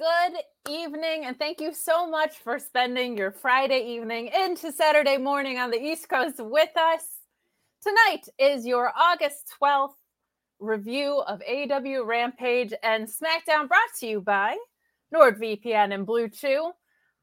good evening, and thank you so much for spending your Friday evening into Saturday morning on the East Coast with us. Tonight is your August 12th review of AEW Rampage and SmackDown brought to you by NordVPN and Blue Chew.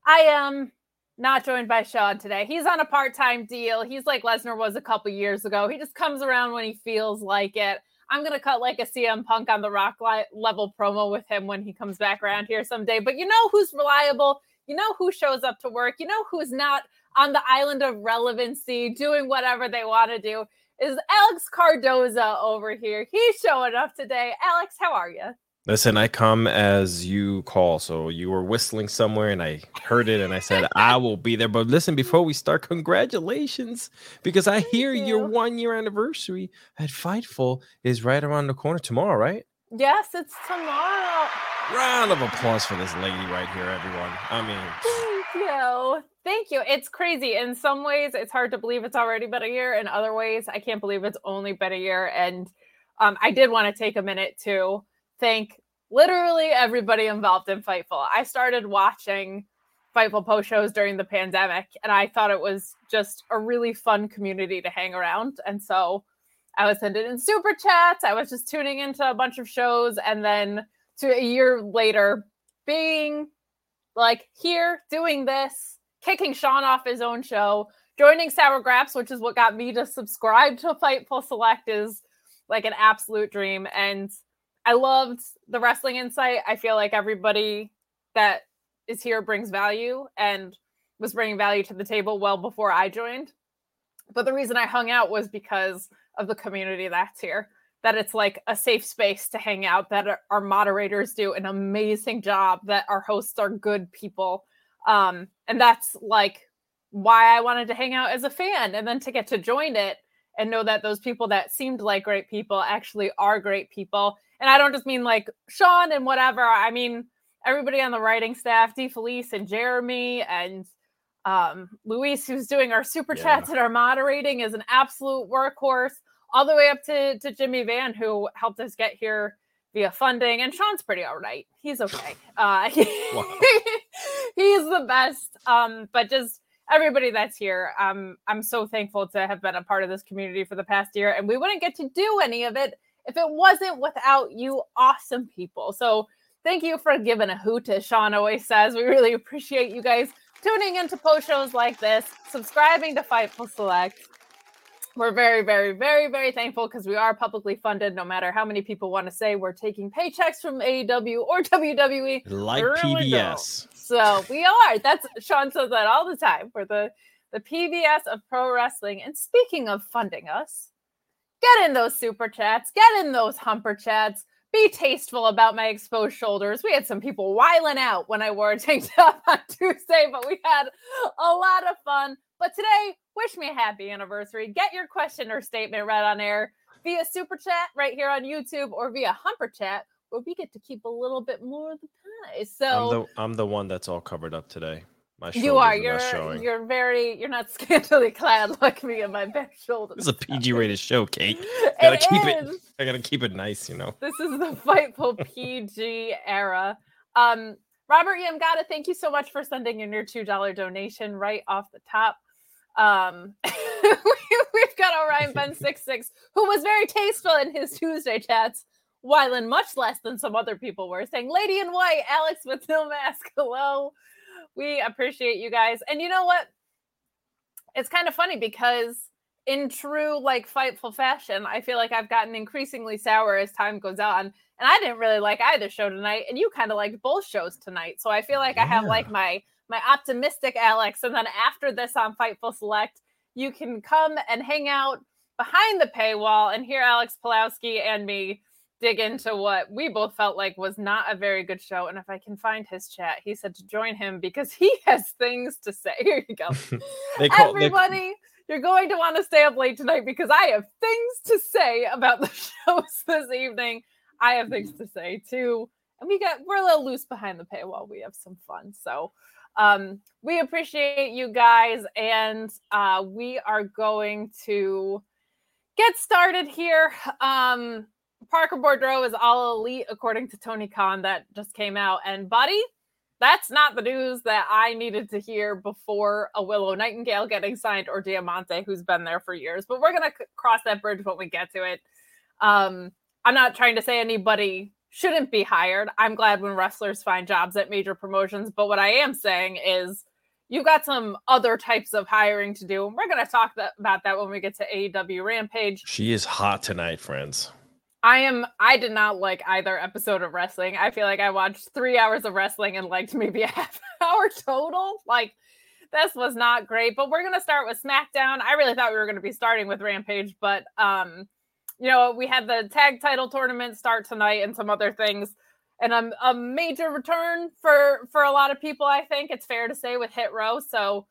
I am not joined by Sean today. He's on a part time deal. He's like Lesnar was a couple years ago. He just comes around when he feels like it. I'm gonna cut like a CM Punk on the Rock level promo with him when he comes back around here someday. But you know who's reliable? You know who shows up to work? You know who's not on the island of relevancy, doing whatever they want to do? Is Alex Cardoza over here? He's showing up today. Alex, how are you? Listen, I come as you call. So you were whistling somewhere and I heard it and I said, I will be there. But listen, before we start, congratulations because I hear you. your one year anniversary at Fightful is right around the corner tomorrow, right? Yes, it's tomorrow. Round of applause for this lady right here, everyone. I mean, thank you. Thank you. It's crazy. In some ways, it's hard to believe it's already been a year. In other ways, I can't believe it's only been a year. And um, I did want to take a minute to thank literally everybody involved in Fightful. I started watching Fightful post shows during the pandemic, and I thought it was just a really fun community to hang around. And so I was sending in super chats. I was just tuning into a bunch of shows, and then to a year later, being like here doing this, kicking Sean off his own show, joining Sour Graps, which is what got me to subscribe to Fightful Select, is like an absolute dream. And I loved the wrestling insight. I feel like everybody that is here brings value and was bringing value to the table well before I joined. But the reason I hung out was because of the community that's here. That it's like a safe space to hang out, that our moderators do an amazing job, that our hosts are good people. Um, and that's like why I wanted to hang out as a fan and then to get to join it and know that those people that seemed like great people actually are great people and I don't just mean like Sean and whatever. I mean everybody on the writing staff, D. Felice and Jeremy and um, Luis, who's doing our super yeah. chats and our moderating, is an absolute workhorse. All the way up to to Jimmy Van, who helped us get here via funding, and Sean's pretty all right. He's okay. Uh, he, he's the best. Um, but just everybody that's here, um, I'm so thankful to have been a part of this community for the past year, and we wouldn't get to do any of it if it wasn't without you awesome people. So thank you for giving a hoot, as Sean always says. We really appreciate you guys tuning into post shows like this, subscribing to Fightful Select. We're very, very, very, very thankful because we are publicly funded. No matter how many people want to say we're taking paychecks from AEW or WWE, like really PBS. Don't. So we are. That's Sean says that all the time. We're the the PBS of pro wrestling. And speaking of funding us, Get in those super chats, get in those humper chats. Be tasteful about my exposed shoulders. We had some people wiling out when I wore a tank top on Tuesday, but we had a lot of fun. But today, wish me a happy anniversary. Get your question or statement read on air via super chat right here on YouTube or via humper chat, where we get to keep a little bit more of the pie. So I'm the, I'm the one that's all covered up today. My you are. You're you're very. You're not scantily clad like me and my back shoulders. This is a PG rated show, Kate. Gotta it keep is. it. I gotta keep it nice, you know. This is the Fightful PG era. Um, Robert Yamgata, thank you so much for sending in your two dollar donation right off the top. Um, we've got Orion Ben six six, who was very tasteful in his Tuesday chats, while in much less than some other people were saying, "Lady in White, Alex with no mask, hello." We appreciate you guys. And you know what? It's kind of funny because in true like fightful fashion, I feel like I've gotten increasingly sour as time goes on. And I didn't really like either show tonight, and you kind of liked both shows tonight. So I feel like yeah. I have like my my optimistic Alex, and then after this on Fightful Select, you can come and hang out behind the paywall and hear Alex Pulowski and me dig into what we both felt like was not a very good show. And if I can find his chat, he said to join him because he has things to say. Here you go. call, Everybody, they... you're going to want to stay up late tonight because I have things to say about the shows this evening. I have things to say too. And we got we're a little loose behind the paywall. We have some fun. So um we appreciate you guys and uh we are going to get started here. Um Parker Boudreaux is all elite according to Tony Khan. That just came out, and buddy, that's not the news that I needed to hear before a Willow Nightingale getting signed or Diamante, who's been there for years. But we're gonna cross that bridge when we get to it. Um, I'm not trying to say anybody shouldn't be hired. I'm glad when wrestlers find jobs at major promotions. But what I am saying is you've got some other types of hiring to do. And we're going to talk about that when we get to AEW Rampage. She is hot tonight, friends. I am. I did not like either episode of wrestling. I feel like I watched three hours of wrestling and liked maybe a half hour total. Like this was not great. But we're gonna start with SmackDown. I really thought we were gonna be starting with Rampage, but um, you know, we had the tag title tournament start tonight and some other things. And a, a major return for for a lot of people, I think it's fair to say, with Hit Row. So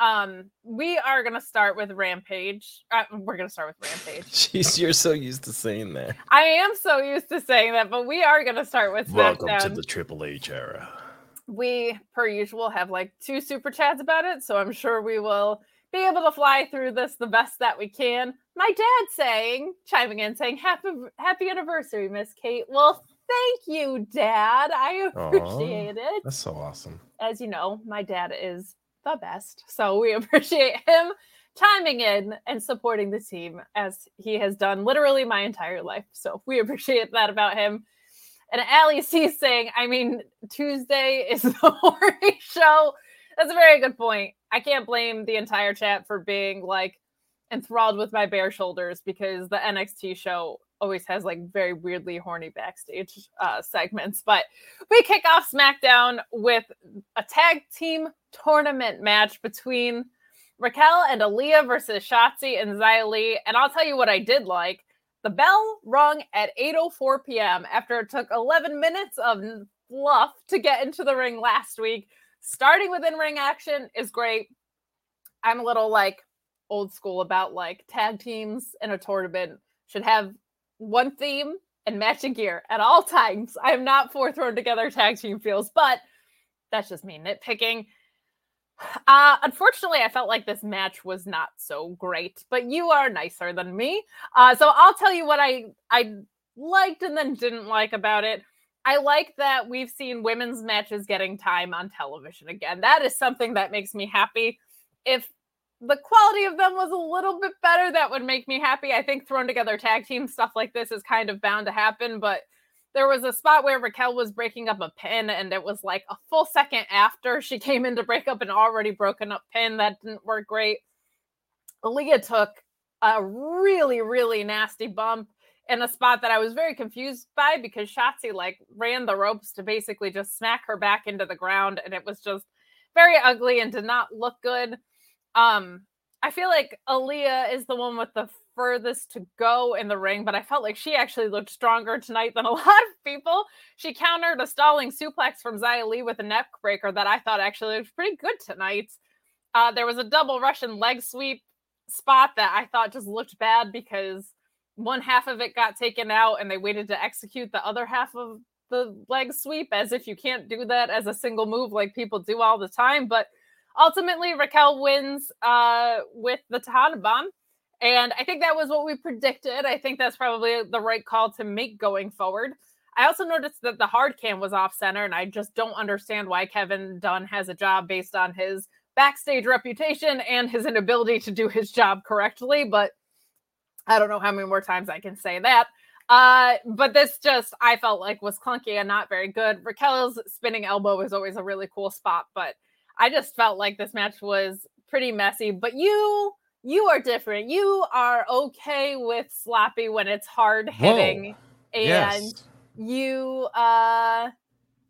um, we are gonna start with Rampage. Uh, we're gonna start with Rampage. Jeez, you're so used to saying that. I am so used to saying that, but we are gonna start with Welcome SmackDown. to the Triple H era. we, per usual, have like two super chats about it, so I'm sure we will be able to fly through this the best that we can. My dad saying, chiming in, saying, "Happy Happy anniversary, Miss Kate." Well, thank you, Dad. I Aw. appreciate it. That's so awesome. As you know, my dad is the best, so we appreciate him chiming in and supporting the team as he has done literally my entire life. So we appreciate that about him. And Ali C saying, I mean, Tuesday is the horny show. That's a very good point. I can't blame the entire chat for being like enthralled with my bare shoulders because the NXT show always has like very weirdly horny backstage uh, segments. But we kick off SmackDown with a tag team tournament match between Raquel and Aaliyah versus Shotzi and Li. And I'll tell you what I did like. The bell rung at 8:04 p.m. after it took 11 minutes of fluff to get into the ring last week. Starting with in-ring action is great. I'm a little like old school about like tag teams in a tournament should have one theme and matching gear at all times. I am not for thrown together tag team feels, but that's just me nitpicking. Uh, unfortunately, I felt like this match was not so great, but you are nicer than me. Uh, so I'll tell you what I I liked and then didn't like about it. I like that we've seen women's matches getting time on television again. That is something that makes me happy. If the quality of them was a little bit better, that would make me happy. I think thrown together tag team stuff like this is kind of bound to happen, but there was a spot where Raquel was breaking up a pin, and it was like a full second after she came in to break up an already broken up pin. That didn't work great. Aaliyah took a really, really nasty bump in a spot that I was very confused by because Shotzi like ran the ropes to basically just smack her back into the ground, and it was just very ugly and did not look good. Um, I feel like Aaliyah is the one with the furthest to go in the ring, but I felt like she actually looked stronger tonight than a lot of people. She countered a stalling suplex from Xia Li with a neck breaker that I thought actually looked pretty good tonight. Uh, there was a double Russian leg sweep spot that I thought just looked bad because one half of it got taken out and they waited to execute the other half of the leg sweep as if you can't do that as a single move like people do all the time. But ultimately, Raquel wins uh, with the Tejana Bomb. And I think that was what we predicted. I think that's probably the right call to make going forward. I also noticed that the hard cam was off center, and I just don't understand why Kevin Dunn has a job based on his backstage reputation and his inability to do his job correctly. But I don't know how many more times I can say that. Uh, but this just I felt like was clunky and not very good. Raquel's spinning elbow is always a really cool spot, but I just felt like this match was pretty messy. But you you are different. You are okay with sloppy when it's hard hitting. And yes. you uh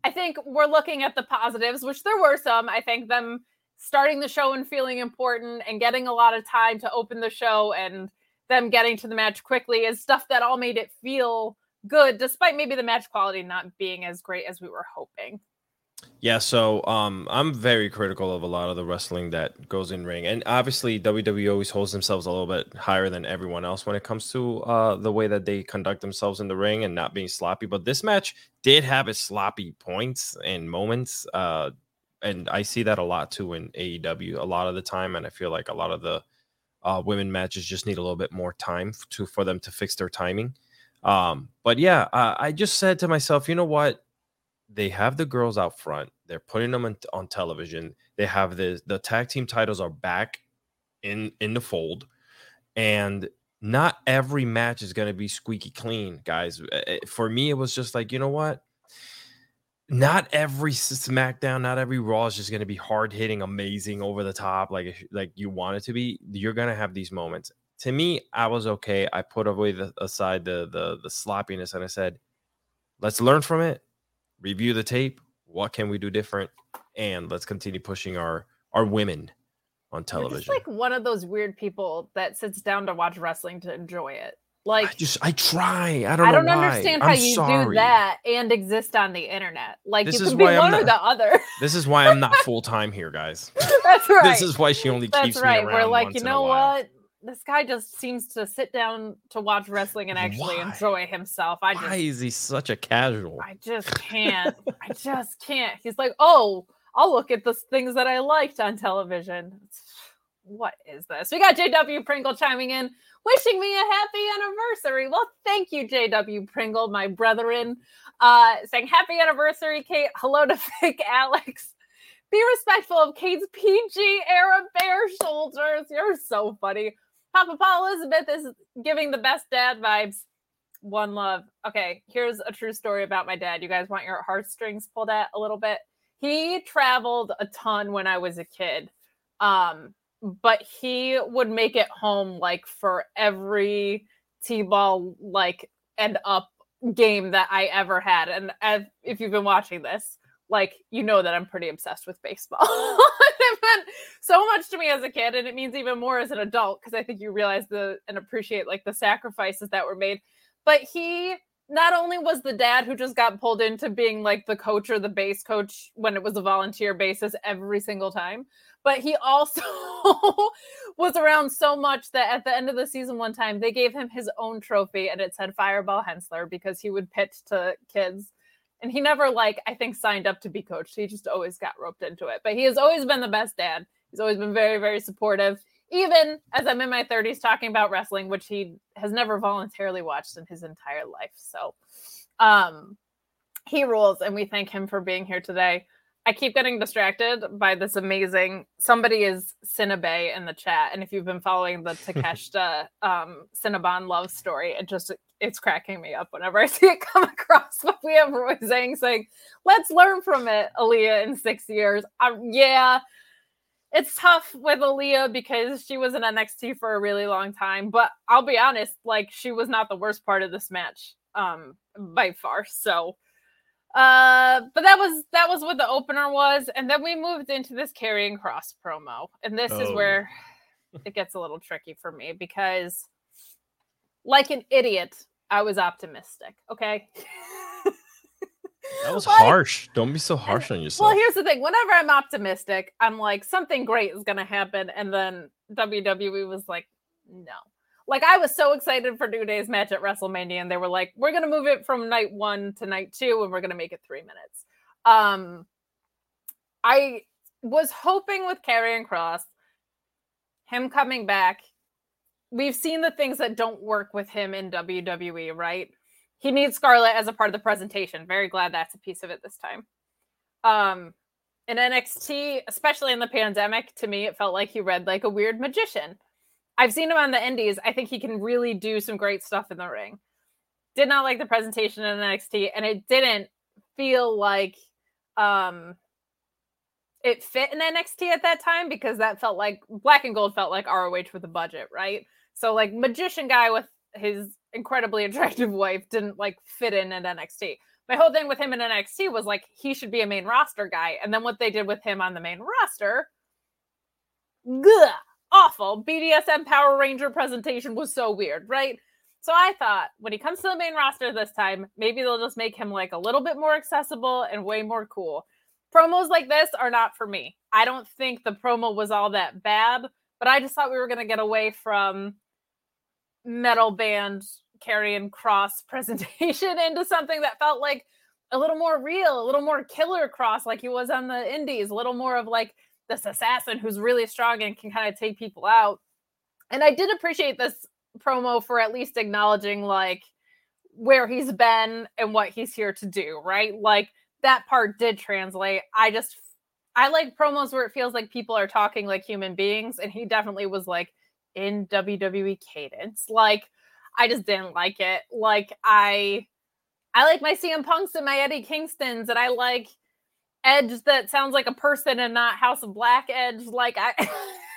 I think we're looking at the positives, which there were some. I think them starting the show and feeling important and getting a lot of time to open the show and them getting to the match quickly is stuff that all made it feel good, despite maybe the match quality not being as great as we were hoping. Yeah, so um, I'm very critical of a lot of the wrestling that goes in ring, and obviously WWE always holds themselves a little bit higher than everyone else when it comes to uh, the way that they conduct themselves in the ring and not being sloppy. But this match did have its sloppy points and moments, uh, and I see that a lot too in AEW a lot of the time, and I feel like a lot of the uh, women matches just need a little bit more time to for them to fix their timing. Um, but yeah, I just said to myself, you know what? They have the girls out front. They're putting them on, on television. They have the the tag team titles are back in in the fold, and not every match is going to be squeaky clean, guys. Eh, eh, for me, it was just like, you know what? Not every SmackDown, not every Raw is just going to be hard hitting, amazing, over the top, like like you want it to be. You're going to have these moments. To me, I was okay. I put away the, aside the the the sloppiness, and I said, let's learn from it, review the tape. What can we do different? And let's continue pushing our our women on television. Like one of those weird people that sits down to watch wrestling to enjoy it. Like I just I try. I don't I don't understand how I'm you sorry. do that and exist on the internet. Like this you can be one not, or the other. This is why I'm not full time here, guys. That's right. This is why she only That's keeps right. me around. We're like, you know what? This guy just seems to sit down to watch wrestling and actually why? enjoy himself. I just, why is he such a casual? I just can't. I just can't. He's like, oh, I'll look at the things that I liked on television. What is this? We got JW Pringle chiming in, wishing me a happy anniversary. Well, thank you, JW Pringle, my brethren. Uh, saying happy anniversary, Kate. Hello to fake Alex. Be respectful of Kate's PG era bare shoulders. You're so funny. Papa Paul Elizabeth is giving the best dad vibes. One love. Okay, here's a true story about my dad. You guys want your heartstrings pulled at a little bit? He traveled a ton when I was a kid. Um, but he would make it home like for every t-ball like end up game that I ever had. And as, if you've been watching this, like you know that I'm pretty obsessed with baseball. it meant so much to me as a kid, and it means even more as an adult because I think you realize the and appreciate like the sacrifices that were made. But he not only was the dad who just got pulled into being like the coach or the base coach when it was a volunteer basis every single time, but he also was around so much that at the end of the season one time they gave him his own trophy and it said Fireball Hensler because he would pitch to kids. And he never like I think signed up to be coached. He just always got roped into it. But he has always been the best dad. He's always been very very supportive. Even as I'm in my 30s talking about wrestling, which he has never voluntarily watched in his entire life. So um he rules and we thank him for being here today. I keep getting distracted by this amazing somebody is Cinnabay in the chat. And if you've been following the Takeshita um Cinnabon love story, it just it's cracking me up whenever I see it come across. But we have Roy Zhang saying, let's learn from it, Aaliyah, in six years. Um, yeah, it's tough with Aaliyah because she was in NXT for a really long time. But I'll be honest, like she was not the worst part of this match um by far. So uh, but that was that was what the opener was, and then we moved into this Karrion Kross promo, and this oh. is where it gets a little tricky for me because, like an idiot, I was optimistic. Okay. That was harsh. Don't be so harsh on yourself. Well, here's the thing. Whenever I'm optimistic, I'm like something great is going to happen, and then WWE was like, "No." Like I was so excited for New Day's match at WrestleMania, and they were like, "We're gonna move it from night one to night two, and we're gonna make it three minutes." Um, I was hoping with Karrion Kross, him coming back. We've seen the things that don't work with him in WWE, right? He needs Scarlett as a part of the presentation. Very glad that's a piece of it this time. Um, in NXT, especially in the pandemic, to me, it felt like he read like a weird magician I've seen him on the indies. I think he can really do some great stuff in the ring. Did not like the presentation in NXT, and it didn't feel like um it fit in NXT at that time because that felt like black and gold felt like ROH with a budget, right? So like magician guy with his incredibly attractive wife didn't like fit in at NXT. My whole thing with him in NXT was like he should be a main roster guy, and then what they did with him on the main roster, gah, awful. BDSM Power Ranger presentation was so weird, right? So I thought when he comes to the main roster this time, maybe they'll just make him like a little bit more accessible and way more cool. Promos like this are not for me. I don't think the promo was all that bad, but I just thought we were going to get away from metal band Karrion Kross presentation into something that felt like a little more real, a little more Killer Kross like he was on the indies, a little more of like this assassin who's really strong and can kind of take people out. And I did appreciate this promo for at least acknowledging like where he's been and what he's here to do, right? Like that part did translate. I just I like promos where it feels like people are talking like human beings, and he definitely was like in WWE cadence. Like I just didn't like it. Like I I like my CM Punks and my Eddie Kingstons, and I like Edge that sounds like a person and not House of Black Edge. Like I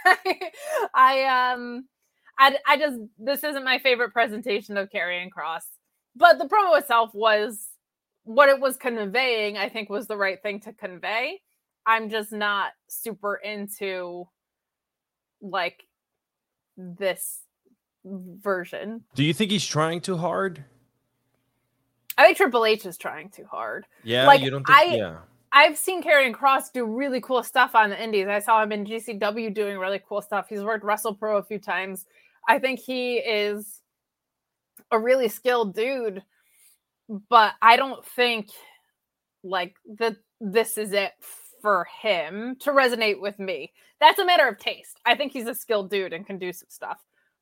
I um I I just this isn't my favorite presentation of Karrion Kross, But the promo itself was what it was conveying, I think was the right thing to convey. I'm just not super into like this version. Do you think he's trying too hard? I think Triple H is trying too hard. Yeah, like, you don't think I, yeah. I've seen Karrion Kross do really cool stuff on the indies. I saw him in GCW doing really cool stuff. He's worked Wrestle Pro a few times. I think he is a really skilled dude, but I don't think like that this is it for him to resonate with me. That's a matter of taste. I think he's a skilled dude and can do some stuff.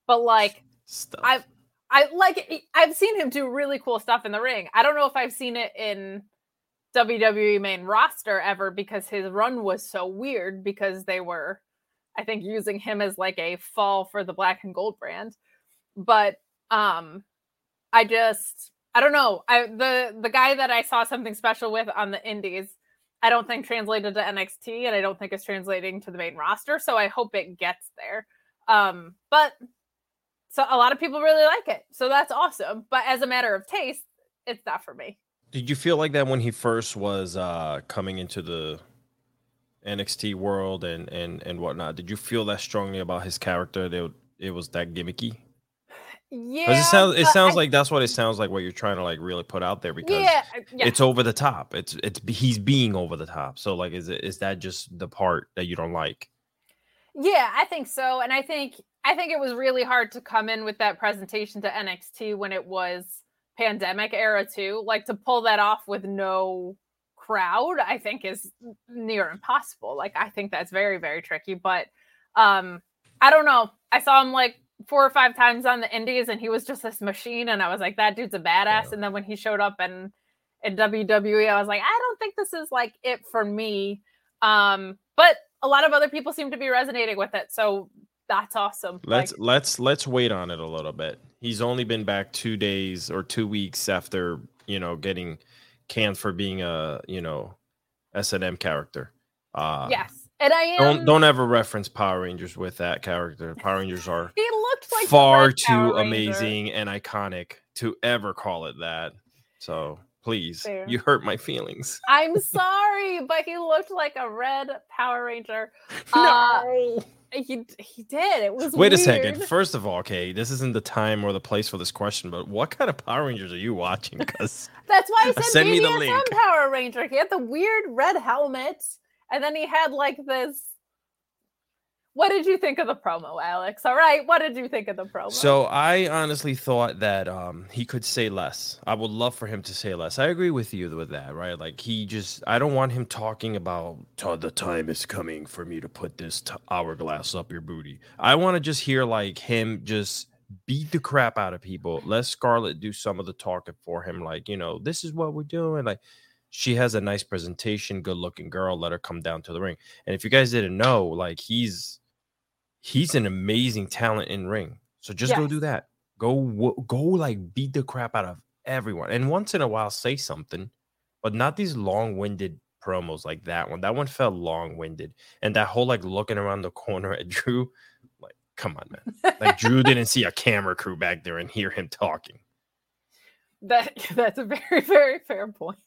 But like Stuff. I've I like I've seen him do really cool stuff in the ring. I don't know if I've seen it in WWE main roster ever because his run was so weird because they were I think using him as like a fall for the black and gold brand. But um I just I don't know. I the the guy that I saw something special with on the indies, I don't think translated to NXT and I don't think it's translating to the main roster, so I hope it gets there. Um but so a lot of people really like it. So that's awesome. But as a matter of taste, it's not for me. Did you feel like that when he first was uh coming into the NXT world and and and whatnot? Did you feel that strongly about his character? That it was that gimmicky? Yeah, it sounds it sounds I, like that's what it sounds like. What you're trying to like really put out there because yeah, yeah. it's over the top. It's it's he's being over the top. So like, is it is that just the part that you don't like? Yeah, I think so, and I think I think it was really hard to come in with that presentation to NXT when it was pandemic era too. Like to pull that off with no crowd, I think is near impossible. Like I think that's very very tricky, but um I don't know. I saw him like four or five times on the indies and he was just this machine and I was like that dude's a badass yeah. and then when he showed up in in WWE I was like I don't think this is like it for me. Um but a lot of other people seem to be resonating with it. So that's awesome. Let's like, let's let's wait on it a little bit. He's only been back two days or two weeks after you know getting canned for being a you know S and M character. Uh, yes, and I am. Don't don't ever reference Power Rangers with that character. Power Rangers are he looked like far too amazing and iconic to ever call it that. So please, Fair. you hurt my feelings. I'm sorry, but he looked like a red Power Ranger. no. Uh, he he did. It was Wait weird. a second. First of all, okay, this isn't the time or the place for this question, but what kind of Power Rangers are you watching? Because that's why I said send BDSM me the link. Power Ranger. He had the weird red helmet, and then he had like this what did you think of the promo, Alex? All right, what did you think of the promo? So I honestly thought that um, he could say less. I would love for him to say less. I agree with you with that, right? Like he just, I don't want him talking about the time is coming for me to put this t- hourglass up your booty. I want to just hear like him just beat the crap out of people. Let Scarlett do some of the talking for him. Like you know, this is what we're doing. Like she has a nice presentation, good looking girl. Let her come down to the ring. And if you guys didn't know, like he's he's an amazing talent in ring. So just yes. go do that. Go go like beat the crap out of everyone. And once in a while say something, but not these long-winded promos like that one. That one felt long-winded. And that whole like looking around the corner at Drew, like come on man. Like Drew didn't see a camera crew back there and hear him talking. That that's a very very fair point.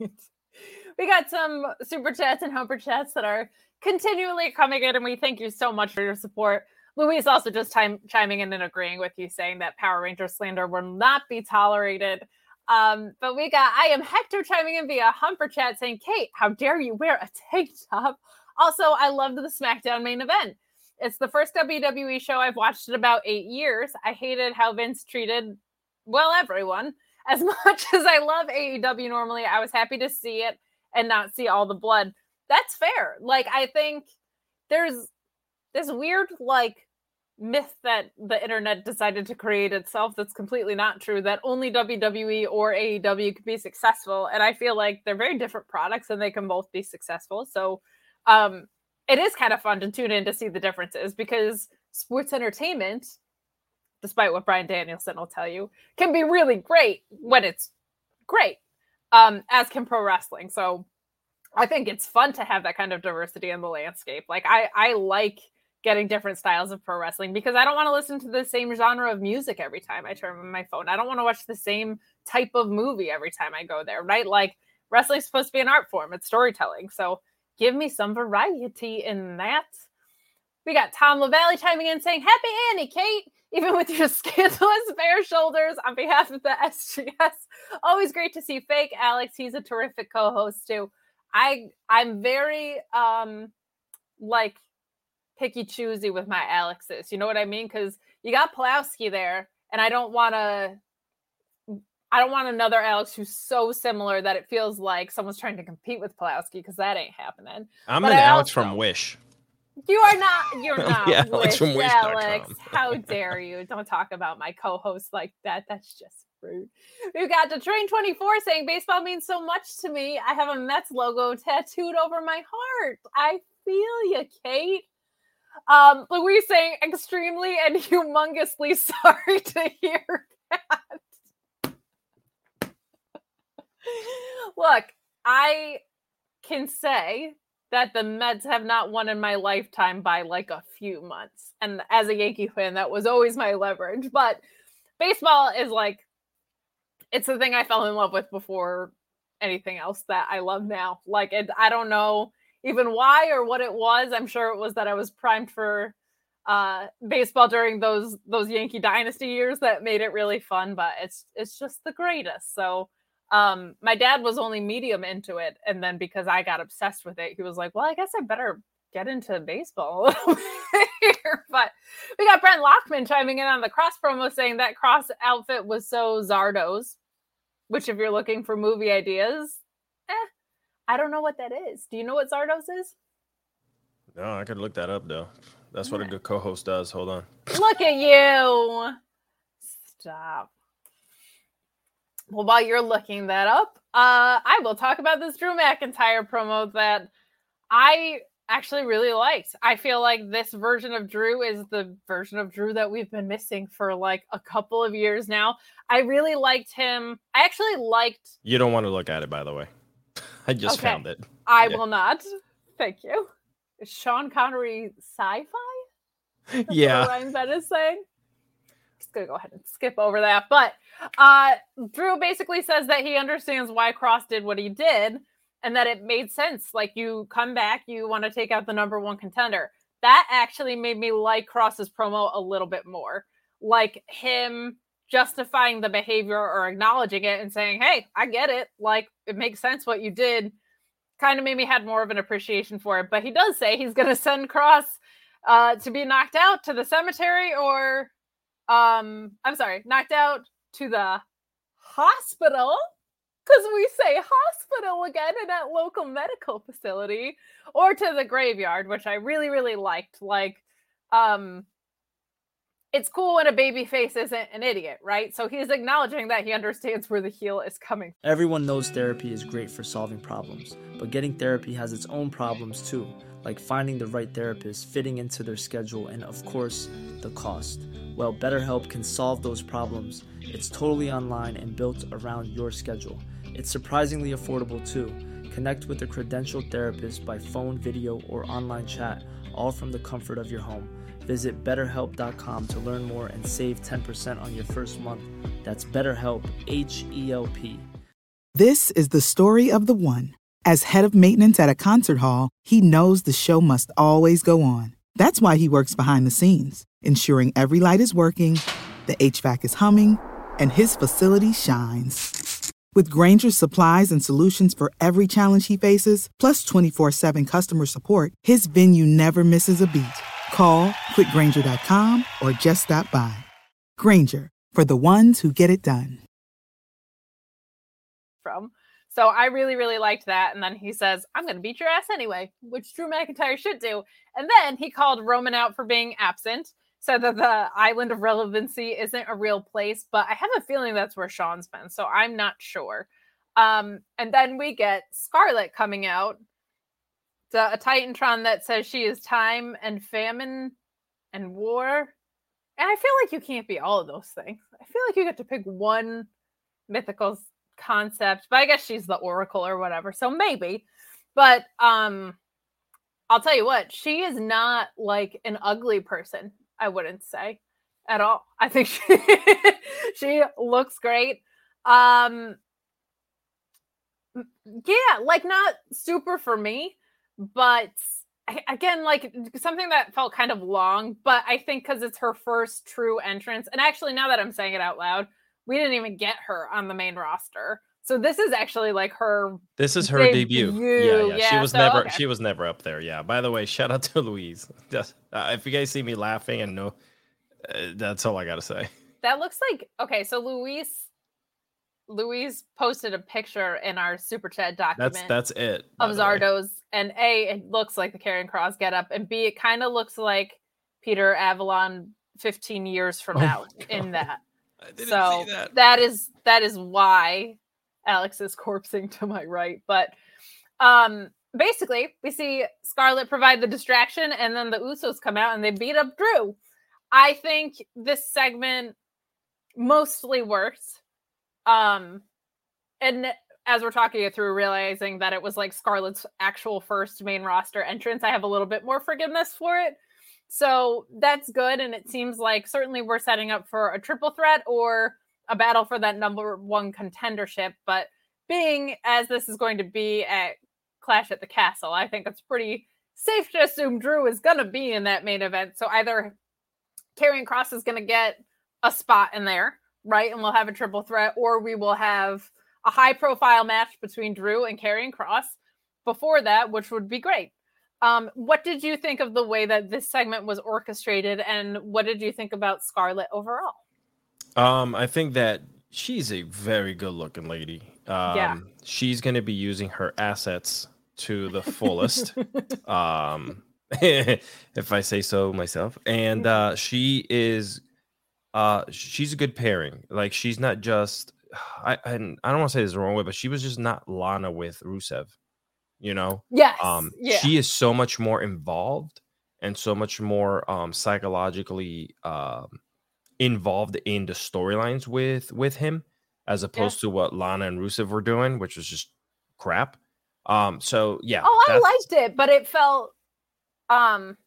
We got some super chats and humper chats that are continually coming in and we thank you so much for your support. Louise also just time, chiming in and agreeing with you, saying that Power Ranger slander will not be tolerated. Um, but we got I am Hector chiming in via Humper Chat saying, Kate, how dare you wear a tank top? Also, I loved the SmackDown main event. It's the first WWE show I've watched in about eight years. I hated how Vince treated, well, everyone. As much as I love AEW normally, I was happy to see it and not see all the blood. That's fair. Like, I think there's this weird, like, myth that the internet decided to create itself that's completely not true that only WWE or AEW could be successful and I feel like they're very different products and they can both be successful. So um it is kind of fun to tune in to see the differences because sports entertainment despite what Bryan Danielson will tell you can be really great when it's great um as can pro wrestling. So I think it's fun to have that kind of diversity in the landscape. Like I I like getting different styles of pro wrestling because I don't want to listen to the same genre of music every time I turn on my phone. I don't want to watch the same type of movie every time I go there, right? Like wrestling's supposed to be an art form, it's storytelling. So give me some variety in that. We got Tom LaValle chiming in saying, Happy Annie, Kate, even with your scandalous bare shoulders on behalf of the SGS. Always great to see fake Alex. He's a terrific co-host too. I I'm very um like picky choosy with my Alexes. You know what I mean? Because you got Pulowski there, and I don't want to. I don't want another Alex who's so similar that it feels like someone's trying to compete with Pulowski because that ain't happening. I'm but an I Alex also, from Wish. You are not. You're not. yeah, Wish, from Wish. Alex. How dare you? Don't talk about my co-host like that. That's just rude. We've got the train 24 saying baseball means so much to me. I have a Mets logo tattooed over my heart. I feel you, Kate. Um, but we're saying extremely and humongously sorry to hear that. Look, I can say that the Mets have not won in my lifetime by like a few months. And as a Yankee fan, that was always my leverage. But baseball is like, it's the thing I fell in love with before anything else that I love now. Like, it, I don't know even why or what it was. I'm sure it was that I was primed for uh, baseball during those those Yankee dynasty years that made it really fun. But it's it's just the greatest. So um, my dad was only medium into it, and then because I got obsessed with it, he was like, "Well, I guess I better." Get into baseball. But we got Brent Lockman chiming in on the Kross promo saying that Kross outfit was so Zardoz, which, if you're looking for movie ideas, eh, I don't know what that is. Do you know what Zardoz is? No, I could look that up though. That's what a good co-host does. Hold on. Look at you. Stop. Well, while you're looking that up, uh, I will talk about this Drew McIntyre promo that I actually really liked. I feel like this version of Drew is the version of Drew that we've been missing for like a couple of years now. I really liked him. I actually liked. You don't want to look at it, by the way. I just okay. found it. I yeah. will not. Thank you. Is Sean Connery sci-fi? That's yeah. Ryan Ben is saying. Just gonna go ahead and skip over that. But uh Drew basically says that he understands why Kross did what he did and that it made sense. Like you come back, you want to take out the number one contender. That actually made me like Kross's promo a little bit more. Like him justifying the behavior or acknowledging it and saying, "Hey, I get it. Like it makes sense what you did." Kind of made me had more of an appreciation for it. But he does say he's going to send Kross uh, to be knocked out to the cemetery, or um, I'm sorry, knocked out to the hospital because we say hospital again in that local medical facility, or to the graveyard, which I really really liked. Like, um, it's cool when a baby face isn't an idiot, right? So he's acknowledging that he understands where the heel is coming. From. Everyone knows therapy is great for solving problems, but getting therapy has its own problems too, like finding the right therapist, fitting into their schedule, and of course, the cost. Well, BetterHelp can solve those problems. It's totally online and built around your schedule. It's surprisingly affordable too. Connect with a credentialed therapist by phone, video, or online chat, all from the comfort of your home. Visit betterhelp.com to learn more and save 10% on your first month. That's BetterHelp, H E L P. This is the story of the one. As head of maintenance at a concert hall, he knows the show must always go on. That's why he works behind the scenes, ensuring every light is working, the HVAC is humming, and his facility shines. With Grainger's supplies and solutions for every challenge he faces, plus 24 7 customer support, his venue never misses a beat. Call click grainger.com or just stop by. Grainger for the ones who get it done. From so I really, really liked that. And then he says, I'm going to beat your ass anyway, which Drew McIntyre should do. And then he called Roman out for being absent, said that the island of relevancy isn't a real place, but I have a feeling that's where Sean's been, so I'm not sure. Um, and then we get Scarlett coming out, a Titantron that says she is time and famine and war. And I feel like you can't be all of those things. I feel like you get to pick one mythical concept, but I guess she's the oracle or whatever. So maybe. But um I'll tell you what, she is not like an ugly person, I wouldn't say at all. I think she she looks great. Um yeah, like not super for me, but again like something that felt kind of long, but I think cuz it's her first true entrance. And actually now that I'm saying it out loud, we didn't even get her on the main roster. So this is actually like her. This is her debut. debut. Yeah, yeah, yeah, She was so, never. Okay. She was never up there. Yeah. By the way, shout out to Louise. Just, uh, if you guys see me laughing and no, uh, that's all I gotta say. That looks like okay. So Louise, Louise posted a picture in our super chat document. That's that's it. Of Zardoz, and a it looks like the Karrion Kross get up, and b it kind of looks like Peter Avalon 15 years from oh now in that. so that. that is that is why Alex is corpsing to my right. But um basically we see Scarlett provide the distraction and then the Usos come out and they beat up Drew. I think this segment mostly works. Um and as we're talking it through, realizing that it was like Scarlett's actual first main roster entrance, I have a little bit more forgiveness for it. So that's good. And it seems like certainly we're setting up for a triple threat or a battle for that number one contendership. But being as this is going to be at Clash at the Castle, I think it's pretty safe to assume Drew is going to be in that main event. So either Karrion Kross is going to get a spot in there, right? And we'll have a triple threat, or we will have a high profile match between Drew and Karrion Kross before that, which would be great. Um, what did you think of the way that this segment was orchestrated, and what did you think about Scarlett overall? Um, I think that she's a very good looking lady. Um, yeah. she's going to be using her assets to the fullest. um, if I say so myself, and uh, she is, uh, she's a good pairing. Like she's not just, I, I, I don't want to say this the wrong way, but she was just not Lana with Rusev you know yes um yeah. she is so much more involved and so much more um psychologically um involved in the storylines with with him as opposed yeah. to what Lana and Rusev were doing which was just crap um so yeah oh I liked it but it felt um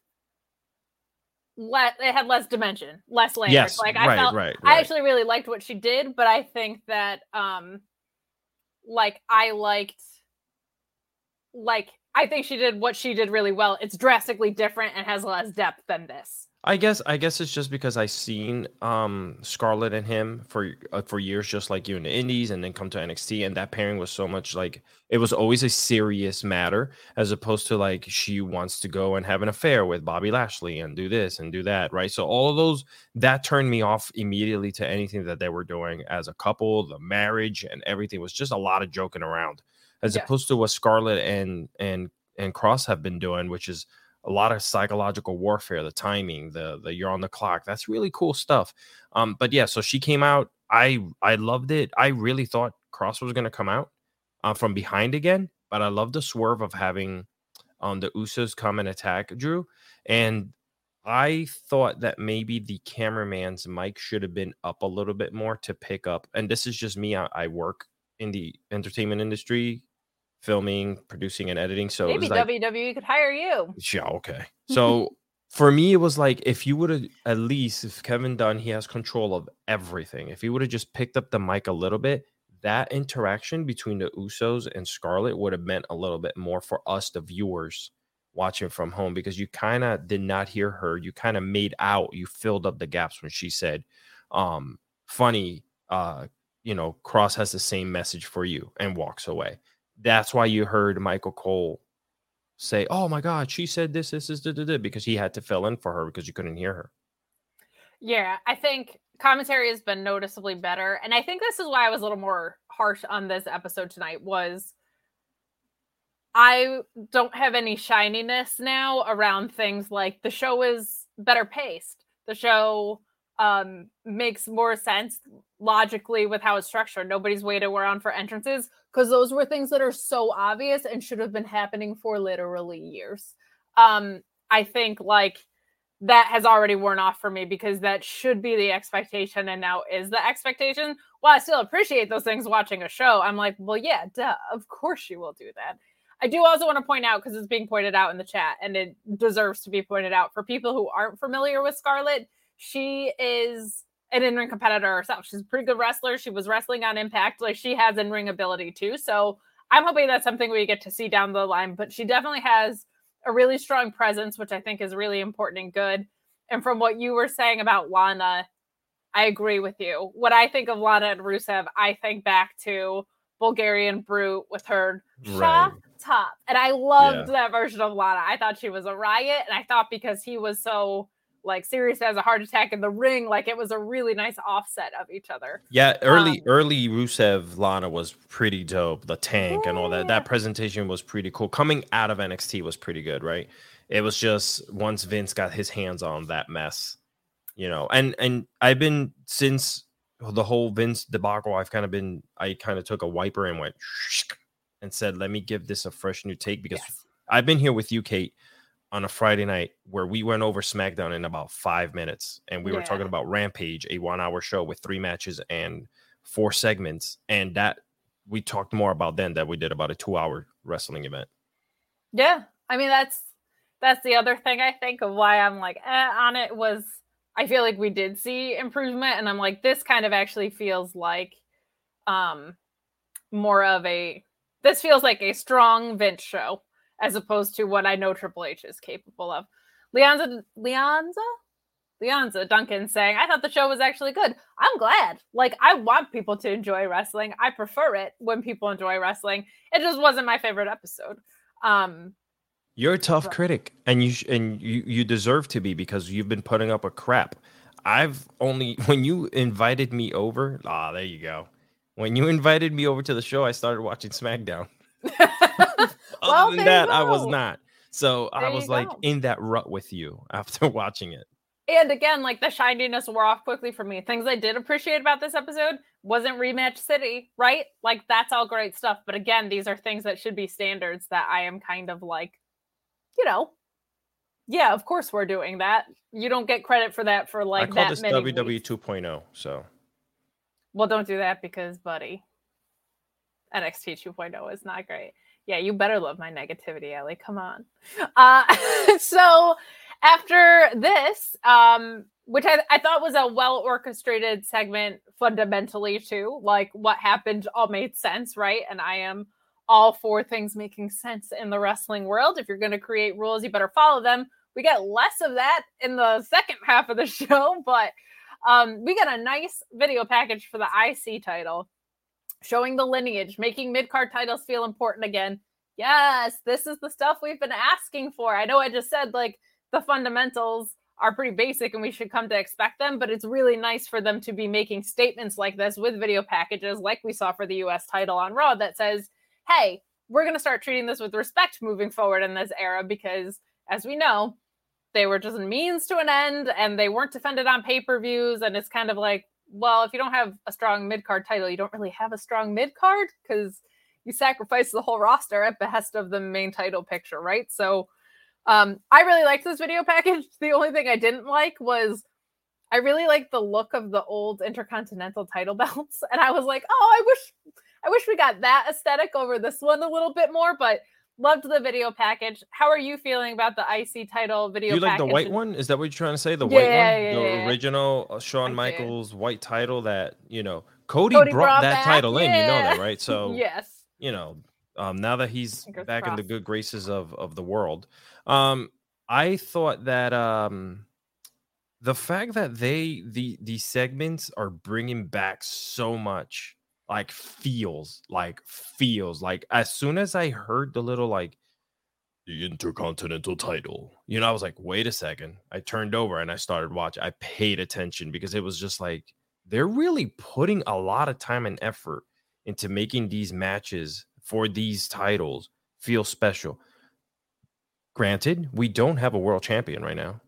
le- it had less dimension less layers yes, like I right, felt right, right. I actually really liked what she did but I think that um like I liked like I think she did what she did really well. It's drastically different and has less depth than this. I guess I guess it's just because I seen um Scarlett and him for uh, for years, just like you in the Indies, and then come to NXT, and that pairing was so much like it was always a serious matter, as opposed to like she wants to go and have an affair with Bobby Lashley and do this and do that, right? So all of those that turned me off immediately to anything that they were doing as a couple, the marriage and everything was just a lot of joking around as yeah. opposed to what Scarlett and and and Kross have been doing, which is a lot of psychological warfare, the timing, the the you're on the clock. That's really cool stuff. Um, but yeah, so she came out. I I loved it. I really thought Kross was gonna come out uh, from behind again, but I love the swerve of having um the Usos come and attack Drew. And I thought that maybe the cameraman's mic should have been up a little bit more to pick up. And this is just me. I, I work in the entertainment industry filming, producing, and editing. So maybe like, WWE could hire you. Yeah, okay. So for me, it was like if you would have at least if Kevin Dunn he has control of everything. If he would have just picked up the mic a little bit, that interaction between the Usos and Scarlett would have meant a little bit more for us, the viewers watching from home, because you kind of did not hear her. You kind of made out, you filled up the gaps when she said, um, funny, uh, you know, Kross has the same message for you and walks away that's why you heard Michael Cole say, "Oh my God, she said this, this is da, da, da, because he had to fill in for her because you couldn't hear her." Yeah, I think commentary has been noticeably better, and I think this is why I was a little more harsh on this episode tonight. Was I don't have any shininess now around things like the show is better paced, The show um makes more sense logically with how it's structured. Nobody's waited around for entrances because those were things that are so obvious and should have been happening for literally years. Um, I think like that has already worn off for me because that should be the expectation and now is the expectation. While I still appreciate those things watching a show, I'm like, well, yeah, duh, of course you will do that. I do also want to point out because it's being pointed out in the chat and it deserves to be pointed out for people who aren't familiar with Scarlett. She is an in-ring competitor herself. She's a pretty good wrestler. She was wrestling on Impact. Like she has in-ring ability too. So I'm hoping that's something we get to see down the line. But she definitely has a really strong presence, which I think is really important and good. And from what you were saying about Lana, I agree with you. What I think of Lana and Rusev, I think back to Bulgarian Brute with her right. top. And I loved yeah. that version of Lana. I thought she was a riot. And I thought because he was so like serious has a heart attack in the ring, like it was a really nice offset of each other. Yeah, early um, early Rusev Lana was pretty dope. The tank yeah. and all that. That presentation was pretty cool. Coming out of NXT was pretty good, right? It was just once Vince got his hands on that mess, you know. And and I've been since the whole Vince debacle, I've kind of been I kind of took a wiper and went and said, let me give this a fresh new take because yes. I've been here with you, Kate on a Friday night where we went over SmackDown in about five minutes, and we yeah. were talking about Rampage, a one-hour show with three matches and four segments, and that we talked more about then that we did about a two-hour wrestling event. Yeah, I mean that's that's the other thing I think of why I'm like eh, on it was I feel like we did see improvement, and I'm like this kind of actually feels like um more of a this feels like a strong Vince show as opposed to what I know Triple H is capable of. Leonza, Leonza, Leonza Duncan saying, I thought the show was actually good. I'm glad. Like, I want people to enjoy wrestling. I prefer it when people enjoy wrestling. It just wasn't my favorite episode. Um, You're a tough but. critic, and you sh- and you you deserve to be because you've been putting up a crap. I've only when you invited me over. Ah, there you go. When you invited me over to the show, I started watching SmackDown. well, Other than that, I was not. So there I was like go. in that rut with you after watching it. And again, like the shininess wore off quickly for me. Things I did appreciate about this episode wasn't rematch city, right? Like that's all great stuff. But again, these are things that should be standards that I am kind of like, you know, yeah, of course we're doing that. You don't get credit for that for like I call this WWE 2.0. So, well, don't do that because, buddy, NXT 2.0 is not great. Yeah, you better love my negativity, Ellie. Come on. Uh, so after this, um, which I, I thought was a well orchestrated segment fundamentally too, like what happened all made sense, right? And I am all for things making sense in the wrestling world. If you're going to create rules, you better follow them. We get less of that in the second half of the show, but um, we got a nice video package for the IC title showing the lineage, making mid card titles feel important again. Yes, this is the stuff we've been asking for. I know I just said like the fundamentals are pretty basic and we should come to expect them, but it's really nice for them to be making statements like this with video packages, like we saw for the US title on Raw, that says, hey, we're going to start treating this with respect moving forward in this era because, as we know, they were just means to an end and they weren't defended on pay per views. And it's kind of like, well, if you don't have a strong mid card title, you don't really have a strong mid card because you sacrifice the whole roster at behest of the main title picture, right? So um, I really liked this video package. The only thing I didn't like was I really liked the look of the old intercontinental title belts. And I was like, oh, I wish I wish we got that aesthetic over this one a little bit more, but Loved the video package. How are you feeling about the IC title video? You like package? the white one? Is that what you're trying to say? The yeah, white one, yeah, the yeah. original uh, Shawn Michaels white title that you know Cody, Cody brought, brought, that back. title in. You know that, right? So yes, you know um, now that he's Fingers back crossed. in the good graces of of the world. Um, I thought that um, the fact that they the these segments are bringing back so much like feels like feels like as soon as I heard the little like the intercontinental title, you know, I was like, wait a second. I turned over and I started watching. I paid attention because it was just like they're really putting a lot of time and effort into making these matches for these titles feel special. Granted, we don't have a world champion right now.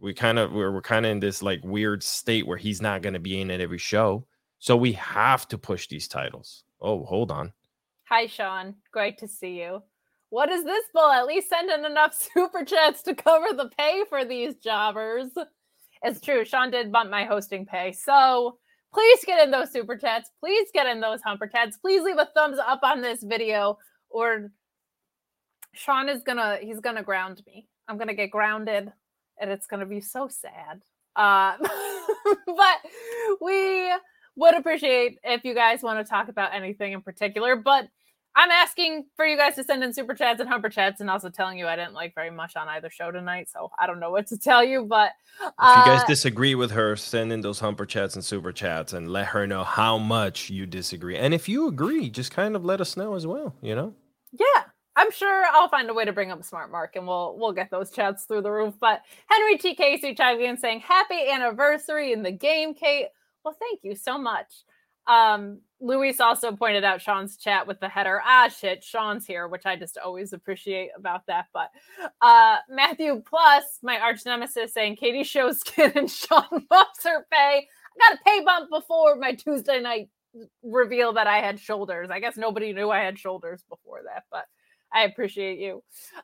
We kind of we're, we're kind of in this like weird state where he's not going to be in at every show. So we have to push these titles. Oh, hold on. Hi, Sean. Great to see you. What is this bull? At least send in enough super chats to cover the pay for these jobbers. It's true. Sean did bump my hosting pay. So please get in those super chats. Please get in those humper chats. Please leave a thumbs up on this video or Sean is gonna he's gonna ground me. I'm gonna get grounded and it's gonna be so sad. Uh but we would appreciate if you guys want to talk about anything in particular. But I'm asking for you guys to send in super chats and humper chats, and also telling you I didn't like very much on either show tonight, so I don't know what to tell you. But uh, if you guys uh, disagree with her, send in those humper chats and super chats, and let her know how much you disagree. And if you agree, just kind of let us know as well. You know? Yeah, I'm sure I'll find a way to bring up Smart Mark, and we'll we'll get those chats through the roof. But Henry T. Casey chiming in saying, "Happy anniversary in the game, Kate." Well, thank you so much. Um, Luis also pointed out Sean's chat with the header. Ah, shit, Sean's here, which I just always appreciate about that. But uh, Matthew Plus, my arch nemesis, saying Katie shows skin and Sean bumps her pay. I got a pay bump before my Tuesday night reveal that I had shoulders. I guess nobody knew I had shoulders before that, but I appreciate you.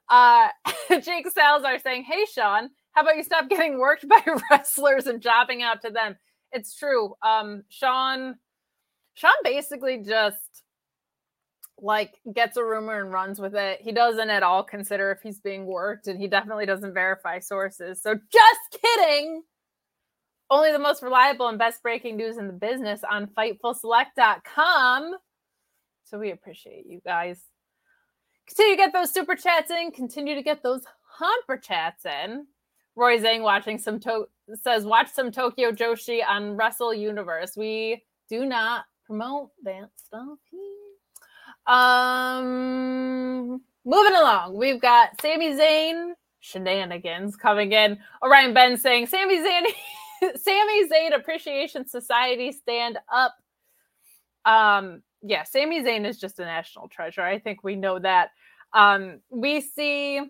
Uh, Jake Salazar saying, Hey, Sean, how about you stop getting worked by wrestlers and jobbing out to them? It's true. Um, Sean Sean basically just like gets a rumor and runs with it. He doesn't at all consider if he's being worked, and he definitely doesn't verify sources. So just kidding. Only the most reliable and best breaking news in the business on FightfulSelect.com. So we appreciate you guys. Continue to get those super chats in. Continue to get those humper chats in. Roy Zhang watching some to- says watch some Tokyo Joshi on Wrestle Universe. We do not promote that stuff here. Um, moving along, we've got Sami Zayn shenanigans coming in. Orion Ben saying Sami Zayn, Sami Zayn Appreciation Society stand up. Um, yeah, Sami Zayn is just a national treasure. I think we know that. Um, we see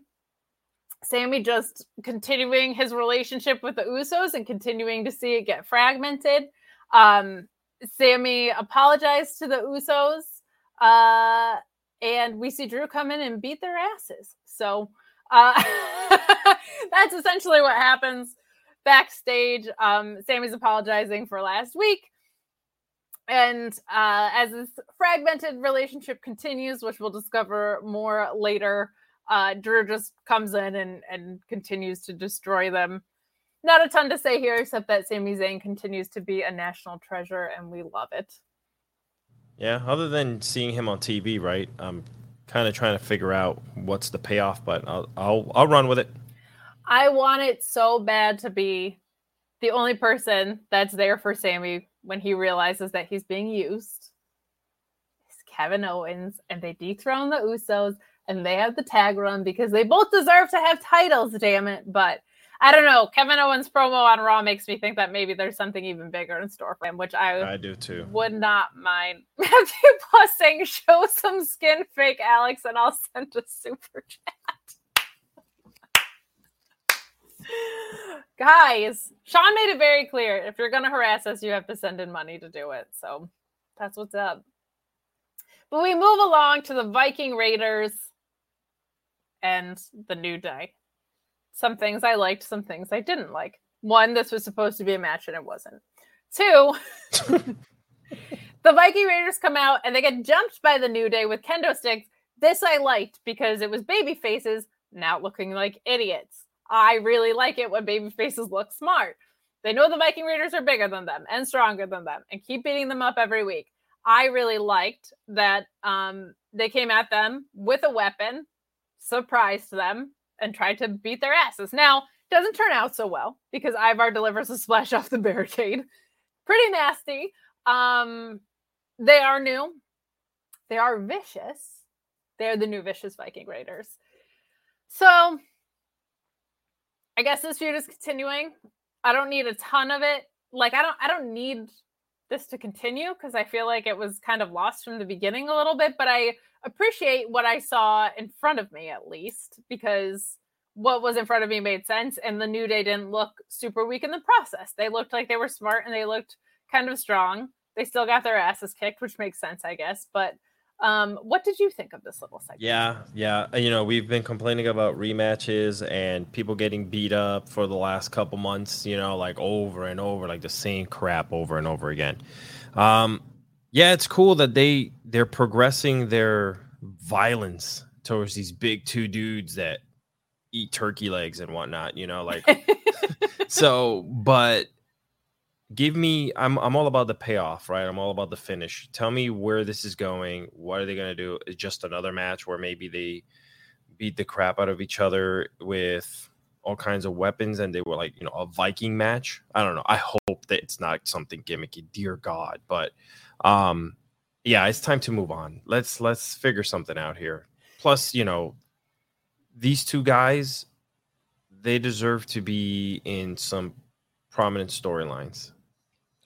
Sami just continuing his relationship with the Usos and continuing to see it get fragmented. Um, Sami apologized to the Usos, uh, and we see Drew come in and beat their asses. So uh, that's essentially what happens backstage. Um, Sami's apologizing for last week. And uh, as this fragmented relationship continues, which we'll discover more later, uh, Drew just comes in and, and continues to destroy them not a ton to say here except that Sami Zayn continues to be a national treasure and we love it. Yeah, other than seeing him on TV, right? I'm kind of trying to figure out what's the payoff, but I'll I'll I'll run with it. I want it so bad to be the only person that's there for Sami when he realizes that he's being used is Kevin Owens and they dethrone the Usos and they have the tag run because they both deserve to have titles, damn it. But I don't know. Kevin Owens promo on Raw makes me think that maybe there's something even bigger in store for him, which I I do too. Would not mind. Matthew Plus saying, "Show some skin, fake Alex, and I'll send a super chat." Guys, Sean made it very clear: if you're gonna harass us, you have to send in money to do it. So that's what's up. But we move along to the Viking Raiders and the New Day some things I liked, some things I didn't like. One, this was supposed to be a match and it wasn't. Two, the Viking Raiders come out and they get jumped by the New Day with kendo sticks. This I liked because it was baby faces now looking like idiots. I really like it when baby faces look smart. They know the Viking Raiders are bigger than them and stronger than them and keep beating them up every week. I really liked that um, they came at them with a weapon, surprised them, and tried to beat their asses. Now, doesn't turn out so well because Ivar delivers a splash off the barricade. Pretty nasty. Um, they are new. They are vicious. They're the new vicious Viking Raiders. So I guess this feud is continuing. I don't need a ton of it. Like I don't I don't need this to continue because I feel like it was kind of lost from the beginning a little bit, but I appreciate what I saw in front of me at least because what was in front of me made sense, and the New Day didn't look super weak in the process. They looked like they were smart and they looked kind of strong. They still got their asses kicked, which makes sense, I guess. But um, what did you think of this little segment? Yeah, yeah. You know, we've been complaining about rematches and people getting beat up for the last couple months, you know, like over and over, like the same crap over and over again. Um, yeah, it's cool that they they're progressing their violence towards these big two dudes that eat turkey legs and whatnot, you know, like so, but give me I'm I'm all about the payoff, right? I'm all about the finish. Tell me where this is going. What are they going to do? Is just another match where maybe they beat the crap out of each other with all kinds of weapons and they were like, you know, a Viking match? I don't know. I hope that it's not something gimmicky, dear god, but um yeah, it's time to move on. Let's let's figure something out here. Plus, you know, these two guys they deserve to be in some prominent storylines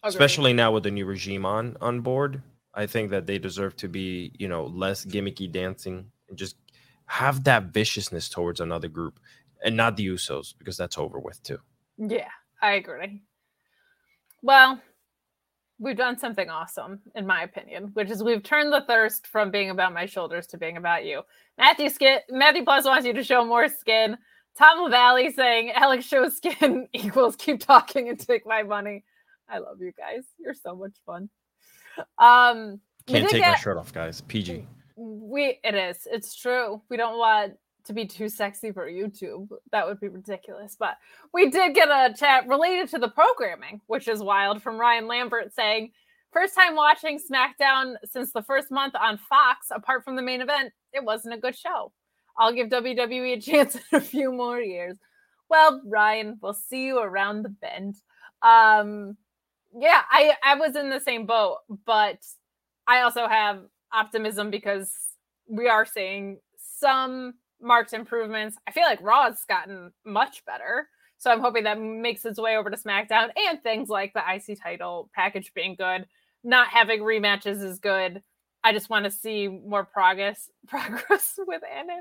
especially now with the new regime on on board. I think that they deserve to be, you know, less gimmicky dancing and just have that viciousness towards another group and not the Usos because that's over with too. Yeah, I agree. Well, we've done something awesome, in my opinion, which is we've turned the thirst from being about my shoulders to being about you. Matthew Skin Matthew Plus wants you to show more skin. Tom Valley saying Alex shows skin equals keep talking and take my money. I love you guys. You're so much fun. Um, can't take get, my shirt off, guys. PG. We it is. It's true. We don't want to be too sexy for YouTube. That would be ridiculous. But we did get a chat related to the programming, which is wild, from Ryan Lambert saying, First time watching SmackDown since the first month on Fox, apart from the main event, it wasn't a good show. I'll give WWE a chance in a few more years. Well, Ryan, we'll see you around the bend. Um, yeah, I I was in the same boat, but I also have optimism because we are seeing some marked improvements. I feel like Raw's gotten much better. So I'm hoping that makes its way over to SmackDown and things like the IC title package being good. Not having rematches is good. I just want to see more progress progress with Anik.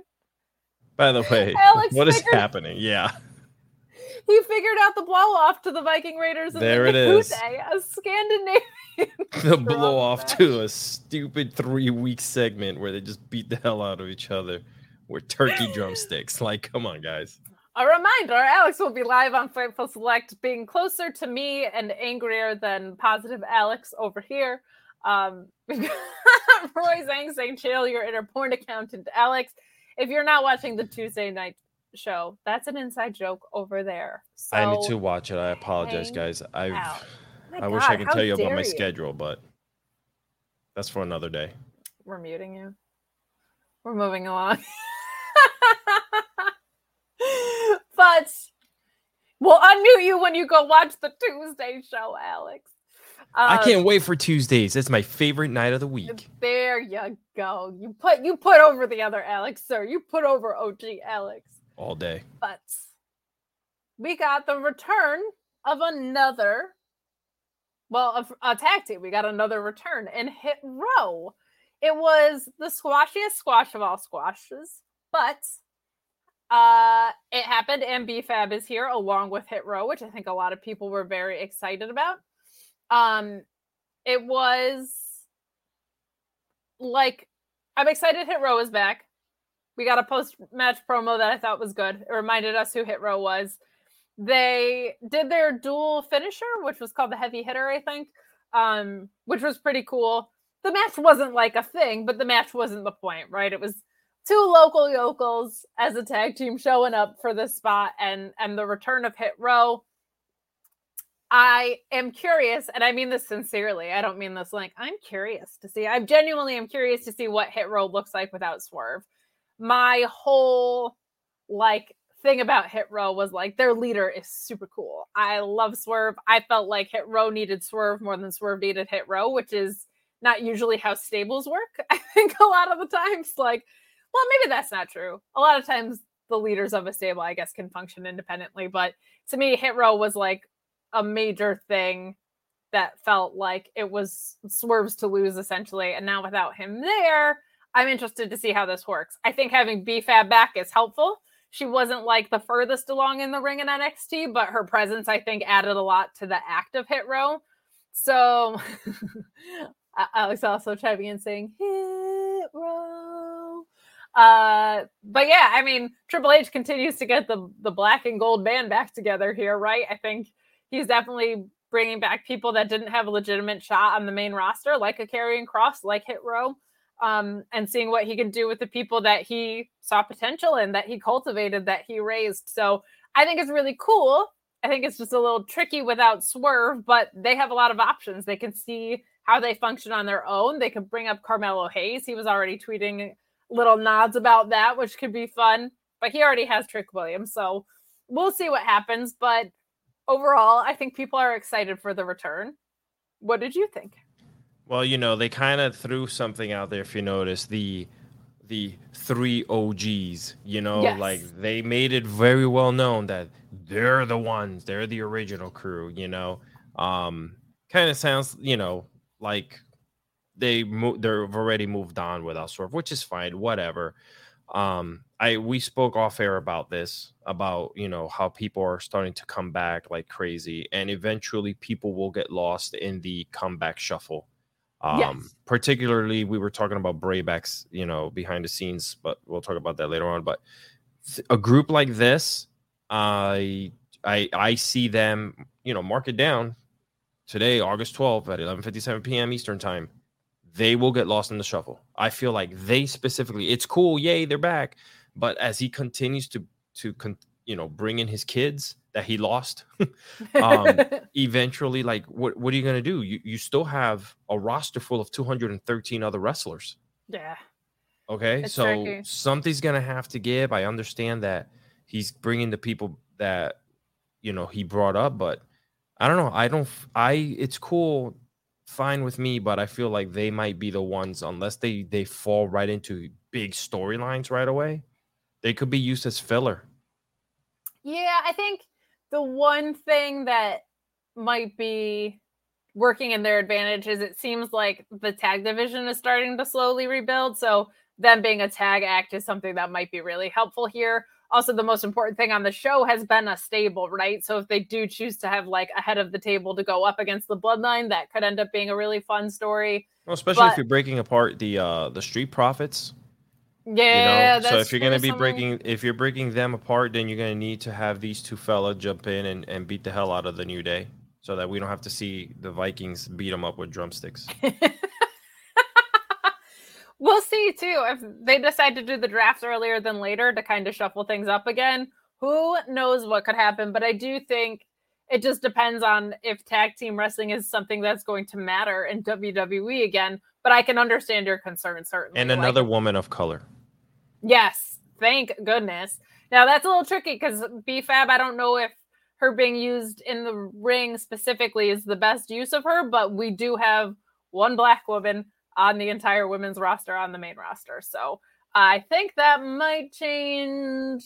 By the way, Alex what is happening? Yeah he figured out the blow off to the Viking Raiders. there it is. A Scandinavian. the blow off to a stupid three week segment where they just beat the hell out of each other with turkey drumsticks. Like, come on, guys. A reminder Alex will be live on Fightful Select, being closer to me and angrier than positive Alex over here. Um, Roy Zhang saying, chill your inner porn accountant, Alex. If you're not watching the Tuesday night show. That's an inside joke over there. So I need to watch it. I apologize, guys. I I God, wish I could tell you about my you? schedule, but that's for another day. We're muting you. We're moving along. but we'll unmute you when you go watch the Tuesday show, Alex. Um, I can't wait for Tuesdays. It's my favorite night of the week. There you go. You put you put over the other Alex, sir. You put over OG Alex all day. But we got the return of another, well, a, a tag team. We got another return and Hit Row. It was the squashiest squash of all squashes, but uh it happened and BFAB is here along with Hit Row, which I think a lot of people were very excited about. Um it was like I'm excited Hit Row is back. We got a post match promo that I thought was good. It reminded us who Hit Row was. They did their dual finisher, which was called the heavy hitter, I think, um, which was pretty cool. The match wasn't like a thing, but the match wasn't the point, right? It was two local yokels as a tag team showing up for this spot and and the return of Hit Row. I am curious, and I mean this sincerely. I don't mean this like I'm curious to see. I'm genuinely am curious to see what Hit Row looks like without Swerve my whole like thing about Hit Row was like their leader is super cool. I love Swerve. I felt like Hit Row needed Swerve more than Swerve needed Hit Row, which is not usually how stables work. I think a lot of the times, like, well, maybe that's not true. A lot of times the leaders of a stable, I guess, can function independently. But to me, Hit Row was like a major thing that felt like it was Swerve's to lose essentially. And now without him there, I'm interested to see how this works. I think having BFAB back is helpful she wasn't like the furthest along in the ring in NXT, but her presence, I think, added a lot to the act of Hit Row. So Alex also chiming in saying Hit Row. Uh, but yeah, I mean, Triple H continues to get the the black and gold band back together here, right? I think he's definitely bringing back people that didn't have a legitimate shot on the main roster, like a Karrion Kross, like Hit Row um, and seeing what he can do with the people that he saw potential in, that he cultivated, that he raised. So I think it's really cool. I think it's just a little tricky without Swerve, but they have a lot of options. They can see how they function on their own. They could bring up Carmelo Hayes. He was already tweeting little nods about that, which could be fun. But he already has Trick Williams. So we'll see what happens. But overall, I think people are excited for the return. What did you think? Well, you know, they kind of threw something out there if you notice the the three OGs, you know, yes. like they made it very well known that they're the ones, they're the original crew, you know. Um kind of sounds, you know, like they mo- they've already moved on with Swerve, which is fine, whatever. Um I we spoke off air about this about, you know, how people are starting to come back like crazy and eventually people will get lost in the comeback shuffle um, yes. Particularly, we were talking about Braybacks, you know, behind the scenes, but we'll talk about that later on. But a group like this, I I I see them, you know, mark it down today, August 12th at 11:57 p.m. Eastern time. They will get lost in the shuffle. I feel like they specifically. It's cool, yay, they're back. But as he continues to to con- you know bring in his kids that he lost um eventually like what what are you going to do you you still have a roster full of 213 other wrestlers yeah okay it's so tricky. something's going to have to give i understand that he's bringing the people that you know he brought up but i don't know i don't i it's cool fine with me but i feel like they might be the ones unless they they fall right into big storylines right away they could be used as filler yeah i think the one thing that might be working in their advantage is it seems like the tag division is starting to slowly rebuild. So them being a tag act is something that might be really helpful here. Also, the most important thing on the show has been a stable, right? So if they do choose to have like a head of the table to go up against the bloodline, that could end up being a really fun story. Well, especially but, if you're breaking apart the uh the street profits yeah. You know? So if you're gonna be breaking if you're breaking them apart, then you're gonna need to have these two fella jump in and, and beat the hell out of the new day. So that we don't have to see the Vikings beat them up with drumsticks. we'll see too. If they decide to do the drafts earlier than later to kind of shuffle things up again, who knows what could happen. But I do think it just depends on if tag team wrestling is something that's going to matter in WWE again. But I can understand your concern certainly. And another like, woman of color. Yes, thank goodness. Now that's a little tricky because BFAB, I don't know if her being used in the ring specifically is the best use of her, but we do have one black woman on the entire women's roster on the main roster. So I think that might change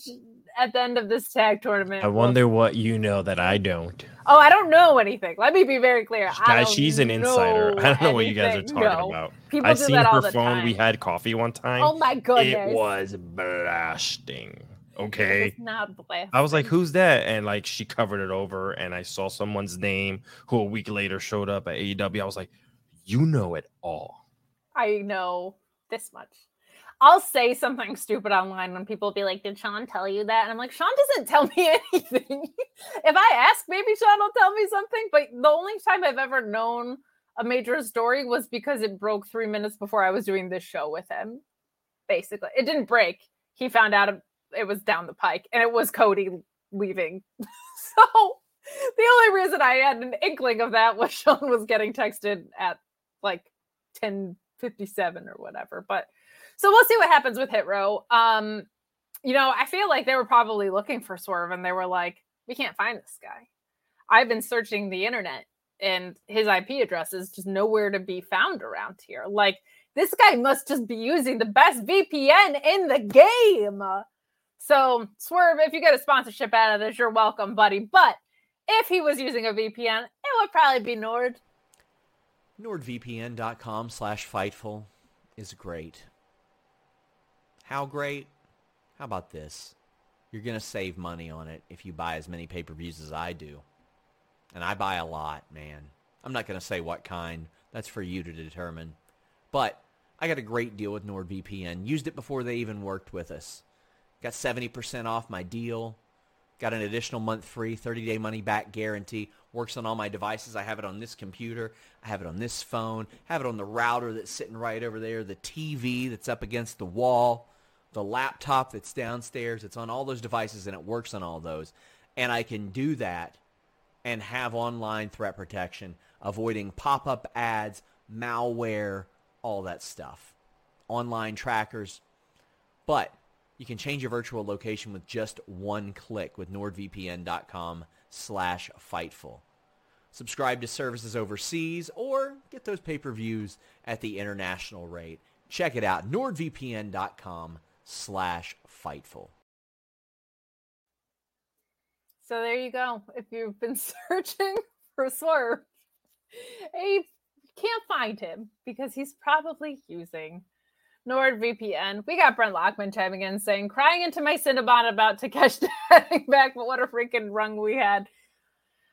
at the end of this tag tournament. I wonder what you know that I don't. Oh, I don't know anything. Let me be very clear. Guys, she's an insider. I don't know what you guys are talking no. about. People I seen her phone. Time. We had coffee one time. Oh my goodness. It was blasting. Okay. not blasting. I was like, who's that? And like she covered it over and I saw someone's name who a week later showed up at AEW. I was like, you know it all. I know this much. I'll say something stupid online when people be like, Did Sean tell you that? And I'm like, Sean doesn't tell me anything. if I ask, maybe Sean will tell me something. But the only time I've ever known a major story was because it broke three minutes before I was doing this show with him. Basically, it didn't break. He found out it was down the pike and it was Cody leaving. so the only reason I had an inkling of that was Sean was getting texted at like 1057 or whatever. But so we'll see what happens with Hit Row. Um, you know, I feel like they were probably looking for Swerve and they were like, we can't find this guy. I've been searching the internet and his IP address is just nowhere to be found around here. Like, this guy must just be using the best VPN in the game. So, Swerve, if you get a sponsorship out of this, you're welcome, buddy. But if he was using a VPN, it would probably be Nord. NordVPN.com slash Fightful is great. How great? How about this? you're going to save money on it if you buy as many pay-per-views as I do. And I buy a lot, man. I'm not going to say what kind. That's for you to determine. But I got a great deal with NordVPN. Used it before they even worked with us. Got 70% off my deal. Got an additional month free, 30-day money-back guarantee. Works on all my devices. I have it on this computer. I have it on this phone. I have it on the router that's sitting right over there. The TV that's up against the wall. The laptop that's downstairs. It's on all those devices, and it works on all those. And I can do that and have online threat protection, avoiding pop-up ads, malware, all that stuff. Online trackers. But you can change your virtual location with just one click with nordvpn.com slash Fightful. Subscribe to services overseas or get those pay-per-views at the international rate. Check it out, nordvpn.com slash Fightful. So there you go. If you've been searching for Swerve, you can't find him because he's probably using NordVPN. We got Brent Lockman chiming in saying, crying into my Cinnabon about Takeshita heading back, but what a freaking rung we had.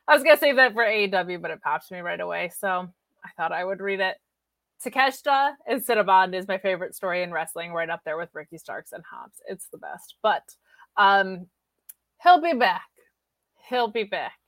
I was going to save that for AEW, but it pops me right away. So I thought I would read it. Takeshita and Cinnabon is my favorite story in wrestling, right up there with Ricky Starks and Hobbs. It's the best. But um, he'll be back. He'll be back.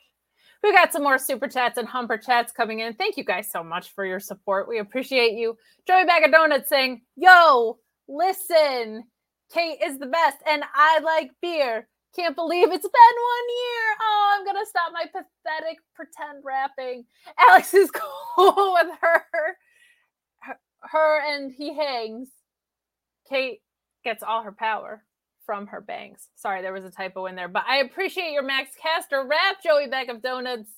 We got some more super chats and humper chats coming in. Thank you guys so much for your support. We appreciate you. Joey Bag of Donuts saying, Yo, listen, Kate is the best and I like beer. Can't believe it's been one year. Oh, I'm to stop my pathetic pretend rapping. Alex is cool with her. her. Her and he hangs. Kate gets all her power from her bangs. Sorry, there was a typo in there, but I appreciate your Max Caster rap, Joey Bag of Donuts.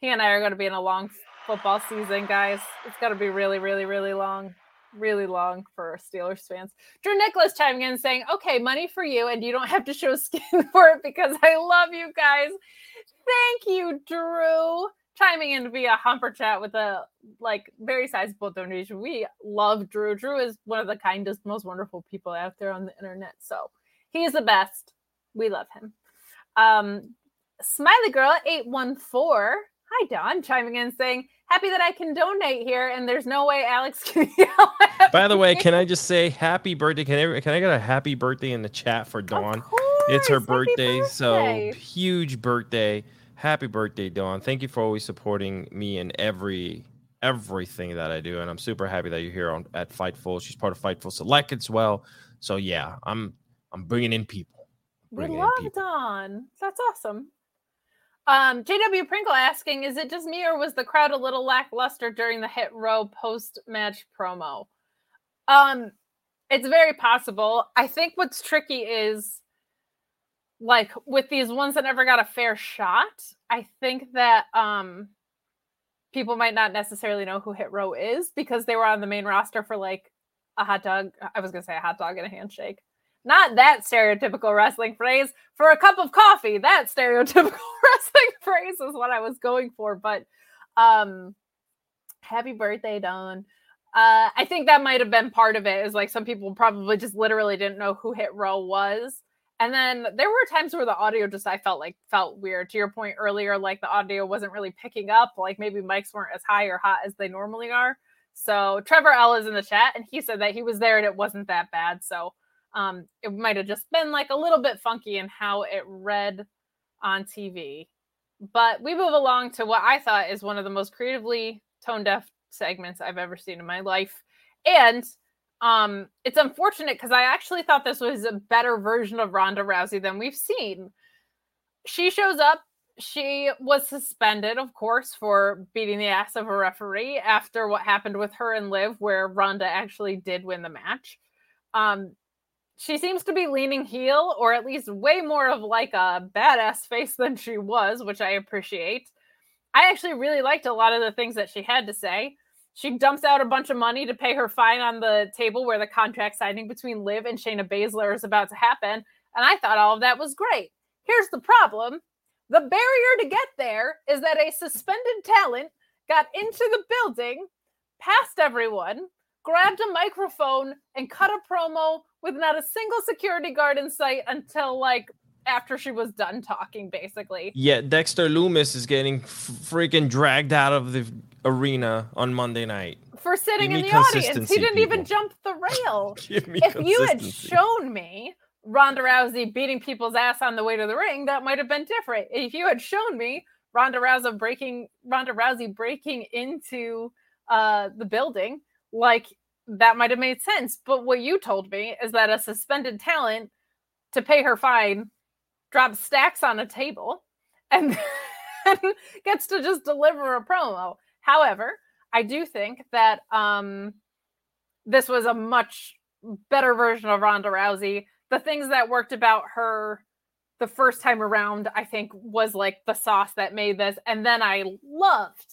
He and I are going to be in a long football season, guys. It's going to be really, really, really long, really long for Steelers fans. Drew Nicholas chiming in saying, "Okay, money for you, and you don't have to show skin for it because I love you guys." Thank you, Drew chiming in via Humper Chat with a like very sizable donation. We love Drew. Drew is one of the kindest, most wonderful people out there on the internet. So He's the best. We love him. Um, Smiley Girl 814. Hi, Dawn, chiming in saying, Happy that I can donate here, and there's no way Alex can yell By the way, can I just say happy birthday? Can I, can I get a happy birthday in the chat for Dawn? it's her birthday, birthday, so huge birthday. Happy birthday, Dawn. Thank you for always supporting me in every everything that I do. And I'm super happy that you're here on at Fightful. She's part of Fightful Select as well. So yeah, I'm I'm bringing in people. Bringing we love Dawn. That's awesome. Um, JW Pringle asking, is it just me or was the crowd a little lackluster during the hit row post match promo? Um, it's very possible. I think what's tricky is like with these ones that never got a fair shot, I think that um people might not necessarily know who Hit Row is because they were on the main roster for like a hot dog. I was gonna say a hot dog and a handshake. Not that stereotypical wrestling phrase. For a cup of coffee, that stereotypical wrestling phrase is what I was going for. But um happy birthday, Dawn. Uh, I think that might have been part of it. Is like some people probably just literally didn't know who Hit Row was. And then there were times where the audio just I felt like felt weird. To your point earlier, like the audio wasn't really picking up. Like maybe mics weren't as high or hot as they normally are. So Trevor L is in the chat and he said that he was there and it wasn't that bad. So um, it might have just been like a little bit funky in how it read on TV. But we move along to what I thought is one of the most creatively tone deaf segments I've ever seen in my life. And um, it's unfortunate because I actually thought this was a better version of Ronda Rousey than we've seen. She shows up. She was suspended, of course, for beating the ass of a referee after what happened with her and Liv, where Ronda actually did win the match. Um, she seems to be leaning heel or at least way more of like a badass face than she was, which I appreciate. I actually really liked a lot of the things that she had to say. She dumps out a bunch of money to pay her fine on the table where the contract signing between Liv and Shayna Baszler is about to happen. And I thought all of that was great. Here's the problem the barrier to get there is that a suspended talent got into the building, passed everyone, grabbed a microphone, and cut a promo with not a single security guard in sight until like after she was done talking, basically. Yeah, Dexter Lumis is getting freaking dragged out of the arena on Monday night for sitting in the audience. He didn't people. even jump the rail. if you had shown me Ronda Rousey beating people's ass on the way to the ring, that might have been different. If you had shown me Ronda Rousey breaking Ronda Rousey breaking into uh, the building, like that might have made sense. But what you told me is that a suspended talent to pay her fine drops stacks on a table and gets to just deliver a promo. However, I do think that um, this was a much better version of Ronda Rousey. The things that worked about her the first time around, I think, was like the sauce that made this. And then I loved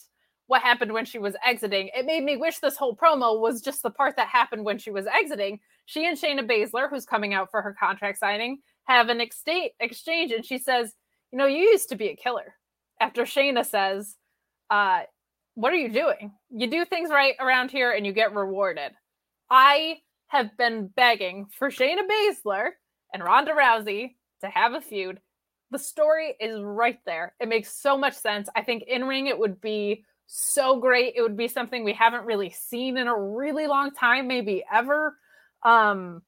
what happened when she was exiting. It made me wish this whole promo was just the part that happened when she was exiting. She and Shayna Baszler, who's coming out for her contract signing, have an ex- exchange, and she says, "You know, you used to be a killer." After Shayna says, uh, "What are you doing? You do things right around here, and you get rewarded." I have been begging for Shayna Baszler and Ronda Rousey to have a feud. The story is right there. It makes so much sense. I think in ring it would be so great. It would be something we haven't really seen in a really long time, maybe ever. Um,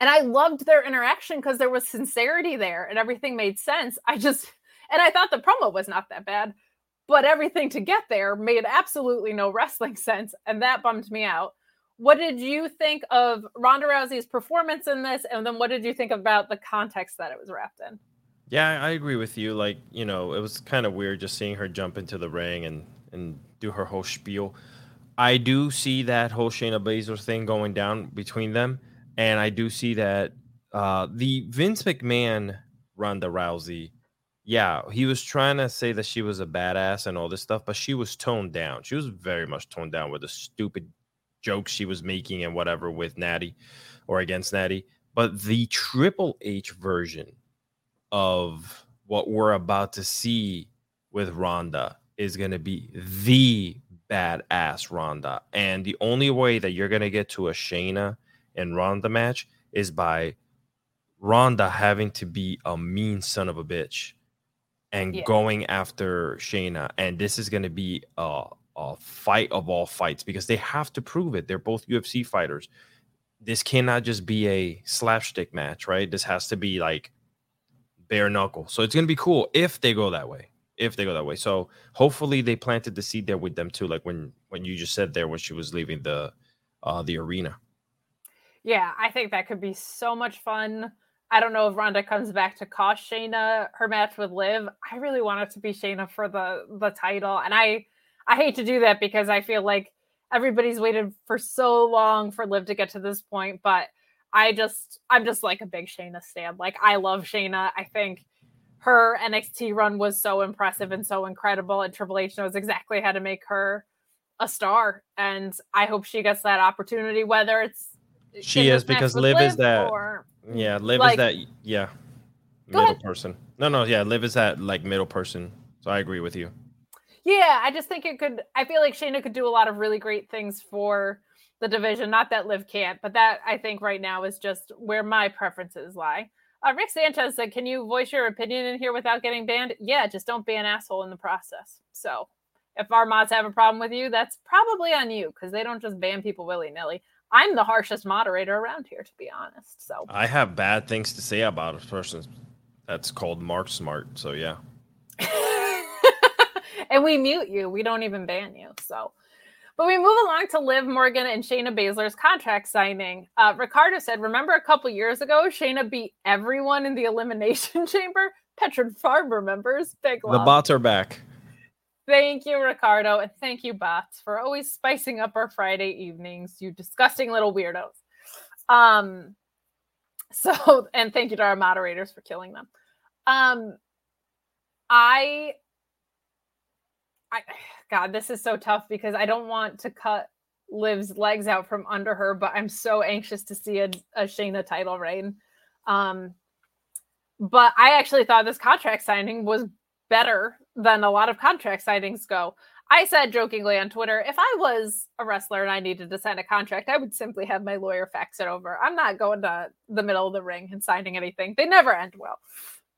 and I loved their interaction because there was sincerity there and everything made sense. I just, and I thought the promo was not that bad, but everything to get there made absolutely no wrestling sense. And that bummed me out. What did you think of Ronda Rousey's performance in this? And then what did you think about the context that it was wrapped in? Yeah, I agree with you. Like, you know, it was kind of weird just seeing her jump into the ring and and do her whole spiel. I do see that whole Shayna Baszler thing going down between them, and I do see that uh, the Vince McMahon Ronda Rousey, yeah, he was trying to say that she was a badass and all this stuff, but she was toned down. She was very much toned down with the stupid jokes she was making and whatever with Natty or against Natty. But the Triple H version of what we're about to see with Ronda is going to be the badass Ronda. And the only way that you're going to get to a Shayna and Ronda match is by Ronda having to be a mean son of a bitch and yeah. going after Shayna. And this is going to be a, a fight of all fights because they have to prove it. They're both UFC fighters. This cannot just be a slapstick match, right? This has to be like bare knuckle. So it's going to be cool if they go that way if they go that way. So hopefully they planted the seed there with them too, like when when you just said there when she was leaving the uh the arena. Yeah, I think that could be so much fun. I don't know if Ronda comes back to cost Shayna her match with Liv. I really want it to be Shayna for the the title, and I I hate to do that because I feel like everybody's waited for so long for Liv to get to this point, but I just I'm just like a big Shayna stand. Like I love Shayna. I think her NXT run was so impressive and so incredible, and Triple H knows exactly how to make her a star. And I hope she gets that opportunity, whether it's she is because Liv, Liv is that or, yeah, Liv like, is that yeah middle ahead. person. No, no, yeah, Liv is that like middle person. So I agree with you. Yeah, I just think it could. I feel like Shayna could do a lot of really great things for the division. Not that Liv can't, but that I think right now is just where my preferences lie. Uh, Rick Sanchez said, "Can you voice your opinion in here without getting banned?" Yeah, just don't be an asshole in the process. So, if our mods have a problem with you, that's probably on you because they don't just ban people willy nilly. I'm the harshest moderator around here, to be honest. So I have bad things to say about a person that's called Mark Smart. So yeah. and we mute you. We don't even ban you. So but we move along to Liv Morgan and Shayna Baszler's contract signing. Uh, Ricardo said, "Remember a couple years ago, Shayna beat everyone in the elimination chamber. Petron Farm remembers. Big love. The bots are back. Thank you, Ricardo, and thank you, bots, for always spicing up our Friday evenings. You disgusting little weirdos. Um, so and thank you to our moderators for killing them. Um, I, I." God, this is so tough because I don't want to cut Liv's legs out from under her, but I'm so anxious to see a, a Shayna title reign. Um, but I actually thought this contract signing was better than a lot of contract signings go. I said jokingly on Twitter, if I was a wrestler and I needed to sign a contract, I would simply have my lawyer fax it over. I'm not going to the middle of the ring and signing anything. They never end well.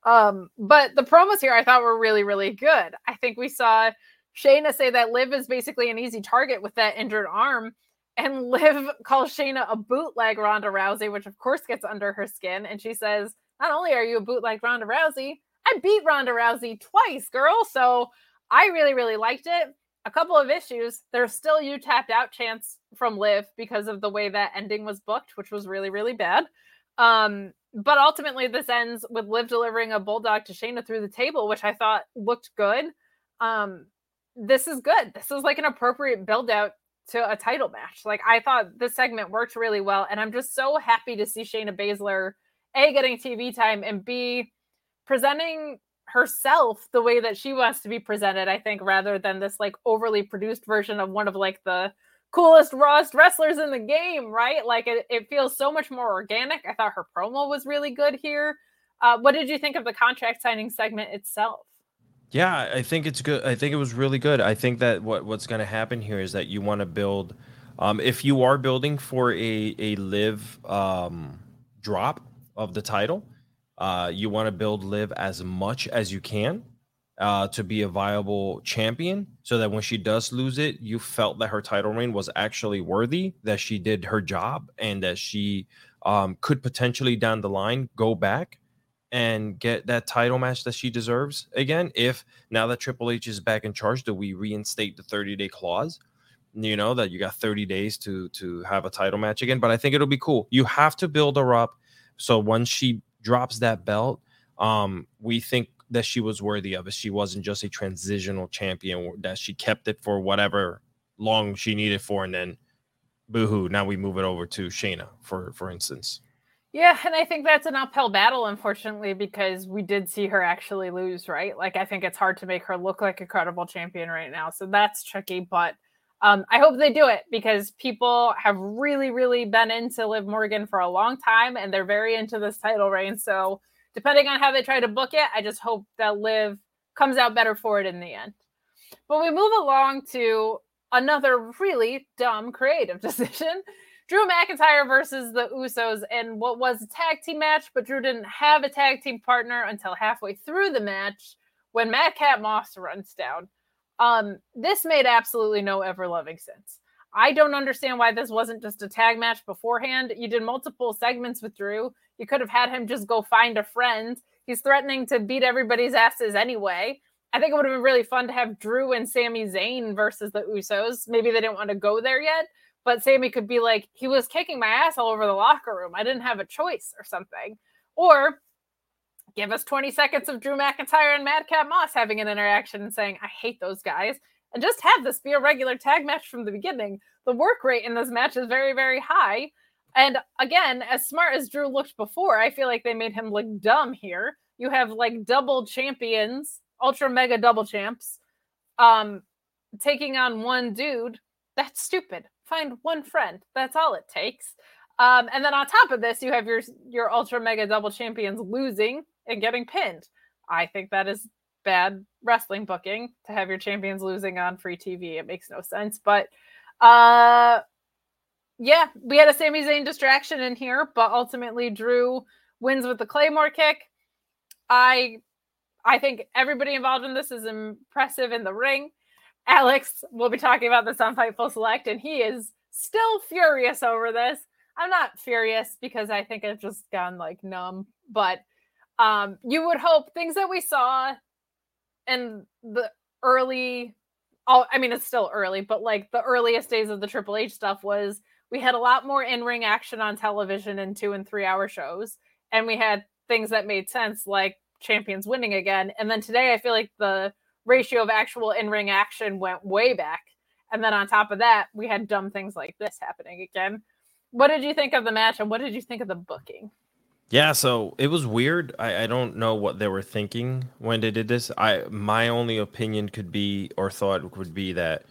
Um, but the promos here I thought were really, really good. I think we saw Shayna say that Liv is basically an easy target with that injured arm. And Liv calls Shayna a bootleg Ronda Rousey, which of course gets under her skin. And she says, Not only are you a bootleg Ronda Rousey, I beat Ronda Rousey twice, girl. So I really, really liked it. A couple of issues. There's still you tapped out chance from Liv because of the way that ending was booked, which was really, really bad. Um, but ultimately, this ends with Liv delivering a bulldog to Shayna through the table, which I thought looked good. Um, this is good. This is like an appropriate build out to a title match. Like I thought this segment worked really well, and I'm just so happy to see Shayna Baszler a getting TV time and b presenting herself the way that she wants to be presented. I think rather than this like overly produced version of one of like the coolest, rawest wrestlers in the game, right? Like it, it feels so much more organic. I thought her promo was really good here. Uh, what did you think of the contract signing segment itself? Yeah, I think it's good. I think it was really good. I think that what what's going to happen here is that you want to build, um, if you are building for a a Liv um, drop of the title, uh, you want to build live as much as you can uh, to be a viable champion so that when she does lose it, you felt that her title reign was actually worthy, that she did her job, and that she um, could potentially down the line go back and get that title match that she deserves again. If now that Triple H is back in charge, do we reinstate the 30 day clause? You know that you got 30 days to to have a title match again. But I think it'll be cool. You have to build her up so once she drops that belt, um, we think that she was worthy of it. She wasn't just a transitional champion, that she kept it for whatever long she needed for, and then boohoo, now we move it over to Shayna, for for instance. Yeah, and I think that's an uphill battle, unfortunately, because we did see her actually lose, right? Like I think it's hard to make her look like a credible champion right now. So that's tricky, but um, I hope they do it because people have really, really been into Liv Morgan for a long time and they're very into this title reign. So depending on how they try to book it, I just hope that Liv comes out better for it in the end. But we move along to another really dumb creative decision. Drew McIntyre versus the Usos and what was a tag team match, but Drew didn't have a tag team partner until halfway through the match when Madcap Moss runs down. Um, this made absolutely no ever loving sense. I don't understand why this wasn't just a tag match beforehand. You did multiple segments with Drew. You could have had him just go find a friend. He's threatening to beat everybody's asses anyway. I think it would have been really fun to have Drew and Sami Zayn versus the Usos. Maybe they didn't want to go there yet, but Sami could be like, he was kicking my ass all over the locker room. I didn't have a choice or something. Or give us 20 seconds of Drew McIntyre and Madcap Moss having an interaction and saying, I hate those guys. And just have this be a regular tag match from the beginning. The work rate in this match is very, very high. And again, as smart as Drew looked before, I feel like they made him look dumb here. You have like double champions, ultra mega double champs, um, taking on one dude. That's stupid. Find one friend. That's all it takes. Um, and then on top of this, you have your your ultra mega double champions losing and getting pinned. I think that is bad wrestling booking to have your champions losing on free TV. It makes no sense. But uh yeah, we had a Sami Zayn distraction in here, but ultimately Drew wins with the Claymore kick. I I think everybody involved in this is impressive in the ring. Alex will be talking about this on Fightful Select, and he is still furious over this. I'm not furious because I think I've just gone like numb, but um, you would hope things that we saw in the early, oh, I mean, it's still early, but like the earliest days of the Triple H stuff was we had a lot more in ring action on television in two and three hour shows, and we had things that made sense like champions winning again. And then today, I feel like the ratio of actual in ring action went way back. And then on top of that, we had dumb things like this happening again. What did you think of the match and what did you think of the booking? Yeah, so it was weird. I, I don't know what they were thinking when they did this. I my only opinion could be or thought would be that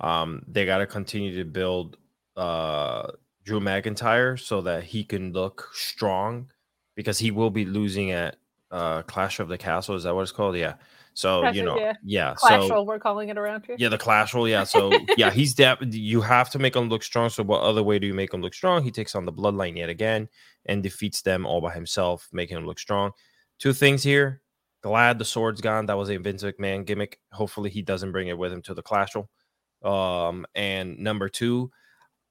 um, they got to continue to build uh, Drew McIntyre so that he can look strong because he will be losing at uh, Clash of the Castle. Is that what it's called? Yeah. So Clash you know, yeah, yeah Clash so we're calling it around here. Yeah, the Clash roll. Yeah. So yeah, he's def- You have to make him look strong. So what other way do you make him look strong? He takes on the Bloodline yet again and defeats them all by himself, making him look strong. two things here. Glad the sword's gone. That was a Vince McMahon gimmick. Hopefully, he doesn't bring it with him to the Clashel. Um, and number two,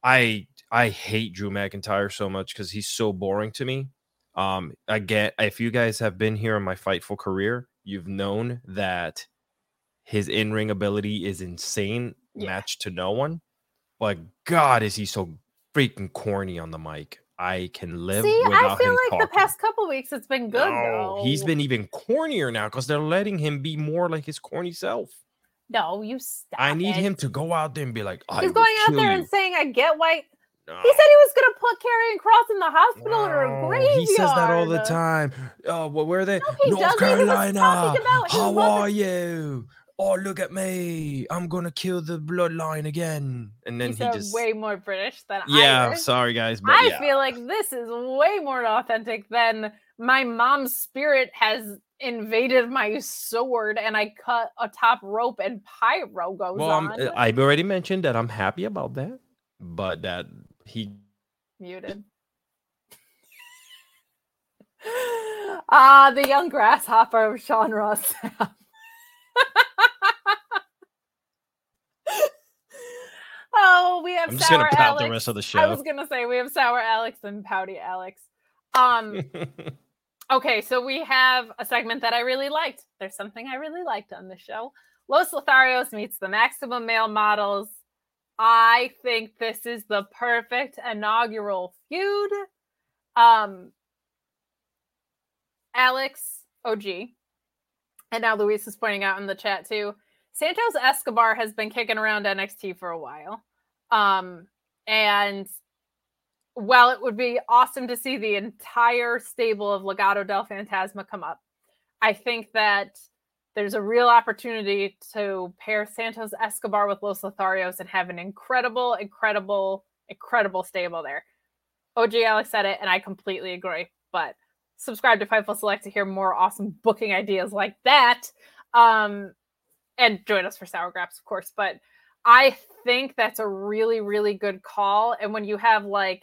I I hate Drew McIntyre so much because he's so boring to me. Um, again, if you guys have been here in my fightful career, you've known that his in-ring ability is insane, Yeah. matched to no one. But God, is he so freaking corny on the mic? I can live See, I feel like talking. the past couple weeks it's been good No, though. he's been even cornier now because they're letting him be more like his corny self. no, you stop. I need it. him to go out there and be like, He's going out there you. and saying, "I get why." No. He said he was going to put Karrion Kross in the hospital or a graveyard. He says that all the time. Oh, well, where are they? No, North doesn't. Carolina. How are you? Oh, look at me. I'm gonna kill the bloodline again. And then He he, just way more British than I Yeah, Irish. sorry guys, but I yeah. feel like this is way more authentic than my mom's spirit has invaded my sword and I cut a top rope and pyro goes well, I'm. Uh, I've already mentioned that I'm happy about that, but that he Muted. Ah, the young grasshopper of Sean Ross. Oh, we have I'm just sour gonna pout Alex. the rest of the show. I was gonna say we have sour Alex and pouty Alex. Um, okay, so we have a segment that I really liked. There's something I really liked on the show. Los Lotharios meets the maximum male models. I think this is the perfect inaugural feud. Um, Alex OG, and now Luis is pointing out in the chat too. Santos Escobar has been kicking around NXT for a while. Um, and while it would be awesome to see the entire stable of Legado del Fantasma come up, I think that there's a real opportunity to pair Santos Escobar with Los Lotharios and have an incredible, incredible, incredible stable there. OG Alex said it, and I completely agree. But subscribe to Fightful Select to hear more awesome booking ideas like that. Um, and join us for Sour Graps, of course. But I think that's a really, really good call. And when you have like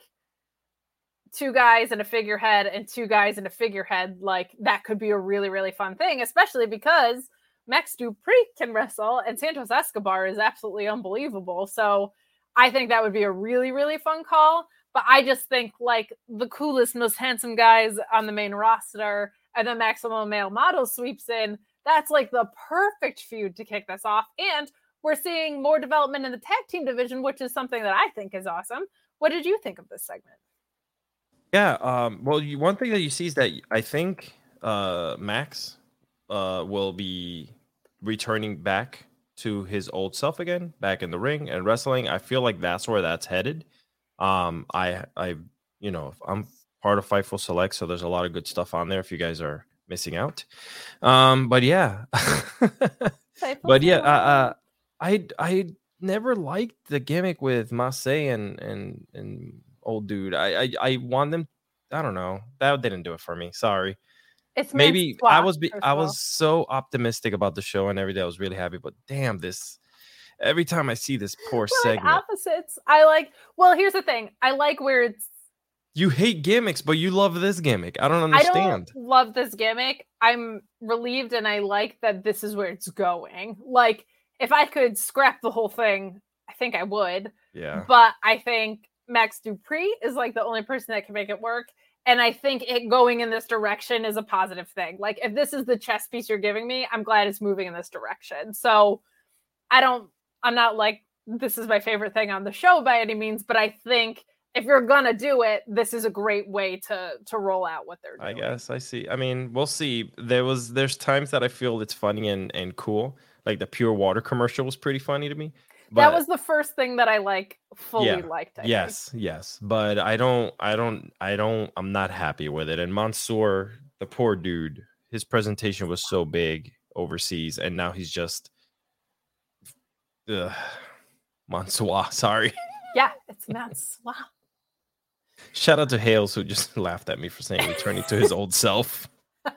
two guys and a figurehead and two guys and a figurehead, like that could be a really, really fun thing, especially because Max Dupree can wrestle and Santos Escobar is absolutely unbelievable. So I think that would be a really, really fun call. But I just think like the coolest, most handsome guys on the main roster and then Maximum Male Model sweeps in. That's like the perfect feud to kick this off. And we're seeing more development in the tag team division, which is something that I think is awesome. What did you think of this segment? Yeah. Um, well, you, one thing that you see is that I think uh, Max uh, will be returning back to his old self again, back in the ring and wrestling. I feel like that's where that's headed. Um, I, I, you know, I'm part of Fightful Select, so there's a lot of good stuff on there. If you guys are missing out, um, but yeah, but yeah, uh, uh, I, I never liked the gimmick with Massey and and and old dude. I, I I want them. I don't know. That didn't do it for me. Sorry. it's Maybe I was be, I was so optimistic about the show and every day I was really happy. But damn, this every time I see this poor We're like segment, opposites. I like. Well, here's the thing. I like where it's. you hate gimmicks, but you love this gimmick. I don't I understand. don't love this gimmick. I'm relieved, and I like that this is where it's going. Like, if I could scrap the whole thing, I think I would. yeah. But I think Max Dupree is like the only person that can make it work. And I think it going in this direction is a positive thing. Like, if this is the chess piece you're giving me, I'm glad it's moving in this direction. So I don't, I'm not like, this is my favorite thing on the show by any means, but I think if you're gonna do it, this is a great way to to roll out what they're doing. I guess I see. I mean, we'll see. There was there's times that I feel it's funny and and cool. Like the pure water commercial was pretty funny to me. But that was the first thing that I like fully Yeah, liked. I think. yes, yes. But I don't I don't I don't I'm not happy with it. And Mansoor, the poor dude, his presentation was so big overseas, and now he's just Ugh. Mansoor, sorry. Yeah, it's. Wow. Shout out to Hales who just laughed at me for saying returning to his old self.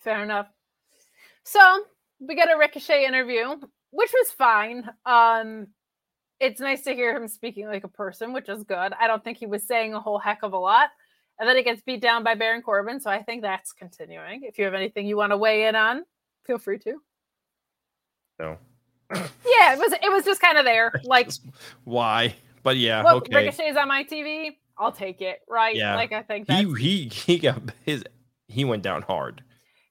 Fair enough. So we get a Ricochet interview, which was fine. Um, it's nice to hear him speaking like a person, which is good. I don't think he was saying a whole heck of a lot. And then he gets beat down by Baron Corbin. So I think that's continuing. If you have anything you want to weigh in on, feel free to. No. Yeah, it was it was just kind of there. Like Why? But yeah, well, okay. Ricochet's on my TV. I'll take it, right? Yeah. Like I think that He he he got his he went down hard.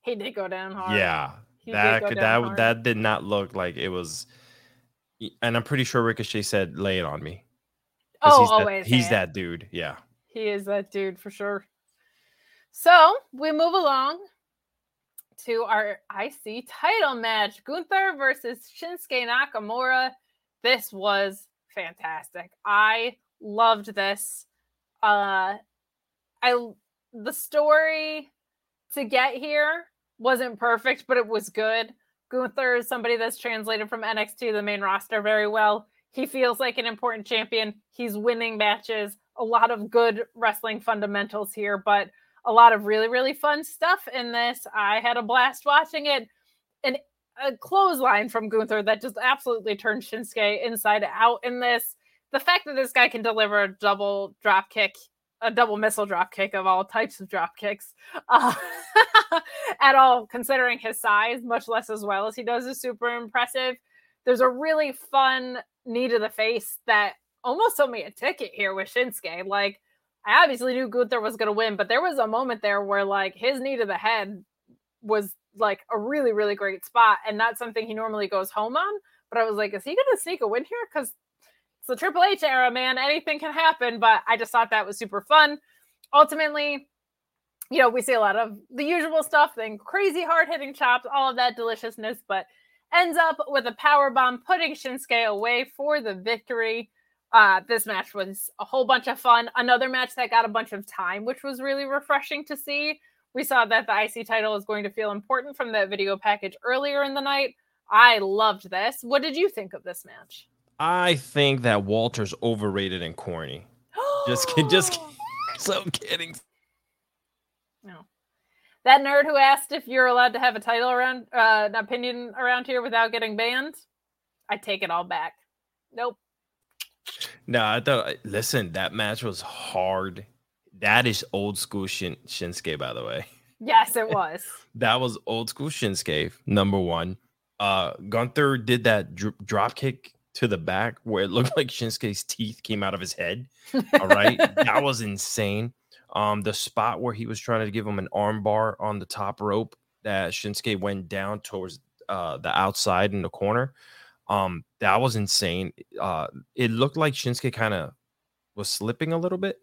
he did go down hard. Yeah. He that could- that hard. that did not look like it was and I'm pretty sure Ricochet said lay it on me." Oh, he's that- always. he's yeah. that dude. Yeah. He is that dude for sure. So we move along to our IC title match Gunther versus Shinsuke Nakamura. This was fantastic. I loved this. Uh, I the story to get here wasn't perfect, but it was good. Gunther is somebody that's translated from NXT to the main roster very well. He feels like an important champion. He's winning matches. A lot of good wrestling fundamentals here, but a lot of really, really fun stuff in this. I had a blast watching it. And a clothesline from Gunther that just absolutely turned Shinsuke inside out in this. The fact that this guy can deliver a double drop kick, a double missile drop kick of all types of drop kicks, uh, at all, considering his size, much less as well as he does, is super impressive. There's a really fun knee to the face that almost sold me a ticket here with Shinsuke. Like, I obviously knew Gunther was going to win, but there was a moment there where, like, his knee to the head was like a really, really great spot and not something he normally goes home on. But I was like, is he going to sneak a win here? Because it's the Triple H era, man. Anything can happen. But I just thought that was super fun. Ultimately, you know, we see a lot of the usual stuff, then crazy hard hitting chops, all of that deliciousness, but ends up with a power bomb, putting Shinsuke away for the victory. Uh, this match was a whole bunch of fun. Another match that got a bunch of time, which was really refreshing to see. We saw that the IC title is going to feel important from that video package earlier in the night. I loved this. What did you think of this match? I think that Walter's overrated and corny. Just kid- just kid- So I'm kidding. No. That nerd who asked if you're allowed to have a title around, uh, an opinion around here without getting banned, I take it all back. Nope. No, I thought. Listen, that match was hard. That is old school Shin, Shinsuke, by the way. Yes, it was. That was old school Shinsuke. Number one. Uh, Gunther did that dr- drop kick to the back where it looked like Shinsuke's teeth came out of his head. All right, that was insane. Um, the spot where he was trying to give him an arm bar on the top rope that Shinsuke went down towards uh the outside in the corner. Um, that was insane. Uh, it looked like Shinsuke kind of was slipping a little bit.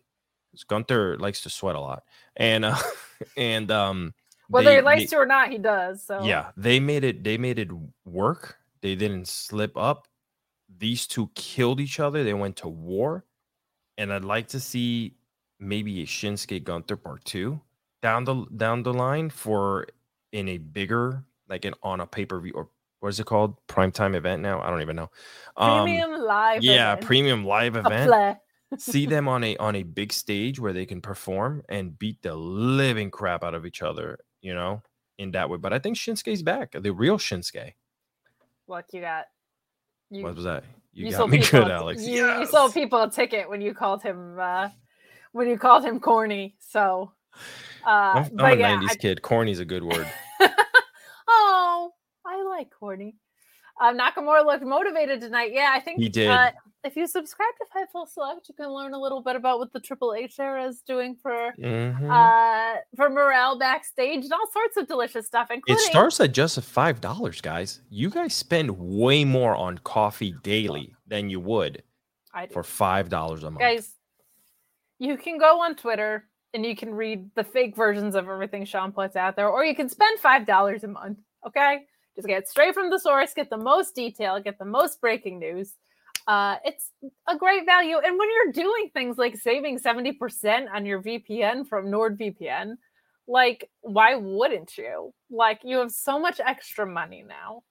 Gunther likes to sweat a lot, and uh, and um, Whether they he likes ma- to or not, he does. So yeah, they made it. They made it work. They didn't slip up. These two killed each other. They went to war, and I'd like to see maybe a Shinsuke Gunther part two down the down the line for in a bigger like an on a pay per view or what is it called primetime event now? I don't even know. Um, premium live. yeah, event. premium live event see them on a on a big stage where they can perform and beat the living crap out of each other, you know, in that way. But I think Shinsuke's back, the real Shinsuke. Look, you got you. What was that? You, got sold me good, Alex. You, you sold people a ticket when you called him uh, when you called him corny. So, uh, I'm, I'm a yeah, 90s I- kid. Corny's a good word. oh, I like corny. Uh, Nakamura looked motivated tonight. Yeah, I think He did. Uh, if you subscribe to Fightful Select, you can learn a little bit about what the Triple H era is doing for Mhm. uh for morale backstage and all sorts of delicious stuff, it starts at just five dollars, guys. You guys spend way more on coffee daily than you would for five dollars a month. guys. You can go on Twitter and you can read the fake versions of everything Sean puts out there, or you can spend five dollars a month. Okay, just get straight from the source, get the most detail, get the most breaking news. Uh, it's a great value, and when you're doing things like saving seventy percent on your VPN from NordVPN, like why wouldn't you? Like you have so much extra money now.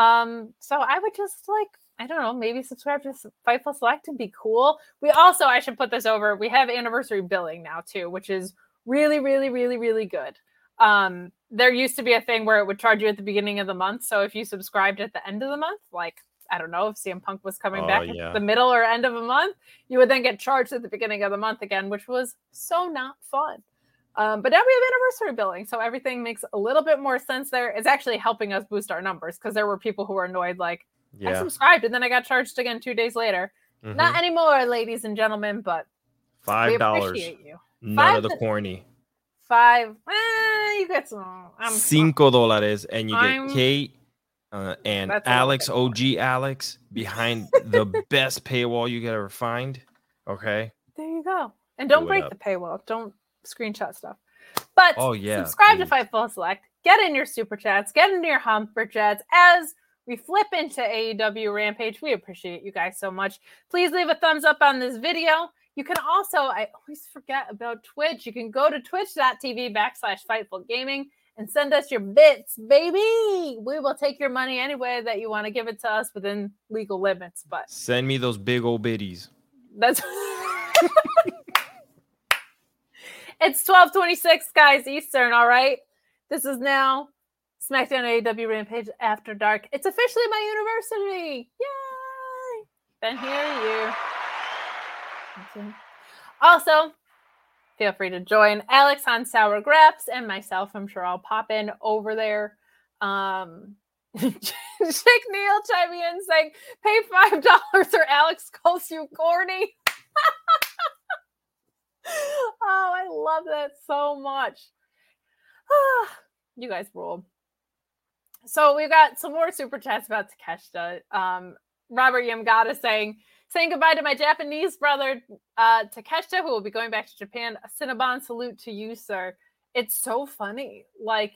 Um, so I would just like I don't know, maybe subscribe to Fightful Select and be cool. We also, I should put this over. We have anniversary billing now too, which is really, really, really, really good. Um, there used to be a thing where it would charge you at the beginning of the month. So if you subscribed at the end of the month, like I don't know if CM Punk was coming Oh, back yeah. at the middle or end of a month, you would then get charged at the beginning of the month again, which was so not fun. Um, but now we have anniversary billing, so everything makes a little bit more sense there. It's actually helping us boost our numbers because there were people who were annoyed, like I subscribed and then I got charged again two days later. Mhm. Not anymore, ladies and gentlemen, but Five dollars. None Five of the corny. Five, eh, you get some. I'm, Cinco dólares, and you I'm- get Kate uh, and That's Alex. OG Alex, behind the best paywall you could ever find. Okay. There you go. And don't Do break the paywall. Don't screenshot stuff. But Oh, yeah, subscribe to. Fightful Select. Get in your super chats. Get into your humper chats as we flip into AEW Rampage. We appreciate you guys so much. Please leave a thumbs up on this video. You can also, I always forget about Twitch. You can go to twitch.tv backslash Fightful Gaming and send us your bits, baby. We will take your money anyway that you want to give it to us within legal limits. But Send me those big old biddies. that's it's 1226 guys Eastern, all right? This is now SmackDown AEW Rampage After Dark. It's officially my university. Yay! Been here a year. Also, feel free to join Alex on Sour Graps and myself. I'm sure I'll pop in over there. Um Jake Neal chiming in saying, pay five dollars or Alex calls you corny. oh, I love that so much. you guys rule. So we've got some more super chats about Takeshita. Um, Robert Yamgata saying, saying goodbye to my Japanese brother, uh, Takeshita, who will be going back to Japan. A Cinnabon salute to you, sir. It's so funny. Like,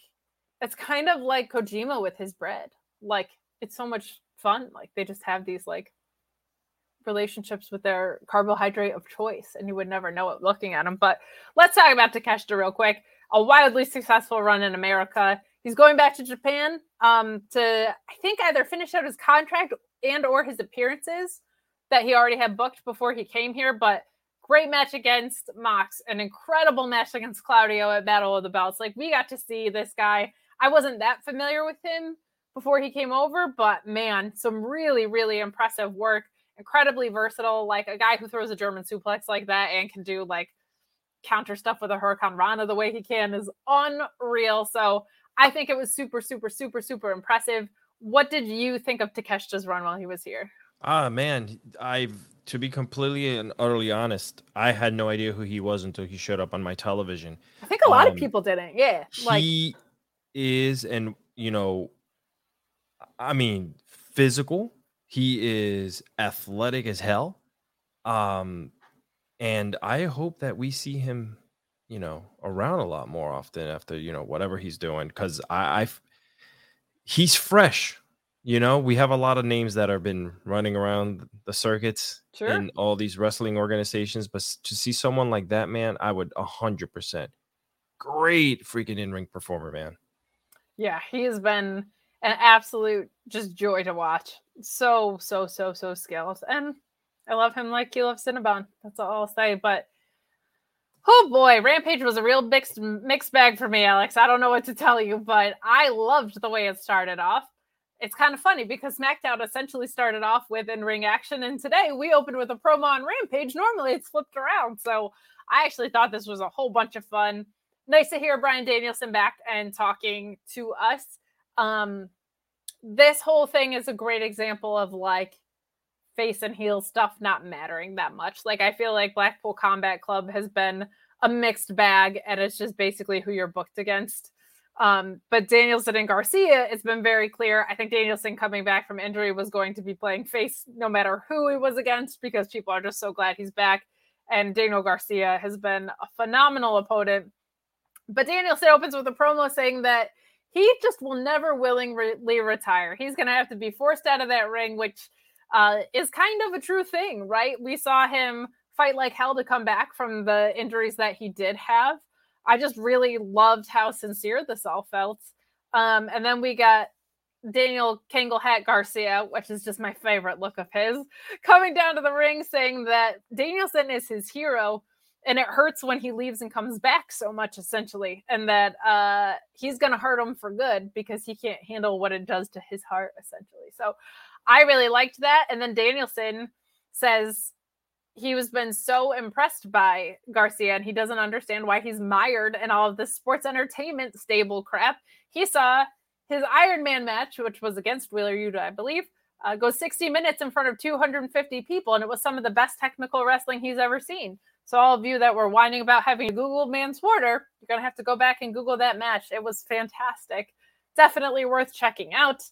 it's kind of like Kojima with his bread. Like, it's so much fun. Like, they just have these, like, relationships with their carbohydrate of choice, and you would never know it looking at them. But let's talk about Takeshita real quick. A wildly successful run in America. He's going back to Japan um, to, I think, either finish out his contract and or his appearances that he already had booked before he came here. But great match against Mox, an incredible match against Claudio at Battle of the Belts. Like we got to see this guy. I wasn't that familiar with him before he came over, but man, some really, really impressive work. Incredibly versatile, like a guy who throws a German suplex like that and can do like counter stuff with a Huracan Rana the way he can is unreal. So I think it was super, super, super, super impressive. What did you think of Takeshita's run while he was here? Ah man, I've to be completely and utterly honest, I had no idea who he was until he showed up on my television. I think a lot of Um, people didn't. Yeah. Like he is and you know i mean physical he is athletic as hell um and i hope that we see him you know around a lot more often after you know whatever he's doing because i i he's fresh you know we have a lot of names that have been running around the circuits Sure. in all these wrestling organizations but to see someone like that man i would 100% great freaking in-ring performer man Yeah, he has been an absolute just joy to watch. So, so, so, so skilled. And I love him like you love Cinnabon. That's all I'll say. But oh boy, Rampage was a real mixed mixed bag for me, Alex. I don't know what to tell you, but I loved the way it started off. It's kind of funny because SmackDown essentially started off with in-ring action, and today we opened with a promo on Rampage. Normally it's flipped around. So I actually thought this was a whole bunch of fun nice to hear Bryan Danielson back and talking to us. Um, this whole thing is a great example of like face and heel stuff not mattering that much. Like I feel like Blackpool Combat Club has been a mixed bag, and it's just basically who you're booked against. Um, but Danielson and Garcia, it's been very clear. I think Danielson coming back from injury was going to be playing face no matter who he was against because people are just so glad he's back. And Daniel Garcia has been a phenomenal opponent. But Danielson opens with a promo saying that he just will never willingly retire. He's going to have to be forced out of that ring, which uh, is kind of a true thing, right? We saw him fight like hell to come back from the injuries that he did have. I just really loved how sincere this all felt. Um, and then we got Daniel Kangol Hat Garcia, which is just my favorite look of his, coming down to the ring saying that Danielson is his hero and it hurts when he leaves and comes back so much essentially and that uh he's gonna hurt him for good because he can't handle what it does to his heart essentially so I really liked that. And then Danielson says he was been so impressed by Garcia and he doesn't understand why he's mired in all of this sports entertainment stable crap. He saw his Iron Man match, which was against Wheeler Yuta, I believe, uh, go 60 minutes in front of 250 people, and it was some of the best technical wrestling he's ever seen. So all of you that were whining about having to Google Manslaughter, you're gonna have to go back and Google that match. It was fantastic. Definitely worth checking out.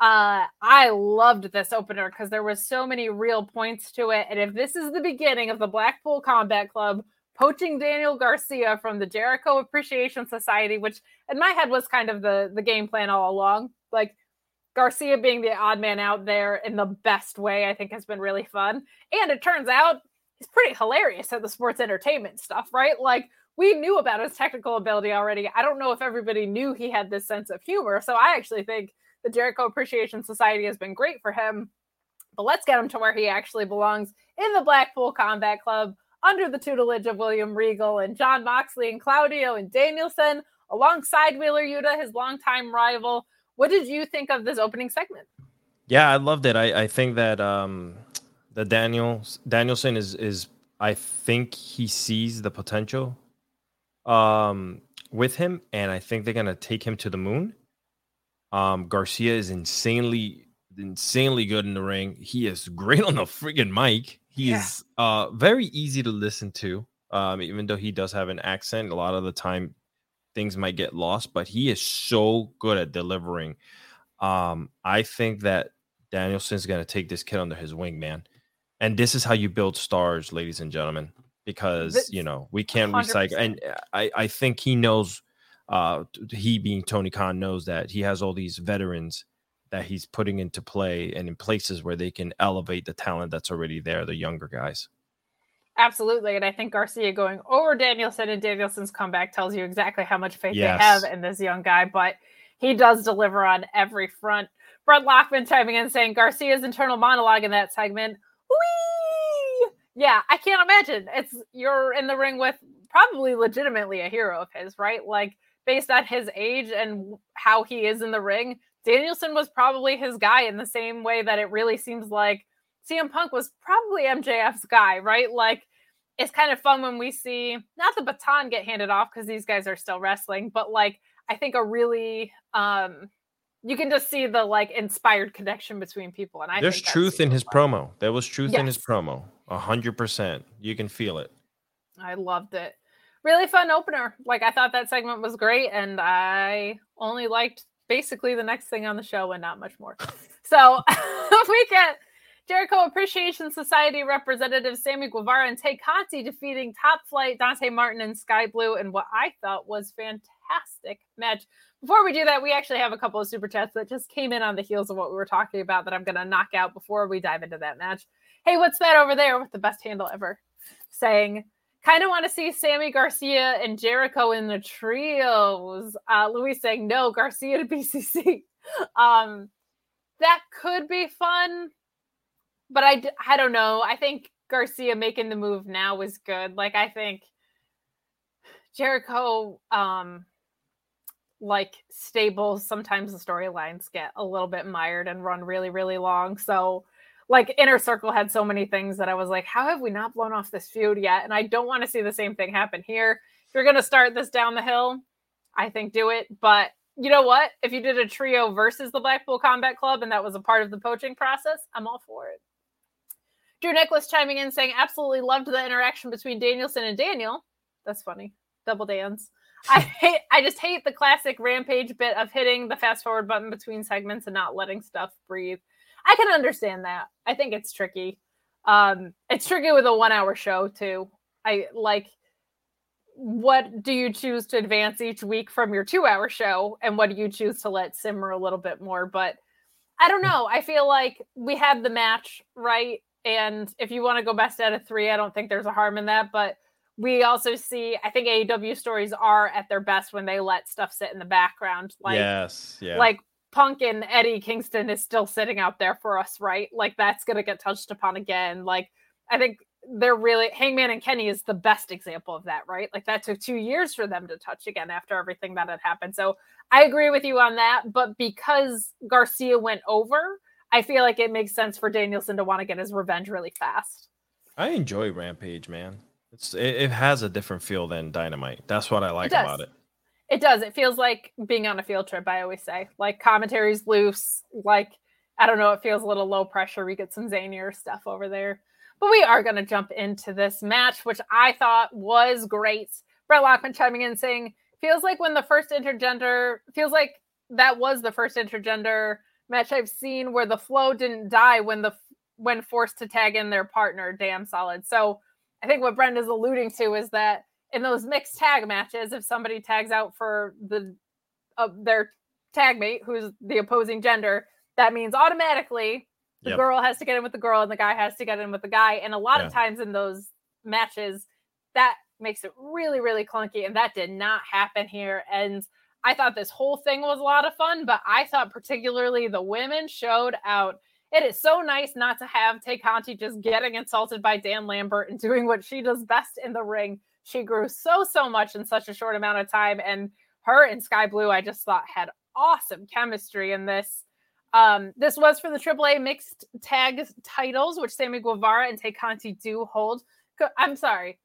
Uh, I loved this opener because there was so many real points to it. And if this is the beginning of the Blackpool Combat Club poaching Daniel Garcia from the Jericho Appreciation Society, which in my head was kind of the the game plan all along, like Garcia being the odd man out there in the best way, I think has been really fun. And it turns out he's pretty hilarious at the sports entertainment stuff, right? Like we knew about his technical ability already. I don't know if everybody knew he had this sense of humor. So I actually think the Jericho Appreciation Society has been great for him. But let's get him to where he actually belongs in the Blackpool Combat Club under the tutelage of William Regal and Jon Moxley and Claudio and Danielson alongside Wheeler Yuta, his longtime rival. What did you think of this opening segment? Yeah, I loved it. I, I think that um, the Daniel Danielson is is I think he sees the potential um, with him, and I think they're gonna take him to the moon. Um, Garcia is insanely, insanely good in the ring. He is great on the friggin' mic. He yeah. is uh, very easy to listen to. Um, even though he does have an accent, a lot of the time things might get lost, but he is so good at delivering. Um, I think that Danielson's going to take this kid under his wing, man. And this is how you build stars, ladies and gentlemen, because you know we can't 100%. recycle. And I, I think he knows uh, he being Tony Khan knows that he has all these veterans that he's putting into play and in places where they can elevate the talent that's already there, the younger guys. Absolutely. And I think Garcia going over Danielson and Danielson's comeback tells you exactly how much faith yes. they have in this young guy, but he does deliver on every front. Brett Lockman chiming in saying Garcia's internal monologue in that segment. Whee! Yeah, I can't imagine. It's you're in the ring with probably legitimately a hero of his, right? Like based on his age and how he is in the ring, Danielson was probably his guy in the same way that it really seems like CM Punk was probably MJF's guy, right? Like it's kind of fun when we see not the baton get handed off because these guys are still wrestling, but like I think a really um you can just see the like inspired connection between people. And I there's truth in his promo. There was truth yes. in his promo. A hundred percent. You can feel it. I loved it really fun opener. Like I thought that segment was great, and I only liked basically the next thing on the show and not much more. So we get Jericho Appreciation Society representative Sammy Guevara and Tay Conti defeating Top Flight, Dante Martin, and Skye Blue in what I thought was fantastic match. Before we do that, we actually have a couple of super chats that just came in on the heels of what we were talking about that I'm going to knock out before we dive into that match. Hey, what's that over there with the best handle ever? Saying kind of want to see Sammy Garcia and Jericho in the trios. Uh, Louis saying no, Garcia to BCC. Um, that could be fun, but I, I don't know. I think Garcia making the move now was good. Like I think Jericho, um, like stables, sometimes the storylines get a little bit mired and run really, really long. So like inner circle had so many things that I was like, how have we not blown off this feud yet? And I don't want to see the same thing happen here. If you're going to start this down the hill, I think do it. But you know what? If you did a trio versus the Blackpool Combat Club and that was a part of the poaching process, I'm all for it. Drew Nicholas chiming in saying, absolutely loved the interaction between Danielson and Daniel. That's funny. Double dance. I hate I just hate the classic rampage bit of hitting the fast forward button between segments and not letting stuff breathe. I can understand that. I think it's tricky. Um, it's tricky with a one hour show too. I like what do you choose to advance each week from your two hour show and what do you choose to let simmer a little bit more? But I don't know. I feel like we have the match, right? And if you want to go best out of three, I don't think there's a harm in that. But we also see, I think AEW stories are at their best when they let stuff sit in the background. Like, yes, yeah. Like Punk and Eddie Kingston is still sitting out there for us, right? Like that's going to get touched upon again. Like I think they're really Hangman and Kenny is the best example of that, right? Like that took 2 years for them to touch again after everything that had happened. So I agree with you on that, but because Garcia went over, I feel like it makes sense for Danielson to want to get his revenge really fast. I enjoy Rampage, man. It's it, it has a different feel than Dynamite. That's what I like it about it. It does. It feels like being on a field trip. I always say, like commentary's loose. Like I don't know, it feels a little low pressure. We get some zanier stuff over there. But we are going to jump into this match, which I thought was great. Brett Lockman chiming in saying, feels like when the first intergender, feels like that was the first intergender match I've seen where the flow didn't die when the when forced to tag in their partner. Damn solid. So I think what Brenda's alluding to is that in those mixed tag matches, if somebody tags out for the uh, their tag mate, who's the opposing gender, that means automatically the yep. girl has to get in with the girl and the guy has to get in with the guy. And a lot yeah. of times in those matches, that makes it really, really clunky. And that did not happen here. And I thought this whole thing was a lot of fun, but I thought particularly the women showed out. It is so nice not to have Tay Conti just getting insulted by Dan Lambert and doing what she does best in the ring. She grew so, so much in such a short amount of time. And her and Skye Blue, I just thought had awesome chemistry in this. Um, this was for the AAA mixed tag titles, which Sammy Guevara and Tay Conti do hold. I'm sorry,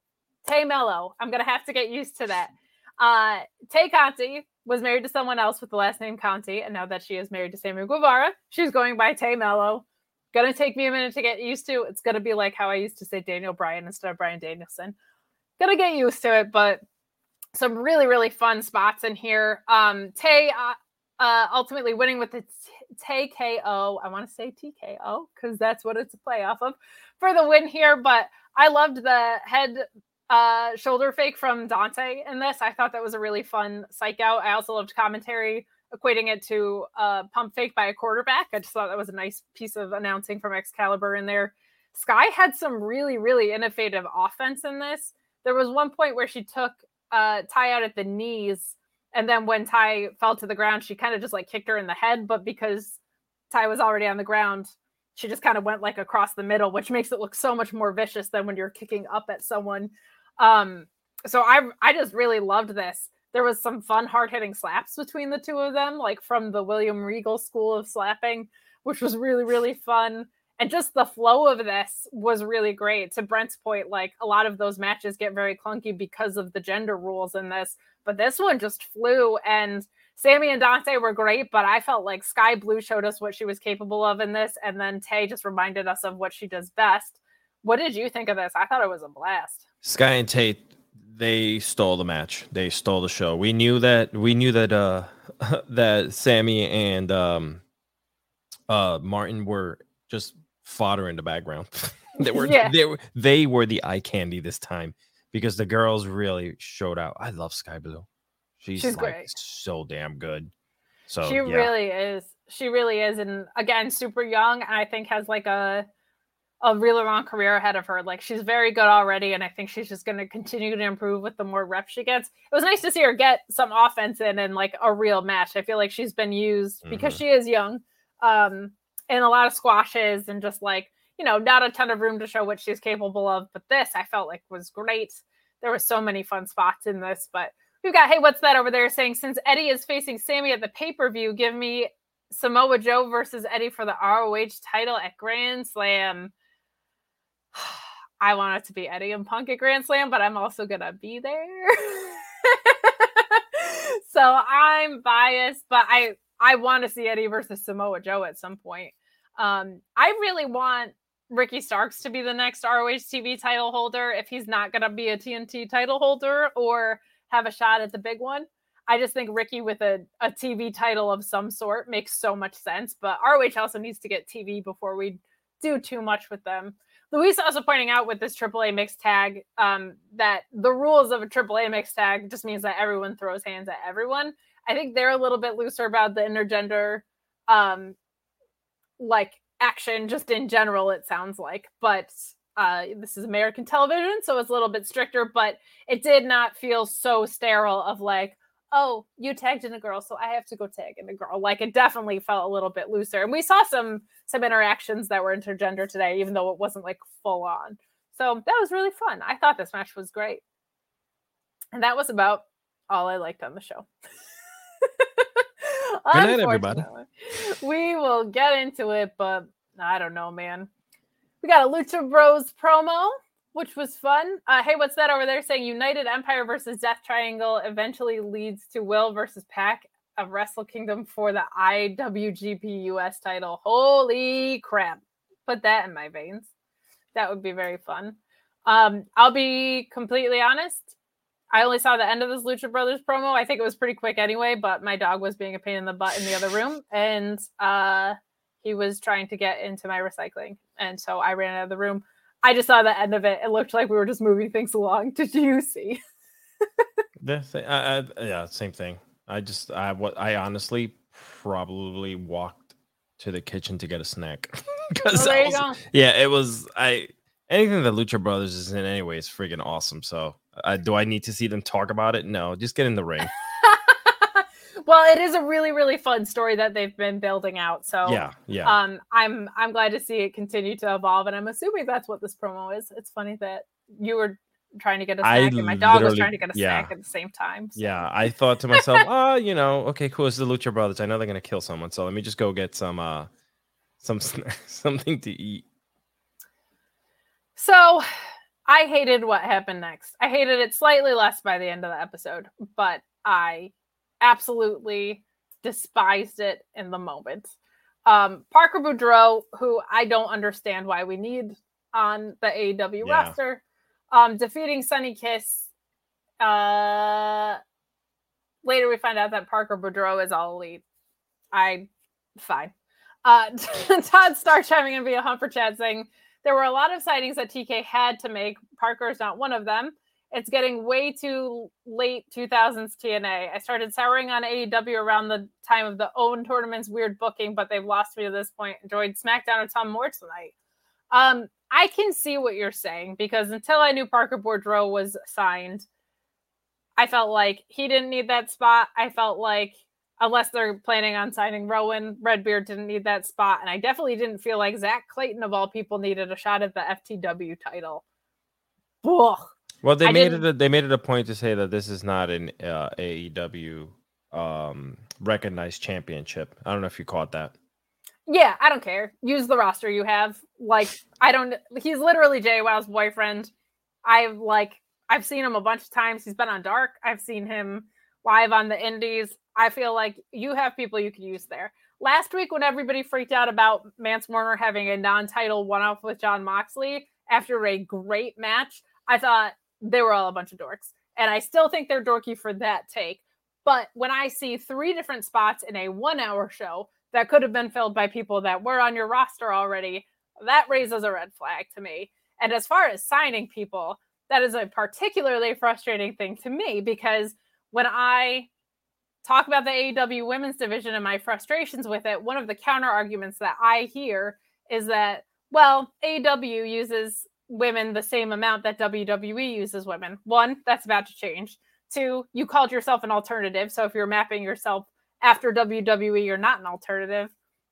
Tay Melo. I'm gonna have to get used to that. Uh, Tay Conti was married to someone else with the last name Conti, and now that she is married to Sammy Guevara, she's going by Tay Melo. Gonna take me a minute to get used to. It's gonna be like how I used to say Daniel Bryan instead of Bryan Danielson. Gonna get used to it, but some really really fun spots in here. Um, Tay uh, uh, ultimately winning with the TKO. I want to say TKO because that's what it's a play off of for the win here. But I loved the head uh, shoulder fake from Dante in this. I thought that was a really fun psych out. I also loved commentary equating it to a pump fake by a quarterback. I just thought that was a nice piece of announcing from Excalibur in there. Skye had some really, really innovative offense in this. There was one point where she took uh, Tay out at the knees and then when Tay fell to the ground, she kind of just like kicked her in the head. But because Tay was already on the ground, she just kind of went like across the middle, which makes it look so much more vicious than when you're kicking up at someone. Um, so I I just really loved this. There was some fun, hard hitting slaps between the two of them, like from the William Regal school of slapping, which was really really fun. And just the flow of this was really great. To Brent's point, like a lot of those matches get very clunky because of the gender rules in this but this one just flew. And Sammy and Dante were great, but I felt like Skye Blue showed us what she was capable of in this, and then Tay just reminded us of what she does best. What did you think of this? I thought it was a blast. Skye and Tay, they stole the match. They stole the show. We knew that. We knew that. Uh, that Sammy and um, uh, Martin were just fodder in the background. they were. Yeah. They were. They were the eye candy this time because the girls really showed out. I love Skye Blue. She's, She's like great. so damn good. So she yeah. really is. She really is, and again, super young. And I think has like a a really long career ahead of her. Like she's very good already, and I think she's just going to continue to improve with the more reps she gets. It was nice to see her get some offense in and like a real match. I feel like she's been used mm-hmm. because she is young, um, in a lot of squashes and just like you know, not a ton of room to show what she's capable of. But this I felt like was great. There were so many fun spots in this. But we've got, hey, what's that over there saying? Since Eddie is facing Sammy at the pay per view, give me Samoa Joe versus Eddie for the ROH title at Grand Slam. I want it to be Eddie and Punk at Grand Slam, but I'm also to be there. so I'm biased, but I I want to see Eddie versus Samoa Joe at some point. Um, I really want Ricky Starks to be the next ROH TV title holder if he's not going to be a TNT title holder or have a shot at the big one. I just think Ricky with a, a TV title of some sort makes so much sense. But ROH also needs to get TV before we do too much with them. Luis also pointing out with this AAA mixed tag um, that the rules of a AAA mixed tag just means that everyone throws hands at everyone. I think they're a little bit looser about the intergender um, like action just in general it sounds like but uh, this is american television so it's a little bit stricter but it did not feel so sterile of like oh you tagged in a girl so i have to go tag in a girl. Like it definitely felt a little bit looser and we saw some some interactions that were intergender today even though it wasn't like full on. So that was really fun. I thought this match was great. And that was about all i liked on the show Good night, everybody. We will get into it, but I don't know, man. We got a Lucha Bros promo, which was fun. Uh, hey, what's that over there saying United Empire versus Death Triangle eventually leads to Will versus PAC of Wrestle Kingdom for the IWGP US title. Holy crap. Put that in my veins. That would be very fun. Um, I'll be completely honest. I only saw the end of this Lucha Brothers promo. I think it was pretty quick anyway, but my dog was being a pain in the butt in the other room and uh, he was trying to get into my recycling. And so I ran out of the room. I just saw the end of it. It looked like we were just moving things along. Did you see? The thi- I, I, yeah, same thing. I just I what I honestly probably walked to the kitchen to get a snack because Oh, there yeah, it was I anything that Lucha Brothers is in anyway is freaking awesome. So uh, do I need to see them talk about it? No, just get in the ring. well, it is a really, really fun story that they've been building out. So Yeah, yeah. um i'm i'm glad to see it continue to evolve and i'm assuming that's what this promo is it's funny that you were trying to get a snack and my dog was trying to get a yeah. snack at the same time so. Yeah, I thought to myself, oh, you know, okay, cool. It's the Lucha Brothers. I know they're gonna kill someone, so let me just go get some, uh, some something to eat. so i hated what happened next. I hated it slightly less by the end of the episode but i absolutely despised it in the moment. Um parker boudreaux who i don't understand why we need on the aew Yeah. roster um defeating sunny kiss uh later we find out that parker boudreaux is all elite. I fine. Uh todd starr chiming in via humper chat saying there were a lot of sightings that tk had to make Parker's not one of them it's getting way too late 2000s TNA. I started souring on AEW around the time of the Owen tournament's weird booking, but they've lost me to this point. Enjoyed SmackDown a Tom Moore tonight. Um, I can see what you're saying because until I knew Parker Boudreaux was signed, I felt like he didn't need that spot. I felt like unless they're planning on signing Rowan, Redbeard didn't need that spot, and I definitely didn't feel like Zack Clayton of all people needed a shot at the FTW title. Ugh. Well, they I made it. didn't- A, they made it a point to say that this is not an uh, AEW um, recognized championship. I don't know if you caught that. Yeah, I don't care. Use the roster you have. Like, I don't. He's literally JWoww's boyfriend. I've like, I've seen him a bunch of times. He's been on Dark. I've seen him live on the Indies. I feel like you have people you could use there. Last week, when everybody freaked out about Mance Warner having a non-title one-off with Jon Moxley after a great match, I thought they were all a bunch of dorks, and I still think they're dorky for that take. But when I see three different spots in a one-hour show that could have been filled by people that were on your roster already, that raises a red flag to me. And as far as signing people, that is a particularly frustrating thing to me because when I talk about the AEW women's division and my frustrations with it, one of the counter arguments that I hear is that, well, AEW uses women the same amount that WWE uses women. One, that's about to change. Two, you called yourself an alternative. So if you're mapping yourself after WWE, you're not an alternative.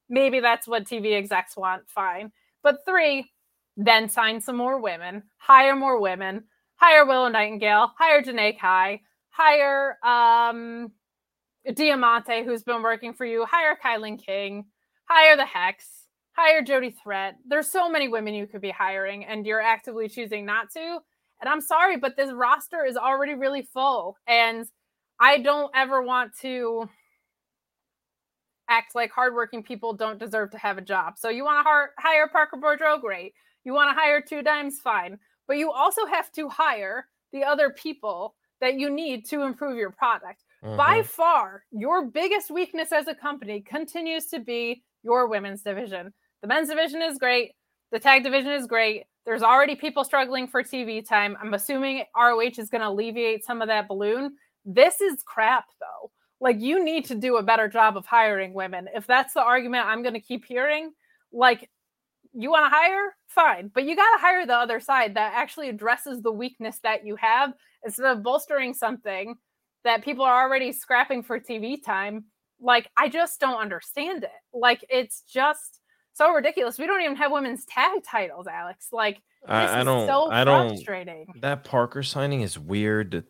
Maybe that's what TV execs want. Fine. But three, then sign some more women, hire more women, hire Willow Nightingale, hire Janai Kai, hire um, Diamante, who's been working for you, hire Kylin King, hire the Hex, hire Jody Threat. There's so many women you could be hiring, and you're actively choosing not to. And I'm sorry, but this roster is already really full. And I don't ever want to act like hardworking people don't deserve to have a job. So you want to hire Parker Boudreaux? Great. You want to hire two dimes? Fine. But you also have to hire the other people that you need to improve your product. By Mhm. far, your biggest weakness as a company continues to be your women's division. The men's division is great. The tag division is great. There's already people struggling for TV time. I'm assuming ROH is going to alleviate some of that balloon. This is crap, though. Like, you need to do a better job of hiring women. If that's the argument I'm going to keep hearing, like, you want to hire? Fine. But you got to hire the other side that actually addresses the weakness that you have instead of bolstering something that people are already scrapping for TV time. Like, I just don't understand it. Like, it's just so ridiculous. We don't even have women's tag titles, Alex. Like, this I, I don't. so I don't. frustrating. That Parker signing is weird. that,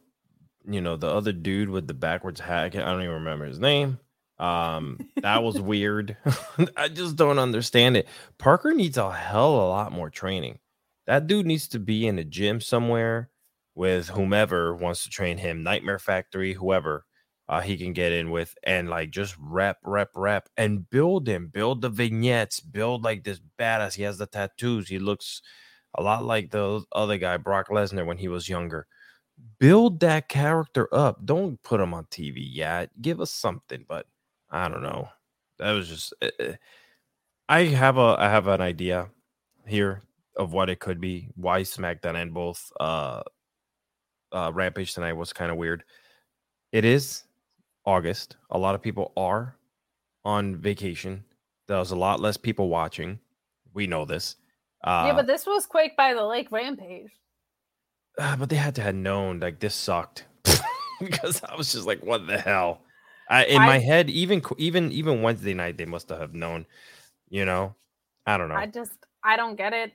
You know, the other dude with the backwards hat. I don't even remember his name. Um, that was weird. I just don't understand it. Parker needs a hell of a lot more training. That dude needs to be in a gym somewhere with whomever wants to train him, Nightmare Factory, whoever uh, he can get in with, and like just rep, rep, rep, and build him, build the vignettes, build like this badass. He has the tattoos. He looks a lot like the other guy, Brock Lesnar, when he was younger. Build that character up. Don't put him on TV yet. Give us something, but I don't know. That was just. Uh, I have a I have an idea here of what it could be. Why SmackDown and both uh, uh, Rampage tonight was kind of weird. It is August. A lot of people are on vacation. There's a lot less people watching. We know this. Uh, yeah, but this was Quake by the Lake Rampage. Uh, but they had to have known like this sucked because I was just like, what the hell? I, in I, my head, even even even Wednesday night, they must have known. You know, I don't know. I just I don't get it.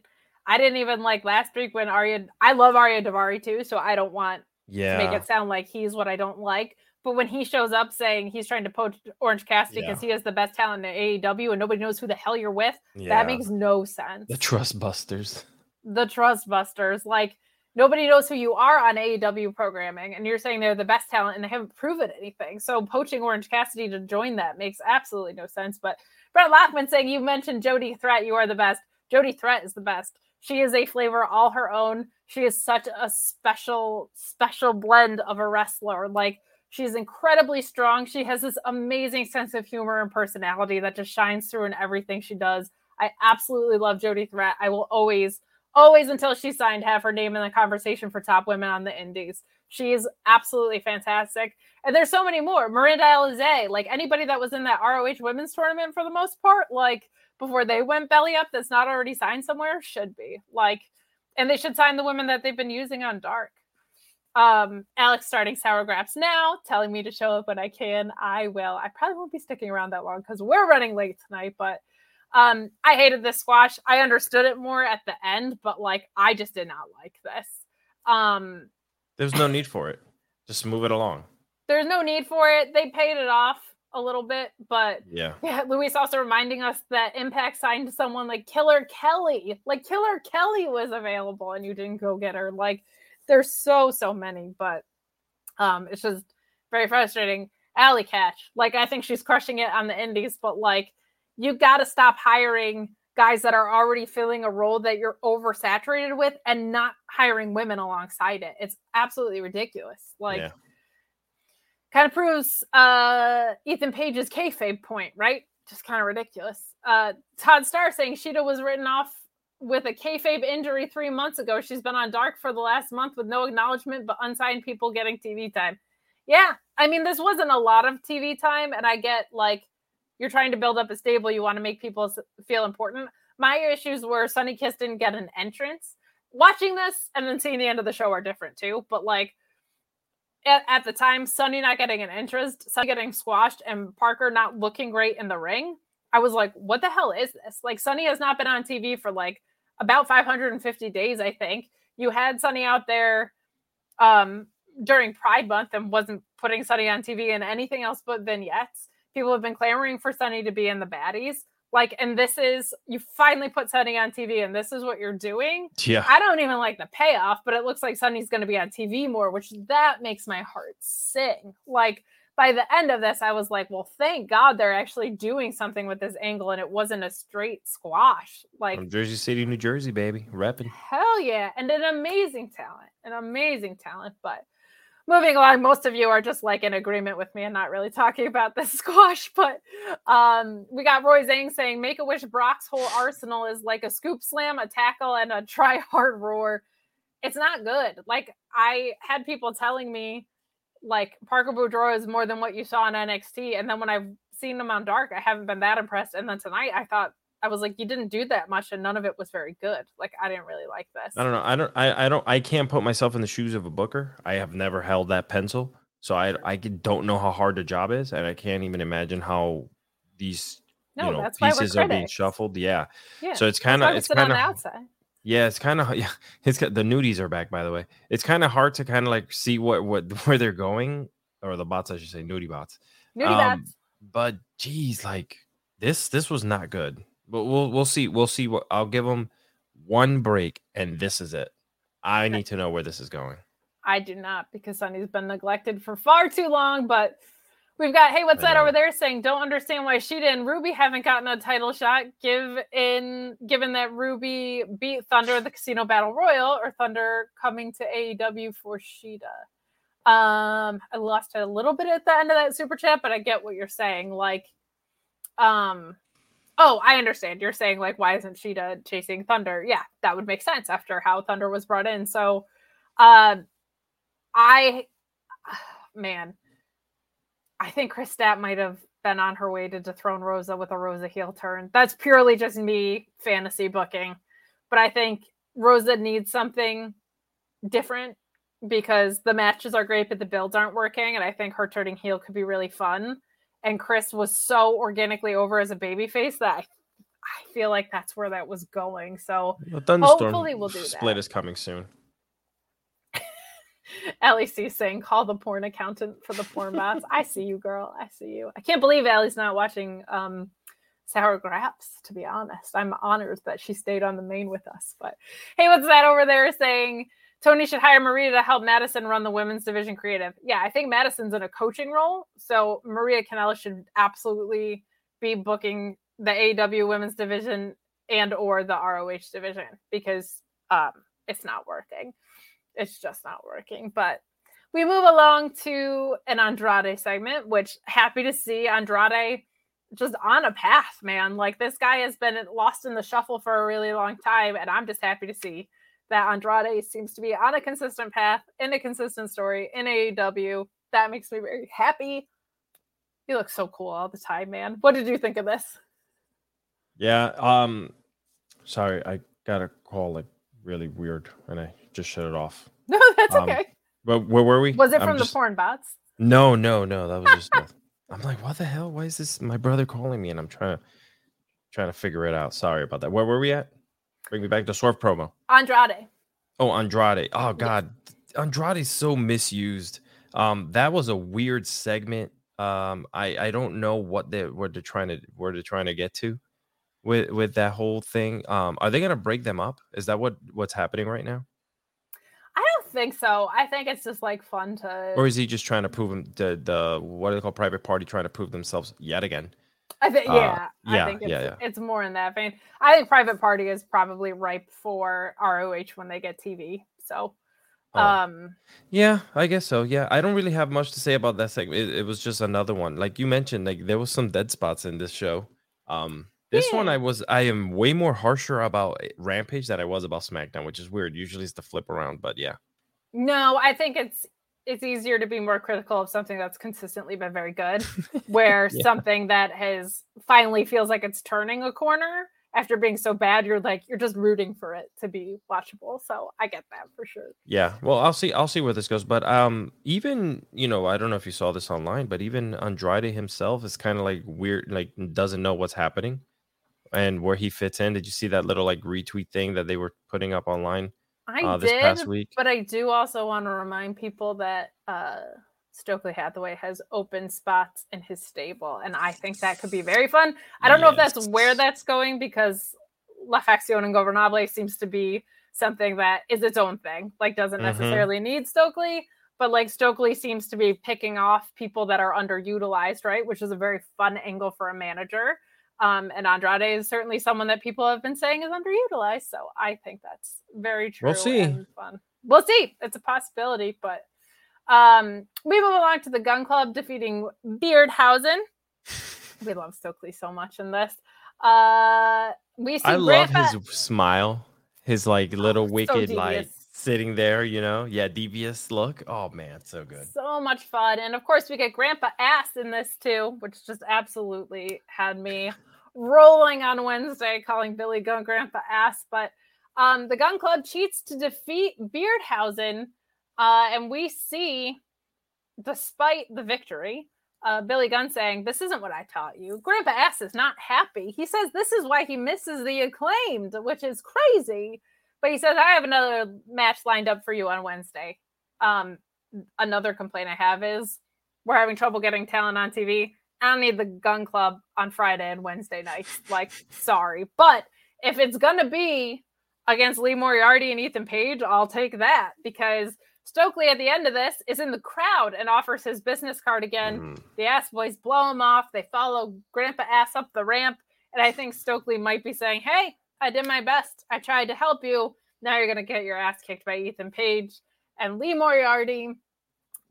I didn't even like last week when Ariya. I love Ariya Daivari too, so I don't want yeah. to make it sound like he's what I don't like. But when he shows up saying he's trying to poach Orange Cassidy because yeah. he has the best talent in AEW and nobody knows who the hell you're with, yeah. that makes no sense. The Trust Busters. The Trust Busters. Like nobody knows who you are on AEW programming, and you're saying they're the best talent and they haven't proven anything. So poaching Orange Cassidy to join that makes absolutely no sense. But Brett Lockman saying you mentioned Jody Threat, you are the best. Jody Threat is the best. She is a flavor all her own. She is such a special, special blend of a wrestler. Like she's incredibly strong. She has this amazing sense of humor and personality that just shines through in everything she does. I absolutely love Jody Threat. I will always always until she signed have her name in the conversation for top women on the indies. She is absolutely fantastic. And there's so many more. Miranda Alizé, like anybody that was in that ROH women's tournament for the most part, like before they went belly up that's not already signed somewhere should be. Like and they should sign the women that they've been using on Dark. Um, Alex starting sour graps now, telling me to show up when I can. I will. I probably won't be sticking around that long because we're running late tonight, but um, I hated this squash. I understood it more at the end, but like I just did not like this. Um, There's no need for it. Just move it along. There's no need for it. They paid it off a little bit, but yeah, yeah. Luis also reminding us that Impact signed someone like Killer Kelly. Like Killer Kelly was available, and you didn't go get her. Like there's so so many, but um, it's just very frustrating. Allie Katch, like I think she's crushing it on the indies, but like you got to stop hiring guys that are already filling a role that you're oversaturated with and not hiring women alongside it. It's absolutely ridiculous. Like, yeah. Kind of proves uh, Ethan Page's kayfabe point, right? Just kind of ridiculous. Uh, Todd Starr saying Sheeta was written off with a kayfabe injury three months ago. She's been on dark for the last month with no acknowledgement, but unsigned people getting TV time. Yeah, I mean, this wasn't a lot of TV time, and I get like you're trying to build up a stable. You want to make people feel important. My issues were Sunny Kiss didn't get an entrance. Watching this and then seeing the end of the show are different too. But like at, at the time, Sunny not getting an interest, Sunny getting squashed, and Parker not looking great in the ring. I was like, what the hell is this? Like Sunny has not been on TV for like about 550 days, I think. You had Sunny out there um during Pride Month and wasn't putting Sunny on TV and anything else but vignettes. People have been clamoring for Sunny to be in the baddies. Like, and this is you finally put Sunny on TV, and this is what you're doing. Yeah. I don't even like the payoff, but it looks like Sunny's going to be on TV more, which that makes my heart sing. Like, by the end of this, I was like, well, thank God they're actually doing something with this angle and it wasn't a straight squash. Like From Jersey City, New Jersey, baby. Repping. Hell yeah. And an amazing talent. An amazing talent. But moving along, most of you are just like in agreement with me and not really talking about the squash. But um, we got Roy Zhang saying Make a Wish Brock's whole arsenal is like a scoop slam, a tackle, and a try hard roar. It's not good. Like I had people telling me, like Parker Boudreaux is more than what you saw on NXT, and then when I've seen him on Dark, I haven't been that impressed. And then tonight, I thought I was like, you didn't do that much, and none of it was very good. Like, I didn't really like this. I don't know. I don't. I, I don't. I can't put myself in the shoes of a booker. I have never held that pencil, so I I don't know how hard the job is, and I can't even imagine how these no, you know pieces are being shuffled. Yeah. yeah. So it's kind of it's kind of outside. Yeah, it's kind of yeah. It's the nudies are back, by the way. It's kind of hard to kind of like see what what where they're going, or the bots, I should say, nudie bots. Nudie um, bots but geez, like this this was not good. But we'll we'll see we'll see what I'll give them one break and this is it. I need to know where this is going. I do not because Sunny's been neglected for far too long. But we've got hey, what's that over there saying? Don't understand why Sheeta and Ruby haven't gotten a title shot. Give in given that Ruby beat Thunder at the Casino Battle Royal or Thunder coming to AEW for Sheeta. Um, I lost it a little bit at the end of that super chat, but I get what you're saying. Like, um, oh, I understand. You're saying like, why isn't Sheeta chasing Thunder? Yeah, that would make sense after how Thunder was brought in. So, um, I, man, I think Kris Stat might have been on her way to dethrone Rosa with a Rosa heel turn. That's purely just me fantasy booking, but I think Rosa needs something different because the matches are great, but the builds aren't working. And I think her turning heel could be really fun. And Kris was so organically over as a babyface that I, I feel like that's where that was going. So thunderstorm Hopefully we'll do split is coming soon. LEC saying, call the porn accountant for the porn bots. I see you, girl. I see you. I can't believe Ellie's not watching um, Sour Graps, to be honest. I'm honored that she stayed on the main with us. But hey, what's that over there saying? Tony should hire Maria to help Madison run the women's division creative. Yeah, I think Madison's in a coaching role. So Maria Canella should absolutely be booking the AW women's division and or the ROH division because um, it's not working. It's just not working. But we move along to an Andrade segment, which happy to see Andrade just on a path, man. Like this guy has been lost in the shuffle for a really long time, and I'm just happy to see that Andrade seems to be on a consistent path in a consistent story in AEW. That makes me very happy. He looks so cool all the time, man. What did you think of this? Yeah. Um. Sorry, I got a call like really weird, and I just shut it off. No, that's Um, okay. But where were we? Was it I'm from just- the porn bots? No, no, no. That was just. I'm like, what the hell? Why is this my brother calling me? And I'm trying to trying to figure it out. Sorry about that. Where were we at? Bring me back to Swerve promo. Andrade. Oh, Andrade. Oh God, Andrade's so misused. Um, that was a weird segment. Um, I I don't know what they what they're trying to where they're trying to get to with with that whole thing. Um, are they gonna break them up? Is that what what's happening right now, I don't think so. I think it's just like fun to. or is he just trying to prove him the the what do they call private party trying to prove themselves yet again? I think Uh, yeah, yeah, I think it's, yeah, yeah. it's more in that vein. I think Private Party is probably ripe for ROH when they get TV. So, Oh. um, Yeah, I guess so. Yeah, I don't really have much to say about that segment. It, it was just another one, like you mentioned. Like there was some dead spots in this show. Um, this one I was I am way more harsher about eh, Rampage than I was about SmackDown, which is weird. Usually it's the flip around, but yeah, no, I think it's it's easier to be more critical of something that's consistently been very good, where Yeah. something that has finally feels like it's turning a corner after being so bad. You're like you're just rooting for it to be watchable. So I get that for sure. yeah. Well, I'll see. I'll see where this goes. But um, even you know, I don't know if you saw this online, but even Andrade himself is kind of like weird, like doesn't know what's happening and where he fits in. Did you see that little like retweet thing that they were putting up online I uh, did? But I do also want to remind people that uh, Stokely Hathaway has open spots in his stable, and I think that could be very fun. I don't know if that's where that's going because La Facción Ingobernable seems to be something that is its own thing, like doesn't Mhm. necessarily need Stokely, but like Stokely seems to be picking off people that are underutilized, right? Which is a very fun angle for a manager. Um, and Andrade is certainly someone that people have been saying is underutilized. So I think that's very true. We'll see. And fun. We'll see. It's a possibility, but um, we move along to the Gun Club defeating Beardhausen. We love Stokely so much in this. Uh, we see I love Grandpa- his smile, his like little Oh, so wicked like sitting there, you know, yeah, devious look. Oh man, so good. So much fun. And of course, we get Grandpa Ass in this too, which just absolutely had me rolling on Wednesday calling Billy Gunn Grandpa Ass. But um, the Gun Club cheats to defeat Beardhausen. Uh, and we see, despite the victory, uh, Billy Gunn saying, This isn't what I taught you. Grandpa Ass is not happy. He says this is why he misses the acclaimed, which is crazy. But he says, I have another match lined up for you on Wednesday. Um, another complaint I have is we're having trouble getting talent on TV. I don't need the gun club on Friday and Wednesday nights. Like, sorry. But if it's gonna be against Lee Moriarty and Ethan Page, I'll take that because Stokely at the end of this is in the crowd and offers his business card again. Mhm. The ass boys blow him off. They follow Grandpa ass up the ramp. And I think Stokely might be saying, Hey, I did my best. I tried to help you. Now you're gonna get your ass kicked by Ethan Page and Lee Moriarty.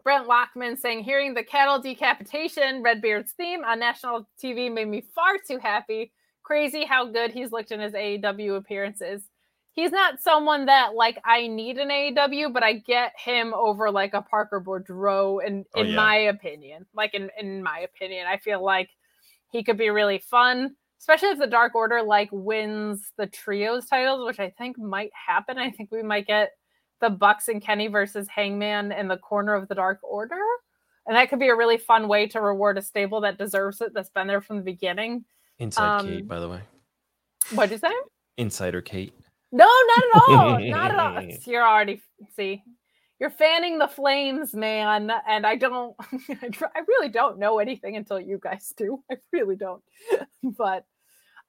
Brent Lockman saying, hearing the cattle decapitation, Redbeard's theme on national TV made me far too happy. Crazy how good he's looked in his AEW appearances. He's not someone that like I need an AEW, but I get him over like a Parker Boudreaux in Oh, in yeah. my opinion. Like in in my opinion, I feel like he could be really fun, especially if the Dark Order like wins the trios titles, which I think might happen. I think we might get the Bucks and Kenny versus Hangman in the corner of the Dark Order. And that could be a really fun way to reward a stable that deserves it, that's been there from the beginning. Inside Um, Kate, by the way. What'd you say? Insider Kate. No, not at all. not at all. You're already see, you're fanning the flames, man. And I don't, I I really don't know anything until you guys do. I really don't. but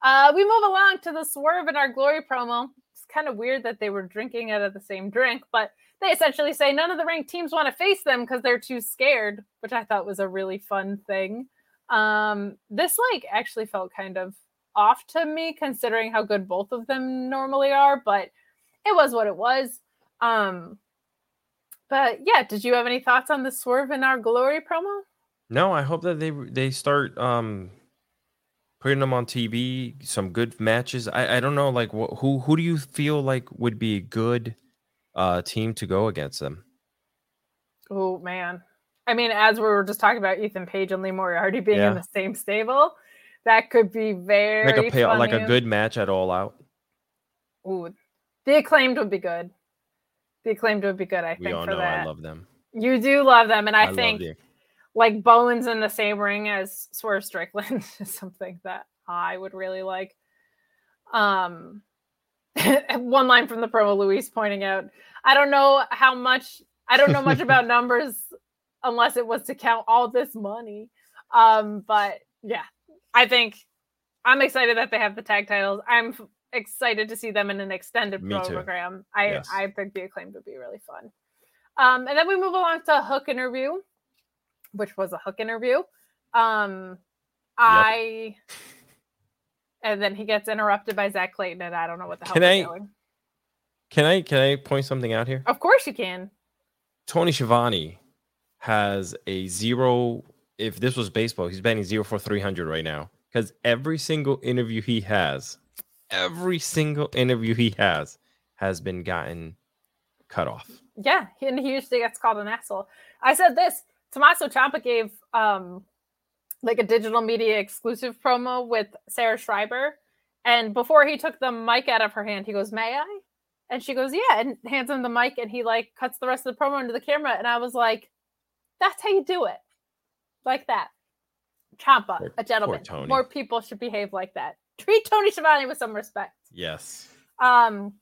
uh, we move along to the swerve in our glory promo. Kind of weird that they were drinking out of the same drink, but they essentially say none of the ranked teams want to face them because they're too scared, which I thought was a really fun thing. Um, this like actually felt kind of off to me considering how good both of them normally are, but it was what it was. Um, but yeah, did you have any thoughts on the swerve in our glory promo? No, I hope that they they start um putting them on TV. Some good matches. I I don't know like wh- who who do you feel like would be a good uh team to go against them? Oh man. I mean, as we were just talking about Ethan Page and Lee Moriarty being Yeah. in the same stable, that could be very Like a pay, like a good match at All Out. Ooh, the acclaimed would be good. The acclaimed would be good, I We think, all for know that. I love them. you do love them, and I, love think like Bowens in the same ring as Swerve Strickland is something that I would really like. Um, one line from the promo, Luis pointing out, I don't know how much, I don't know much about numbers unless it was to count all this money. Um, but yeah, I think I'm excited that they have the tag titles. I'm f- excited to see them in an extended Me too. program. I Yes. I think the acclaim would be really fun. Um, and then we move along to Hook interview, which was a Hook interview. Um, I and then he gets interrupted by Zack Clayton, and I don't know what the hell Can I- doing. Can I can I point something out here? Of course you can. Tony Schiavone has a zero. If this was baseball, he's batting zero for three hundred right now because every single interview he has, every single interview he has, has been gotten cut off. Yeah, and he usually gets called an asshole. I said this. Tommaso Ciampa gave um like a digital media exclusive promo with Sarah Schreiber, and before he took the mic out of her hand, he goes, "May I?" And she goes, "Yeah," and hands him the mic, and he like cuts the rest of the promo into the camera, and I was like, "That's how you do it, like that." Ciampa, Poor- a gentleman. More people should behave like that. Treat Tony Schiavone with some respect. Yes, Um,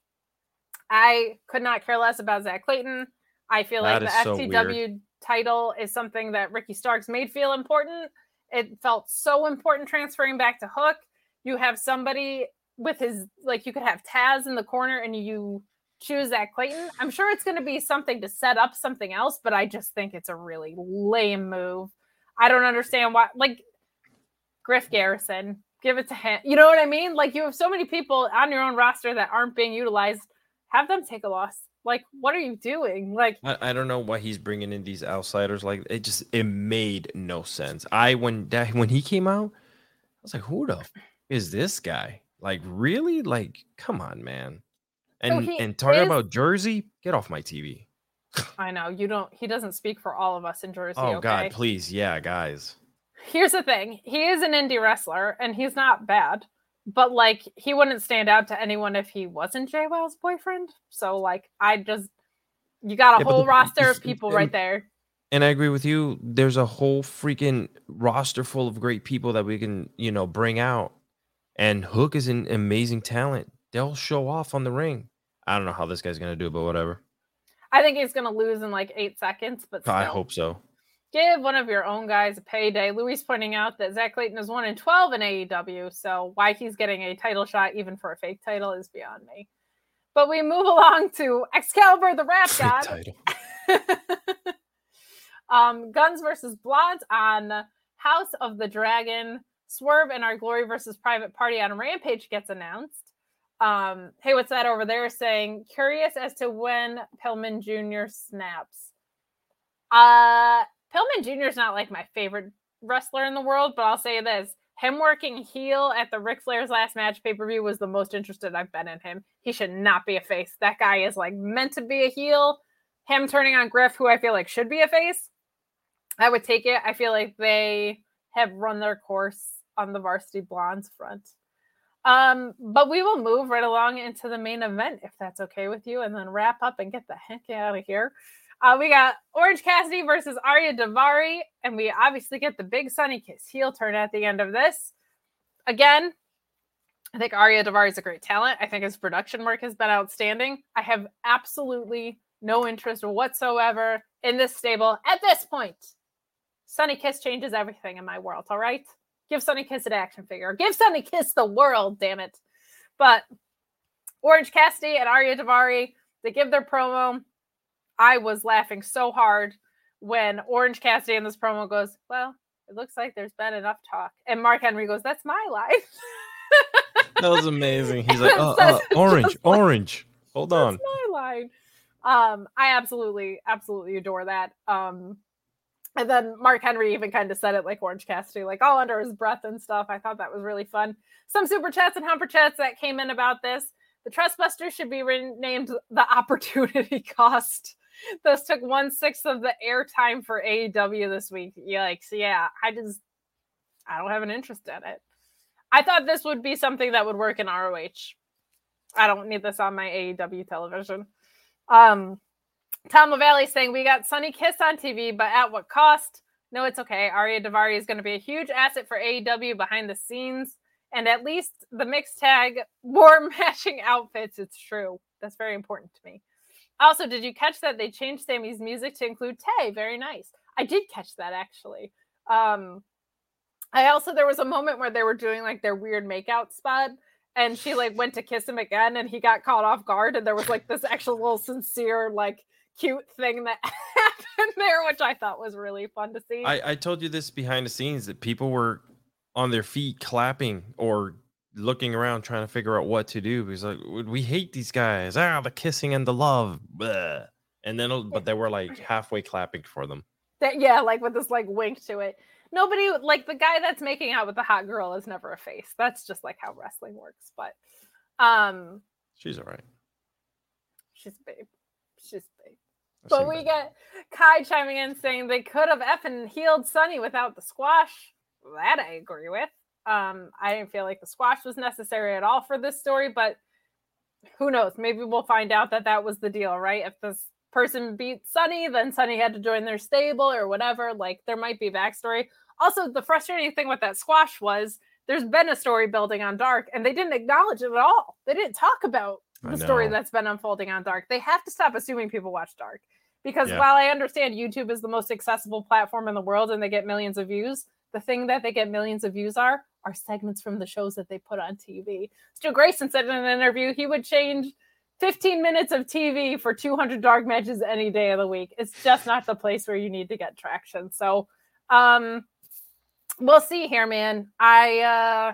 I could not care less about Zack Clayton. I feel like the so FTW title is something that Ricky Starks made feel important. It felt so important transferring back to Hook. You have somebody with his like you could have Taz in the corner and you choose Zack Clayton. I'm sure it's going to be something to set up something else, but I just think it's a really lame move. I don't understand why. Like Griff Garrison, give it to him. You know what I mean? Like you have so many people on your own roster that aren't being utilized. Have them take a loss. Like, what are you doing? Like, I, I don't know why he's bringing in these outsiders. Like it just it made no sense. I when that when he came out, I was like, who the f- is this guy? Like really? Like come on, man. And he and talking is- about Jersey, get off my TV. I know you don't. He doesn't speak for all of us in Jersey. Oh okay? God, please, yeah, guys. Here's the thing: he is an indie wrestler, and he's not bad. But like, he wouldn't stand out to anyone if he wasn't JWoww's boyfriend. So like, I just you got a Yeah, whole the- roster of people and- right there. And I agree with you. There's a whole freaking roster full of great people that we can, you know, bring out. And Hook is an amazing talent. They'll show off on the ring. I don't know how this guy's gonna do, but whatever. I think he's gonna lose in like eight seconds. But I hope so. Give one of your own guys a payday. Louis pointing out that Zack Clayton is one in twelve in AEW, so why he's getting a title shot even for a fake title is beyond me. But we move along to Excalibur, the Rap God. um, Guns versus Blondes on House of the Dragon. Swerve and Our Glory versus Private Party on Rampage gets announced. Um, hey, what's that over there saying? Curious as to when Pillman Jr. snaps. Uh, Pillman Jr. is not like my favorite wrestler in the world, but I'll say this: him working heel at the Ric Flair's last match pay per view was the most interested I've been in him. He should not be a face. That guy is like meant to be a heel. Him turning on Griff, who I feel like should be a face, I would take it. I feel like they have run their course on the varsity blondes front. Um, but we will move right along into the main event if that's okay with you, and then wrap up and get the heck out of here. Uh, we got Orange Cassidy versus Ariya Daivari, and we obviously get the big Sunny Kiss heel turn at the end of this. Again, I think Ariya Daivari is a great talent. I think his production work has been outstanding. I have absolutely no interest whatsoever in this stable at this point. Sunny Kiss changes everything in my world, all right? Give Sunny Kiss an action figure. Give Sunny Kiss the world, damn it. But Orange Cassidy and Ariya Daivari, they give their promo. I was laughing so hard when Orange Cassidy in this promo goes, Well, it looks like there's been enough talk. And Mark Henry goes, That's my life. That was amazing. He's like, oh, uh, orange, orange. Hold on. That's my line. Um, I absolutely, absolutely adore that. Um, and then Mark Henry even kind of said it like Orange Cassidy, like all under his breath and stuff. I thought that was really fun. Some super chats and humper chats that came in about this. The Trustbusters should be renamed the Opportunity Cost. This took one sixth of the airtime for AEW this week. Yikes! Yeah, I just I don't have an interest in it. I thought this would be something that would work in ROH. I don't need this on my AEW television. Um, Tom LaValle saying we got Sunny Kiss on TV, but at what cost? No, it's okay. Ariya Daivari is going to be a huge asset for AEW behind the scenes, and at least the mixed tag wore matching outfits. It's true. That's very important to me. Also, did you catch that they changed Sammy's music to include Tay? Very nice. I did catch that actually. Um, I also there was a moment where they were doing like their weird makeout spot, and she like went to kiss him again, and he got caught off guard, and there was like this actual little sincere like cute thing that happened there, which I thought was really fun to see. I, I told you this behind the scenes that people were on their feet clapping or looking around trying to figure out what to do because like we hate these guys. Ah, the kissing and the love. Blah. And then but they were like halfway clapping for them. that, yeah, like with this like wink to it. Nobody like the guy that's making out with the hot girl is never a face. That's just like how wrestling works. But um She's all right. she's a babe. She's babe. I've But we better. get Kai chiming in saying they could have effing healed Sunny without the squash. That I agree with. Um, I didn't feel like the squash was necessary at all for this story, but who knows? Maybe we'll find out that that was the deal, right? If this person beat Sunny, then Sunny had to join their stable or whatever. Like there might be backstory. Also, the frustrating thing with that squash was there's been a story building on Dark, and they didn't acknowledge it at all. They didn't talk about the story that's been unfolding on Dark. They have to stop assuming people watch Dark because Yeah. while I understand YouTube is the most accessible platform in the world and they get millions of views, the thing that they get millions of views are are segments from the shows that they put on TV. Stu Grayson said in an interview he would change 15 minutes of TV for 200 dark matches any day of the week. It's just not the place where you need to get traction. So, um, we'll see here, man. I, uh,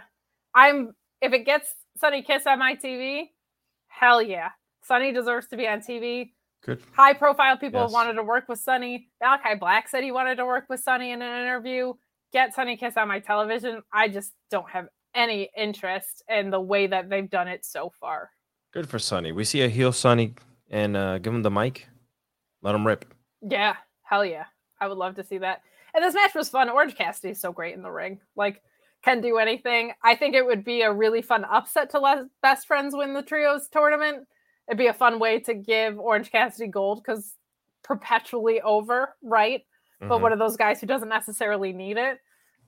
I'm if it gets Sunny Kiss on my TV, hell yeah, Sunny deserves to be on TV. Good. High profile people Yes. wanted to work with Sunny. Malachi Black said he wanted to work with Sunny in an interview. Get Sunny Kiss on my television. I just don't have any interest in the way that they've done it so far. Good for Sunny. We see a heel Sunny and uh, give him the mic. Let him rip. Yeah, hell yeah. I would love to see that. And this match was fun. Orange Cassidy is so great in the ring. Like, can do anything. I think it would be a really fun upset to let best friends win the trios tournament. It'd be a fun way to give Orange Cassidy gold because perpetually over, right? But Mhm. one of those guys who doesn't necessarily need it.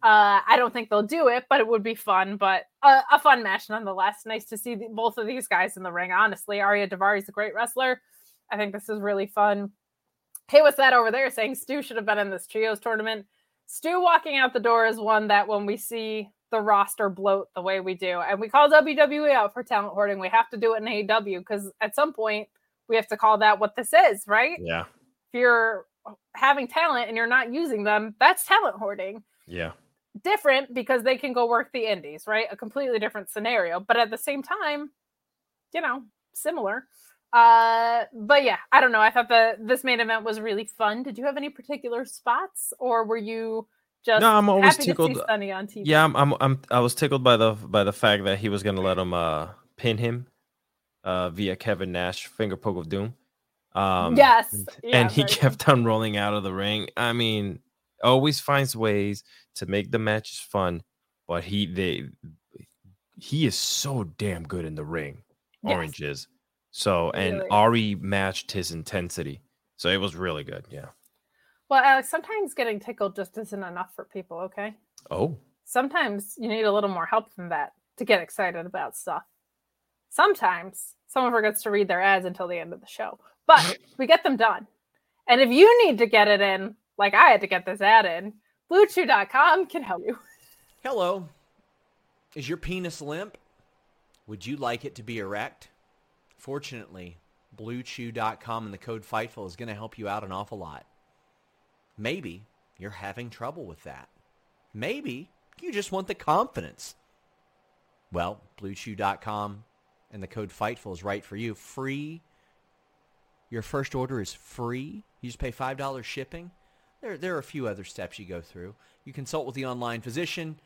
Uh, I don't think they'll do it, but it would be fun. But a, a fun match nonetheless. Nice to see the, both of these guys in the ring. Honestly, Ariya Daivari is a great wrestler. I think this is really fun. Hey, what's that over there? Saying Stu should have been in this trios tournament. Stu walking out the door is one that when we see the roster bloat the way we do, and we call WWE out for talent hoarding, we have to do it in AEW because at some point we have to call that what this is, right? Yeah. If you're having talent and you're not using them, that's talent hoarding. Yeah. Different because they can go work the indies, right? A completely different scenario, but at the same time, you know, similar. Uh, but yeah, I don't know. I thought the this main event was really fun. Did you have any particular spots, or were you just No, I'm always tickled. to Sunny on TV? Yeah, I'm, I'm I'm I was tickled by the by the fact that he was gonna let him uh pin him uh via Kevin Nash finger poke of doom. Um yes, yeah, and he kept on rolling out of the ring. I mean, always finds ways to make the matches fun, but he they he is so damn good in the ring. Yes. Orange is. So and Really. Ari matched his intensity. So it was really good. Yeah. Well, Alex, sometimes getting tickled just isn't enough for people. Okay, Oh. sometimes you need a little more help than that to get excited about stuff. Sometimes someone forgets to read their ads until the end of the show, but we get them done. And if you need to get it in, like I had to get this ad in, BlueChew.com can help you. Hello. Is your penis limp? Would you like it to be erect? Fortunately, BlueChew.com and the code FIGHTFUL is going to help you out an awful lot. Maybe you're having trouble with that. Maybe you just want the confidence. Well, BlueChew.com and the code FIGHTFUL is right for you. Free. Your first order is free. You just pay $5 shipping. There, there are a few other steps you go through. You consult with the online physician.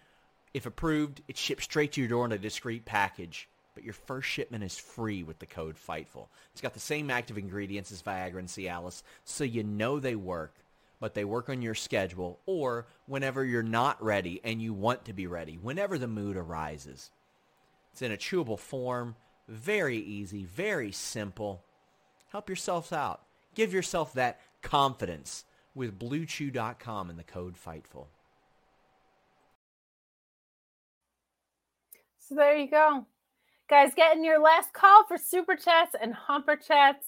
If approved, it's shipped straight to your door in a discreet package. But your first shipment is free with the code FIGHTFUL. It's got the same active ingredients as Viagra and Cialis, so you know they work, but they work on your schedule or whenever you're not ready and you want to be ready, whenever the mood arises. It's in a chewable form, very easy, very simple. Help yourselves out. Give yourself that confidence with BlueChew.com and the code FIGHTFUL. So there you go. Guys, getting your last call for super chats and humper chats.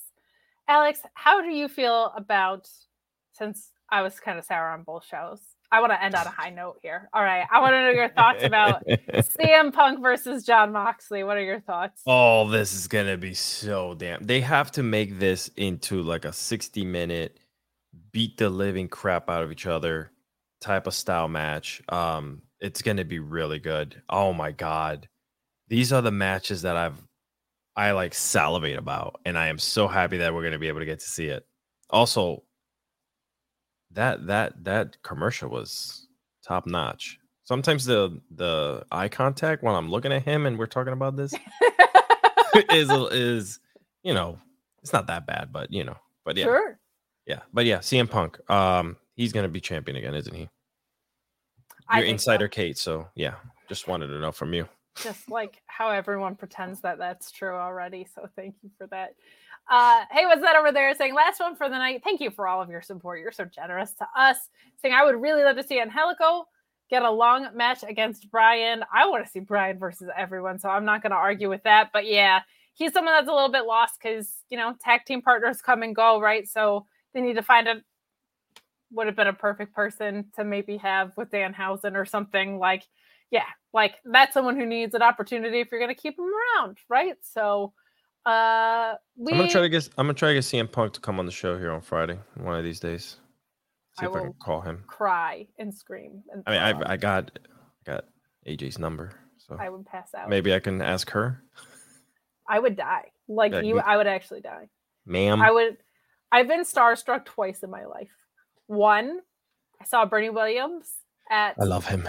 Alex, how do you feel about since I was kind of sour on both shows? I want to end on a high note here. All right. I want to know your thoughts about CM Punk versus Jon Moxley. What are your thoughts? Oh, this is gonna be so damn. They have to make this into like a 60 minute beat the living crap out of each other type of style match. Um, it's gonna be really good. Oh my god. These are the matches that I've I like salivate about, and I am so happy that we're gonna be able to get to see it. Also, that that that commercial was top notch. Sometimes the the eye contact when I'm looking at him and we're talking about this is is you know it's not that bad, but you know, but yeah, Sure. Yeah, but yeah, CM Punk, um, he's gonna be champion again, isn't he? I You're so. insider Kate, so yeah, just wanted to know from you. just like how everyone pretends that that's true already. So thank you for that. Uh, hey, what's that over there saying last one for the night? Thank you for all of your support. You're so generous to us. Saying I would really love to see Angelico get a long match against Bryan. I want to see Bryan versus everyone, so I'm not going to argue with that. But yeah, he's someone that's a little bit lost because you know tag team partners come and go, right? So they need to find a would have been a perfect person to maybe have with Dan Danhausen or something like yeah, like that's someone who needs an opportunity if you're going to keep him around, right? So, uh, we I'm gonna try to get I'm gonna try to get CM Punk to come on the show here on Friday, one of these days. See I if I can call him. cry and scream. And I mean, I I got I got AJ's number, so I would pass out. maybe I can ask her, I would die. Like Yeah, you- I would actually die. ma'am. I would. I've been starstruck twice in my life. One, I saw Bernie Williams at I love him.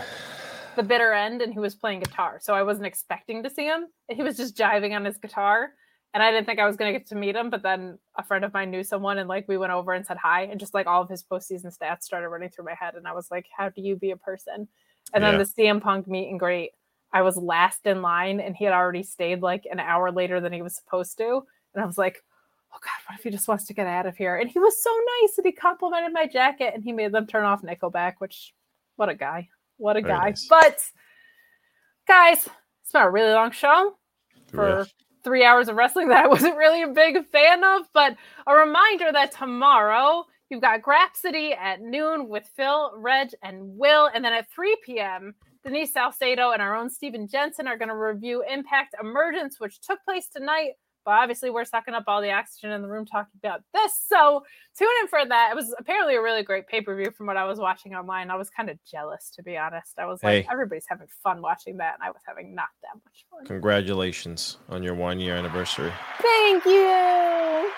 the bitter end and he was playing guitar. So I wasn't expecting to see him. He was just jiving on his guitar. And I didn't think I was going to get to meet him. But then a friend of mine knew someone and like we went over and said hi. And just like all of his postseason stats started running through my head. And I was like, how do you be a person? And then the CM Punk meet and greet, I was last in line and he had already stayed like an hour later than he was supposed to. And I was like, oh God, what if he just wants to get out of here? And he was so nice and he complimented my jacket and he made them turn off Nickelback, which what a guy. What a Very guy. nice. But guys, it's been a really long show oh, for Yeah. three hours of wrestling that I wasn't really a big fan of. But a reminder that tomorrow You've got Grapsody at noon with Phil, Reg, and Will. And then at 3 p.m., Denise Salcedo and our own Stephen Jensen are going to review Impact Emergence, which took place tonight. But obviously, we're sucking up all the oxygen in the room talking about this. So tune in for that. It was apparently a really great pay per view from what I was watching online. I was kind of jealous, to be honest. I was Hey. like, everybody's having fun watching that, and I was having not that much fun. Congratulations on your one year anniversary. Thank you.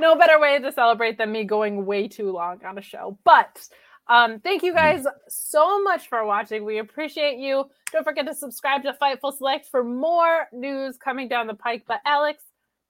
No better way to celebrate than me going way too long on a show. But um, thank you guys so much for watching. We appreciate you. Don't forget to subscribe to Fightful Select for more news coming down the pike. But Alex,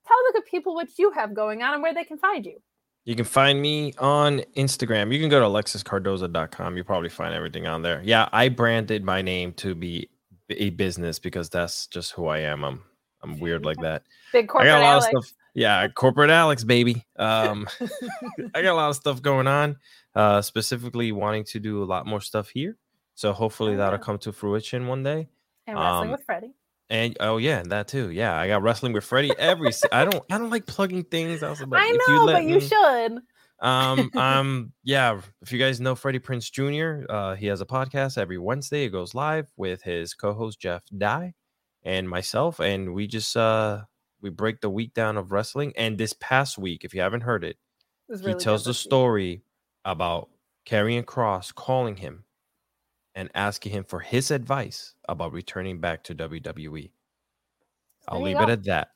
tell the good people what you have going on and where they can find you. You can find me on Instagram. You can go to alexiscardoza.com. You'll probably find everything on there. Yeah, I branded my name to be a business because that's just who I am. I'm I'm weird like that. Big corporate I got a lot Alex. of stuff. Yeah, corporate Alex, baby. Um, I got a lot of stuff going on. Uh, specifically wanting to do a lot more stuff here. So hopefully Oh, that'll yeah. come to fruition one day. and wrestling um, with Freddie. And oh yeah, that too. Yeah, I got wrestling with Freddie every. I don't. I don't like plugging things. I was like, I know, let but you should. um, um, yeah. If you guys know Freddie Prinze Jr., uh, he has a podcast every Wednesday. It goes live with his co-host Jeff Dye and myself, and we just uh we break the week down of wrestling. And this past week, if you haven't heard it, It was he tells the story about Karrion Kross calling him and asking him for his advice about returning back to WWE. I'll leave it at that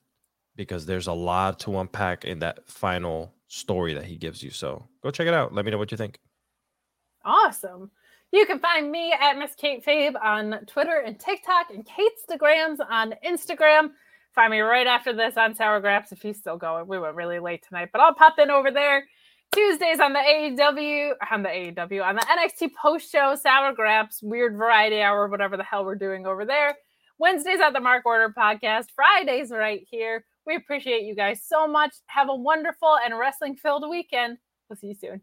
because there's a lot to unpack in that final story that he gives you. So go check it out. Let me know what you think. Awesome. You can find me at Miss Kate Fabe on Twitter and TikTok and Kate's Degrams on Instagram. Find me right after this on Sour Graps if he's still going. We went really late tonight, but I'll pop in over there. Tuesdays on the AEW, on the AEW, on the NXT post show, Sour Graps, Weird Variety Hour, whatever the hell we're doing over there. Wednesdays at the Mark Order podcast, Fridays right here. We appreciate you guys so much. Have a wonderful and wrestling filled weekend. We'll see you soon.